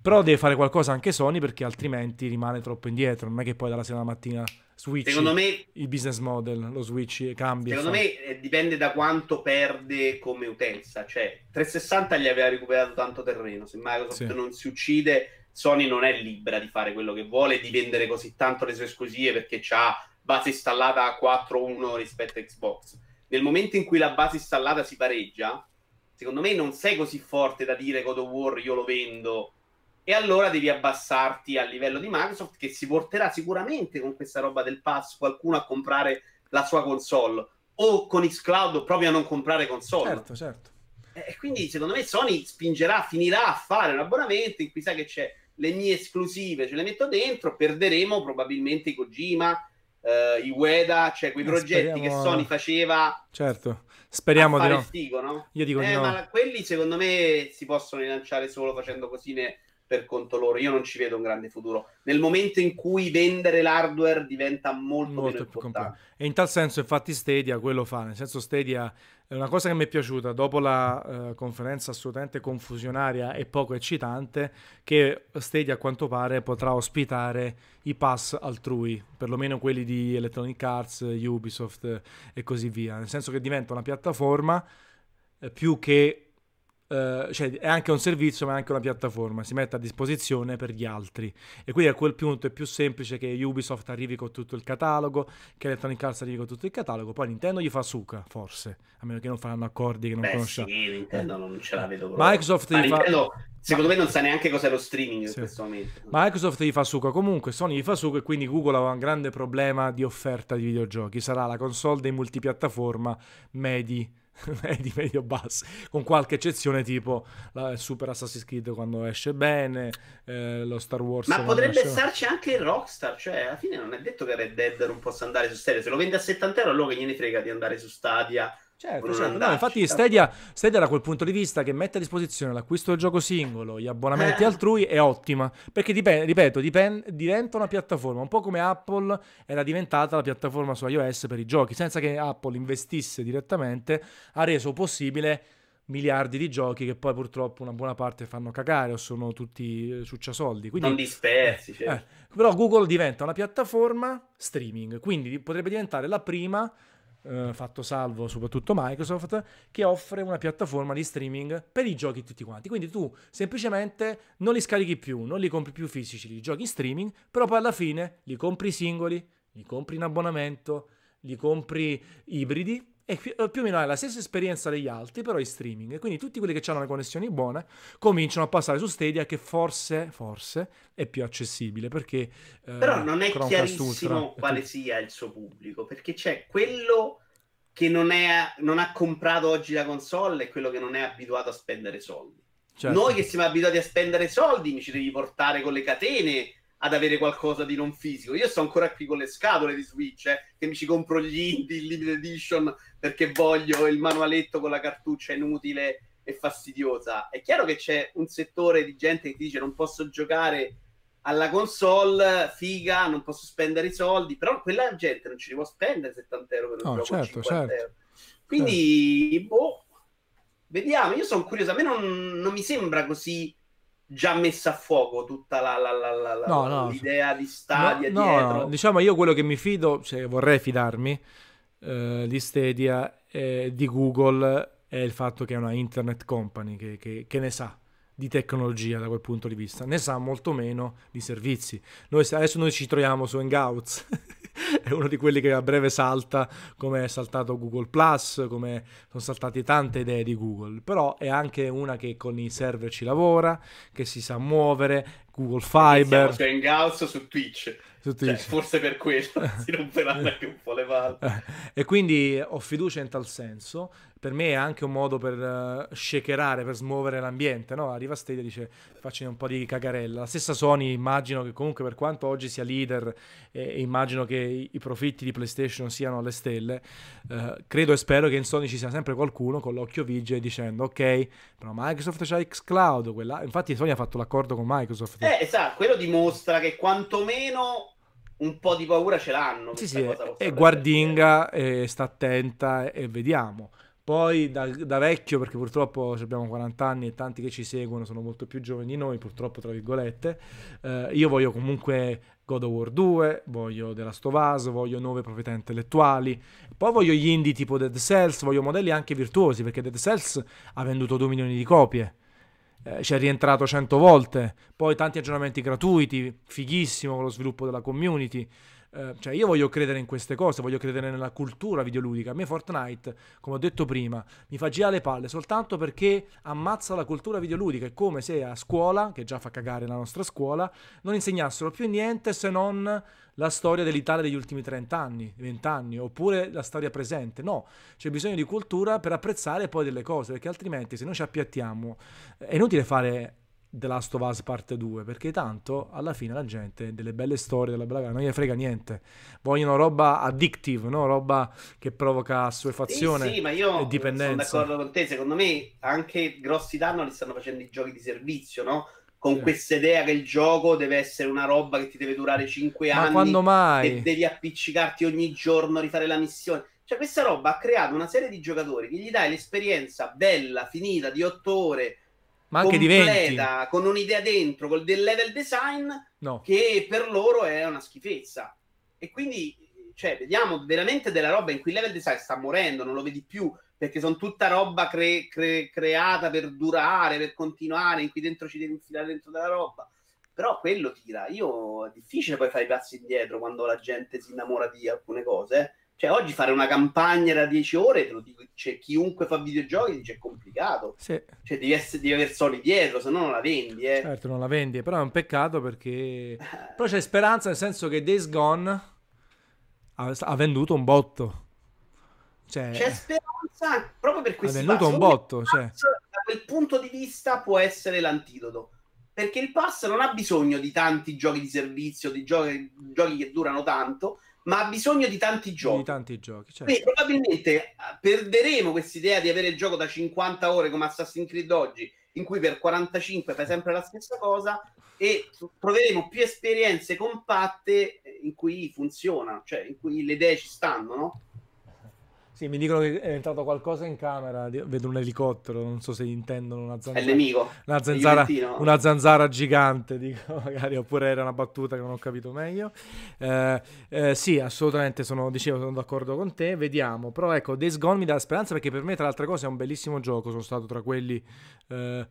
Però deve fare qualcosa anche Sony perché altrimenti rimane troppo indietro, non è che poi dalla sera alla mattina switch secondo me, il business model, lo switch cambia. Secondo me eh, dipende da quanto perde come utenza, cioè 360 gli aveva recuperato tanto terreno, se Microsoft sì. non si uccide Sony non è libera di fare quello che vuole, di vendere così tanto le sue esclusive perché ha base installata a 4-1 rispetto a Xbox. Nel momento in cui la base installata si pareggia, secondo me non sei così forte da dire God of War io lo vendo e allora devi abbassarti a livello di Microsoft che si porterà sicuramente con questa roba del pass qualcuno a comprare la sua console o con Xcloud proprio a non comprare console. Certo, certo. E quindi secondo me Sony spingerà, finirà a fare un abbonamento in cui sa che c'è le mie esclusive ce le metto dentro, perderemo probabilmente i Kojima, eh, i Ueda, cioè quei eh, progetti speriamo... che Sony faceva. Certo, speriamo di no. Figo, no? Io dico eh, di no. Ma quelli secondo me si possono rilanciare solo facendo cosine per conto loro. Io non ci vedo un grande futuro. Nel momento in cui vendere l'hardware diventa molto, molto più importante. E in tal senso, infatti, Stadia quello fa. Nel senso, Stadia è una cosa che mi è piaciuta dopo la uh, conferenza assolutamente confusionaria e poco eccitante. Che Stadia, a quanto pare, potrà ospitare i pass altrui, perlomeno quelli di Electronic Arts, Ubisoft e così via. Nel senso che diventa una piattaforma eh, più che Uh, cioè è anche un servizio ma è anche una piattaforma, si mette a disposizione per gli altri e quindi a quel punto è più semplice che Ubisoft arrivi con tutto il catalogo, che Electronic Arts arrivi con tutto il catalogo, poi Nintendo gli fa suca forse, a meno che non faranno accordi che non Beh, conosciamo. Sì, Nintendo eh. non ce la vedo proprio. Microsoft ma gli Nintendo, fa... secondo me non sa neanche cos'è lo streaming sì. in questo momento. Microsoft gli fa suca comunque, Sony gli fa suca e quindi Google ha un grande problema di offerta di videogiochi, sarà la console dei multipiattaforma medi (laughs) di medio basso, con qualche eccezione tipo la Super Assassin's Creed quando esce bene, eh, lo Star Wars. Ma potrebbe esce... starci anche il Rockstar, cioè alla fine non è detto che Red Dead non possa andare su Stadia, se lo vende a 70 euro allora che gliene frega di andare su Stadia Certo, certo. No, infatti Stadia, Stadia da quel punto di vista che mette a disposizione l'acquisto del gioco singolo, gli abbonamenti eh. altrui è ottima, perché dipende, ripeto, dipende, diventa una piattaforma, un po' come Apple era diventata la piattaforma su iOS per i giochi, senza che Apple investisse direttamente, ha reso possibile miliardi di giochi che poi purtroppo una buona parte fanno cagare o sono tutti eh, succiasoldi. Quindi, non dispersi. Certo. eh, però Google diventa una piattaforma streaming, quindi potrebbe diventare la prima eh, fatto salvo soprattutto Microsoft, che offre una piattaforma di streaming per i giochi tutti quanti. Quindi tu semplicemente non li scarichi più, non li compri più fisici, li giochi in streaming, però poi alla fine li compri singoli, li compri in abbonamento, li compri ibridi e più, eh, più o meno hai la stessa esperienza degli altri, però in streaming. Quindi tutti quelli che hanno le connessioni buone cominciano a passare su Stadia, che forse, forse è più accessibile. Perché, eh, però non è Chromecast chiarissimo Ultra, quale sia il suo pubblico, perché c'è quello che non, è, non, ha comprato oggi la console e quello che non è abituato a spendere soldi. Certo. Noi che siamo abituati a spendere soldi, mi ci devi portare con le catene ad avere qualcosa di non fisico. Io sto ancora qui con le scatole di Switch, eh, che mi ci compro gli indie, il limited edition, perché voglio il manualetto con la cartuccia inutile e fastidiosa. È chiaro che c'è un settore di gente che ti dice non posso giocare alla console, figa, non posso spendere i soldi, però quella gente non ci può spendere 70 euro per un no, gioco certo, certo. Euro. Quindi, certo. boh, vediamo, io sono curioso, a me non, non mi sembra così già messa a fuoco tutta la, la, la, la no, no, l'idea di Stadia no, dietro. Diciamo io quello che mi fido, cioè vorrei fidarmi eh, di Stadia eh, di Google è il fatto che è una internet company che, che, che ne sa di tecnologia da quel punto di vista, ne sa molto meno di servizi. Noi, adesso noi ci troviamo su Hangouts, (laughs) è uno di quelli che a breve salta, come è saltato Google Plus, come sono saltate tante idee di Google, però è anche una che con i server ci lavora, che si sa muovere, Google Fiber. Siamo su Hangouts su Twitch. Su Twitch. Cioè, forse per quello (laughs) si romperanno anche un po' le palle. e quindi ho fiducia in tal senso per me è anche un modo per uh, shakerare, per smuovere l'ambiente, no? Arriva Stadia e dice faccio un po' di cagarella. La stessa Sony immagino che comunque per quanto oggi sia leader e, e immagino che i, i, profitti di PlayStation siano alle stelle, uh, credo e spero che in Sony ci sia sempre qualcuno con l'occhio vigile dicendo ok, però Microsoft c'ha xCloud, quella... infatti Sony ha fatto l'accordo con Microsoft. Eh, esatto, quello dimostra che quantomeno un po' di paura ce l'hanno. Sì, sì, e guardinga, e sta attenta e vediamo. Poi da, da, vecchio, perché purtroppo abbiamo 40 anni e tanti che ci seguono sono molto più giovani di noi, purtroppo tra virgolette, eh, io voglio comunque God of War 2, voglio The Last of Us, voglio nuove proprietà intellettuali, poi voglio gli indie tipo Dead Cells, voglio modelli anche virtuosi, perché Dead Cells ha venduto 2 milioni di copie, eh, ci è rientrato 100 volte, poi tanti aggiornamenti gratuiti, fighissimo con lo sviluppo della community, eh, cioè io voglio credere in queste cose, voglio credere nella cultura videoludica. A me Fortnite, come ho detto prima, mi fa girare le palle soltanto perché ammazza la cultura videoludica. È come se a scuola, che già fa cagare la nostra scuola, non insegnassero più niente se non la storia dell'Italia degli ultimi 30 anni, 20 anni, oppure la storia presente. No, c'è bisogno di cultura per apprezzare poi delle cose, perché altrimenti se noi ci appiattiamo è inutile fare The Last of Us parte 2 perché tanto alla fine la gente delle belle storie della bella non gli frega niente vogliono roba addictive no? roba che provoca assuefazione sì, sì, ma io e dipendenza sono d'accordo con te secondo me anche grossi danni li stanno facendo i giochi di servizio no? con sì. questa idea che il gioco deve essere una roba che ti deve durare 5 anni ma quando mai? e devi appiccicarti ogni giorno rifare la missione cioè questa roba ha creato una serie di giocatori che gli dai l'esperienza bella finita di 8 ore ma anche completa, con un'idea dentro, con del level design no. che per loro è una schifezza. E quindi, cioè, vediamo veramente della roba in cui il level design sta morendo, non lo vedi più, perché sono tutta roba cre- cre- creata per durare, per continuare, in cui dentro ci devi infilare dentro della roba. Però quello tira. Io è difficile poi fare i passi indietro quando la gente si innamora di alcune cose. Eh. Cioè, oggi fare una campagna da 10 ore, te lo dico, cioè, chiunque fa videogiochi dice è complicato. Sì. Cioè, devi, essere, devi avere soldi dietro, se no non la vendi. Eh. Certo, non la vendi, però è un peccato perché... però c'è speranza nel senso che Days Gone ha, ha venduto un botto. Cioè... C'è speranza proprio per questo. Ha venduto un botto, cioè. Da quel punto di vista può essere l'antidoto. Perché il pass non ha bisogno di tanti giochi di servizio, di giochi, giochi che durano tanto, ma ha bisogno di tanti giochi. Di tanti giochi, certo. Quindi probabilmente eh, perderemo questa idea di avere il gioco da 50 ore come Assassin's Creed oggi, in cui per 45 fai sempre la stessa cosa, e troveremo più esperienze compatte in cui funziona, cioè in cui le idee ci stanno, no? Sì, mi dicono che è entrato qualcosa in camera, vedo un elicottero, non so se intendono una zanzara. È nemico. Una zanzara, una zanzara gigante, dico, (laughs) magari, oppure era una battuta che non ho capito meglio. Eh, eh, sì, assolutamente, sono, dicevo, sono d'accordo con te, vediamo. Però ecco, Days Gone mi dà speranza perché per me, tra le altre cose, è un bellissimo gioco, sono stato tra quelli, eh,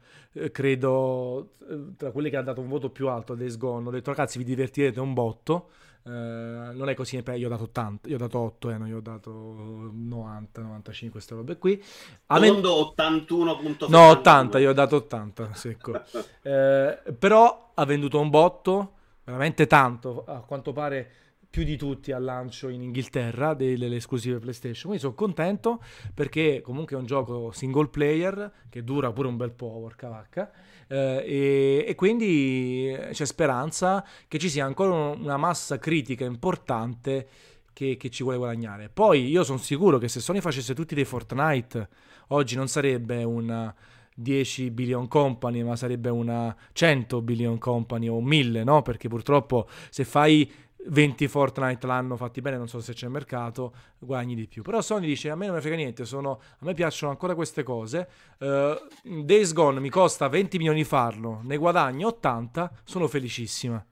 credo, eh, tra quelli che hanno dato un voto più alto a Days Gone. Ho detto, ragazzi, vi divertirete un botto. Eh, non è così, io ho dato 80, io ho dato 8, eh, non io ho dato 90, 95, queste robe qui. A Mondo 81.7 No, 80, io ho dato 80, secco. (laughs) eh, però ha venduto un botto, veramente tanto, a quanto pare più di tutti al lancio in Inghilterra delle, esclusive PlayStation. Quindi sono contento perché comunque è un gioco single player che dura pure un bel po', porca vacca eh, e, e, quindi c'è speranza che ci sia ancora una massa critica importante che, che ci vuole guadagnare. Poi io sono sicuro che se Sony facesse tutti dei Fortnite, oggi non sarebbe una 10 billion company, ma sarebbe una 100 billion company o 1000, no? Perché purtroppo se fai 20 Fortnite l'anno fatti bene, non so se c'è mercato, guadagni di più. Però Sony dice: A me non mi frega niente, sono, a me piacciono ancora queste cose. Uh, Days Gone mi costa 20 milioni farlo, ne guadagno 80, sono felicissima.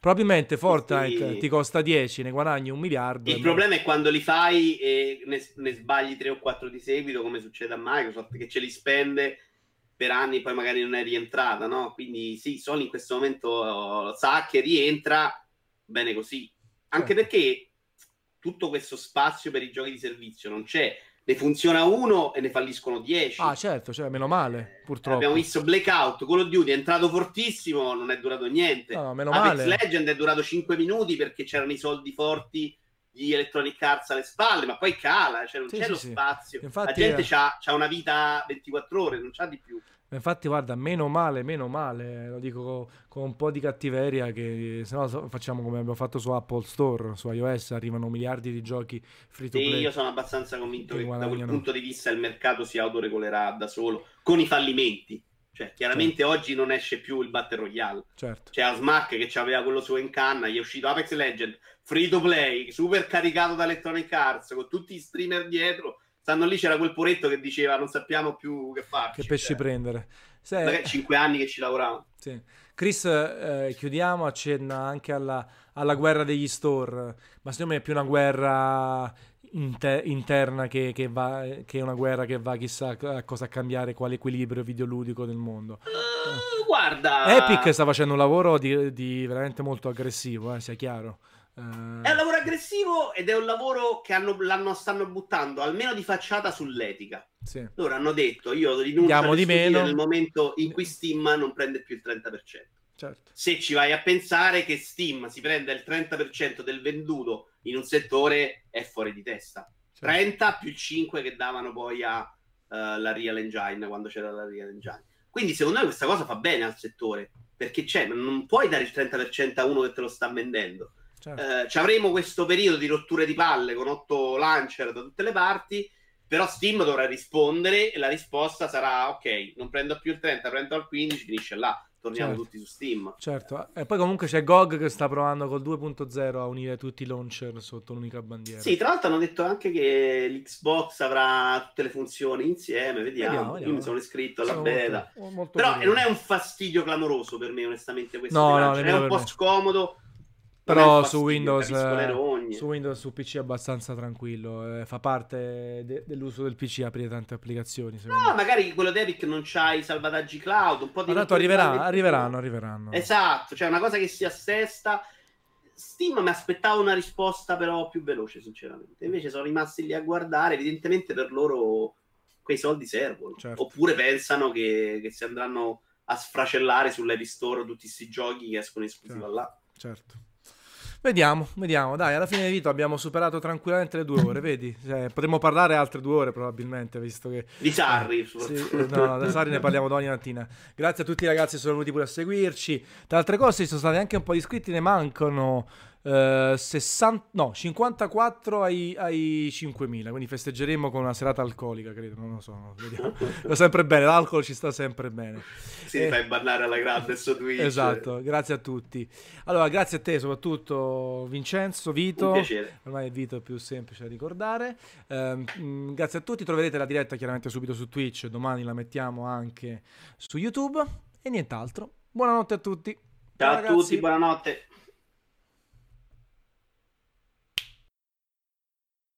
Probabilmente Fortnite sì. ti costa 10, ne guadagni un miliardo. Il problema è quando li fai e ne, ne, sbagli 3 o 4 di seguito, come succede a Microsoft, che ce li spende per anni, poi magari non è rientrata, no? Quindi sì, Sony in questo momento sa che rientra bene così. Anche certo. perché tutto questo spazio per i giochi di servizio non c'è ne funziona uno e ne falliscono 10. Ah, certo, cioè, meno male, purtroppo. Abbiamo visto Blackout, Call of Duty è entrato fortissimo, non è durato niente. No, meno Apex male. Legend è durato 5 minuti perché c'erano i soldi forti di Electronic Arts alle spalle, ma poi cala, cioè non Sì, c'è sì, lo sì. spazio. Infatti, La gente eh, c'ha, c'ha una vita 24 ore, non c'ha di più. Infatti, guarda, meno male, meno male, lo dico co- con, un po' di cattiveria, che se no facciamo come abbiamo fatto su Apple Store, su iOS, arrivano miliardi di giochi free to Sì, play. io sono abbastanza convinto Che che da quel guadagnano. punto di vista il mercato si autoregolerà da solo con i fallimenti. Cioè, chiaramente oggi non esce più il Battle Royale. Certo, C'è Asmack che aveva quello suo in canna, gli è uscito Apex Legend, free to play, super caricato da Electronic Arts, con tutti i streamer dietro. Stanno lì, c'era quel poretto che diceva non sappiamo più che farci. che pesci Cioè, prendere. Se- magari cinque anni che ci lavoravamo. Sì. Chris, eh, chiudiamo, accenna anche alla, alla guerra degli store, ma secondo me è più una guerra inte- interna che, che va, che una guerra che va chissà a cosa cambiare, quale equilibrio videoludico del mondo. Eh, guarda, Epic sta facendo un lavoro di, di veramente molto aggressivo, eh, sia chiaro. Eh, è un lavoro aggressivo ed è un lavoro che hanno, l'hanno, stanno buttando almeno di facciata sull'etica. sì. Loro hanno detto io rinuncio di meno. nel momento in cui Steam non prende più il 30%. certo. Se ci vai a pensare che Steam si prende il 30% del venduto in un settore è fuori di testa. certo. 30 più il 5 che davano poi alla Real Engine quando c'era la Real Engine. Quindi secondo me questa cosa fa bene al settore perché c'è, non puoi dare il 30% a uno che te lo sta vendendo. Certo. Eh, ci avremo questo periodo di rotture di palle con otto launcher da tutte le parti, però Steam dovrà rispondere e la risposta sarà ok, non prendo più il 30, prendo il 15, finisce là, torniamo Certo. tutti su Steam. Certo, e poi comunque c'è GOG che sta provando col 2.0 a unire tutti i launcher sotto un'unica bandiera. Sì, tra l'altro hanno detto anche che l'Xbox avrà tutte le funzioni insieme, vediamo. Vediamo, Io vediamo. mi sono iscritto alla Sono beta. molto- molto Però curioso. non è un fastidio clamoroso per me, onestamente, questo No, no, è un po' scomodo. Però su Windows, eh, su Windows su PC è abbastanza tranquillo, eh, fa parte de- dell'uso del PC aprire tante applicazioni. No, me. magari quello di Epic non c'ha i salvataggi cloud, un po' di Ma tanto arriverà- arriveranno, arriveranno. Esatto, cioè una cosa che si assesta. Steam mi aspettavo una risposta però più veloce, sinceramente. Invece sono rimasti lì a guardare, evidentemente per loro quei soldi servono. Certo. Oppure pensano che, che si andranno a sfracellare sull'Epic Store tutti questi giochi che escono esclusivi Certo. là. Certo. Vediamo, vediamo. Dai, alla fine di tutto abbiamo superato tranquillamente le due ore, vedi? Cioè, potremmo parlare altre due ore probabilmente, visto che... Di Sarri, Sì, no, da Sari ne parliamo domani mattina. Grazie a tutti i ragazzi che sono venuti pure a seguirci. Tra altre cose, ci sono stati anche un po' di iscritti, ne mancano eh, 60, no, 54 ai, ai 5.000, quindi festeggeremo con una serata alcolica, credo, non lo so, vediamo. (laughs) Va sempre bene, l'alcol ci sta sempre bene. si Eh, fai bannare alla grande su Twitch. Esatto, grazie a tutti. Allora, grazie a te soprattutto Vincenzo, Vito. Ormai il Vito è più semplice da ricordare. Mh, grazie a tutti, troverete la diretta chiaramente subito su Twitch, domani la mettiamo anche su YouTube e nient'altro. Buonanotte a tutti. Ciao a ragazzi. tutti, buonanotte.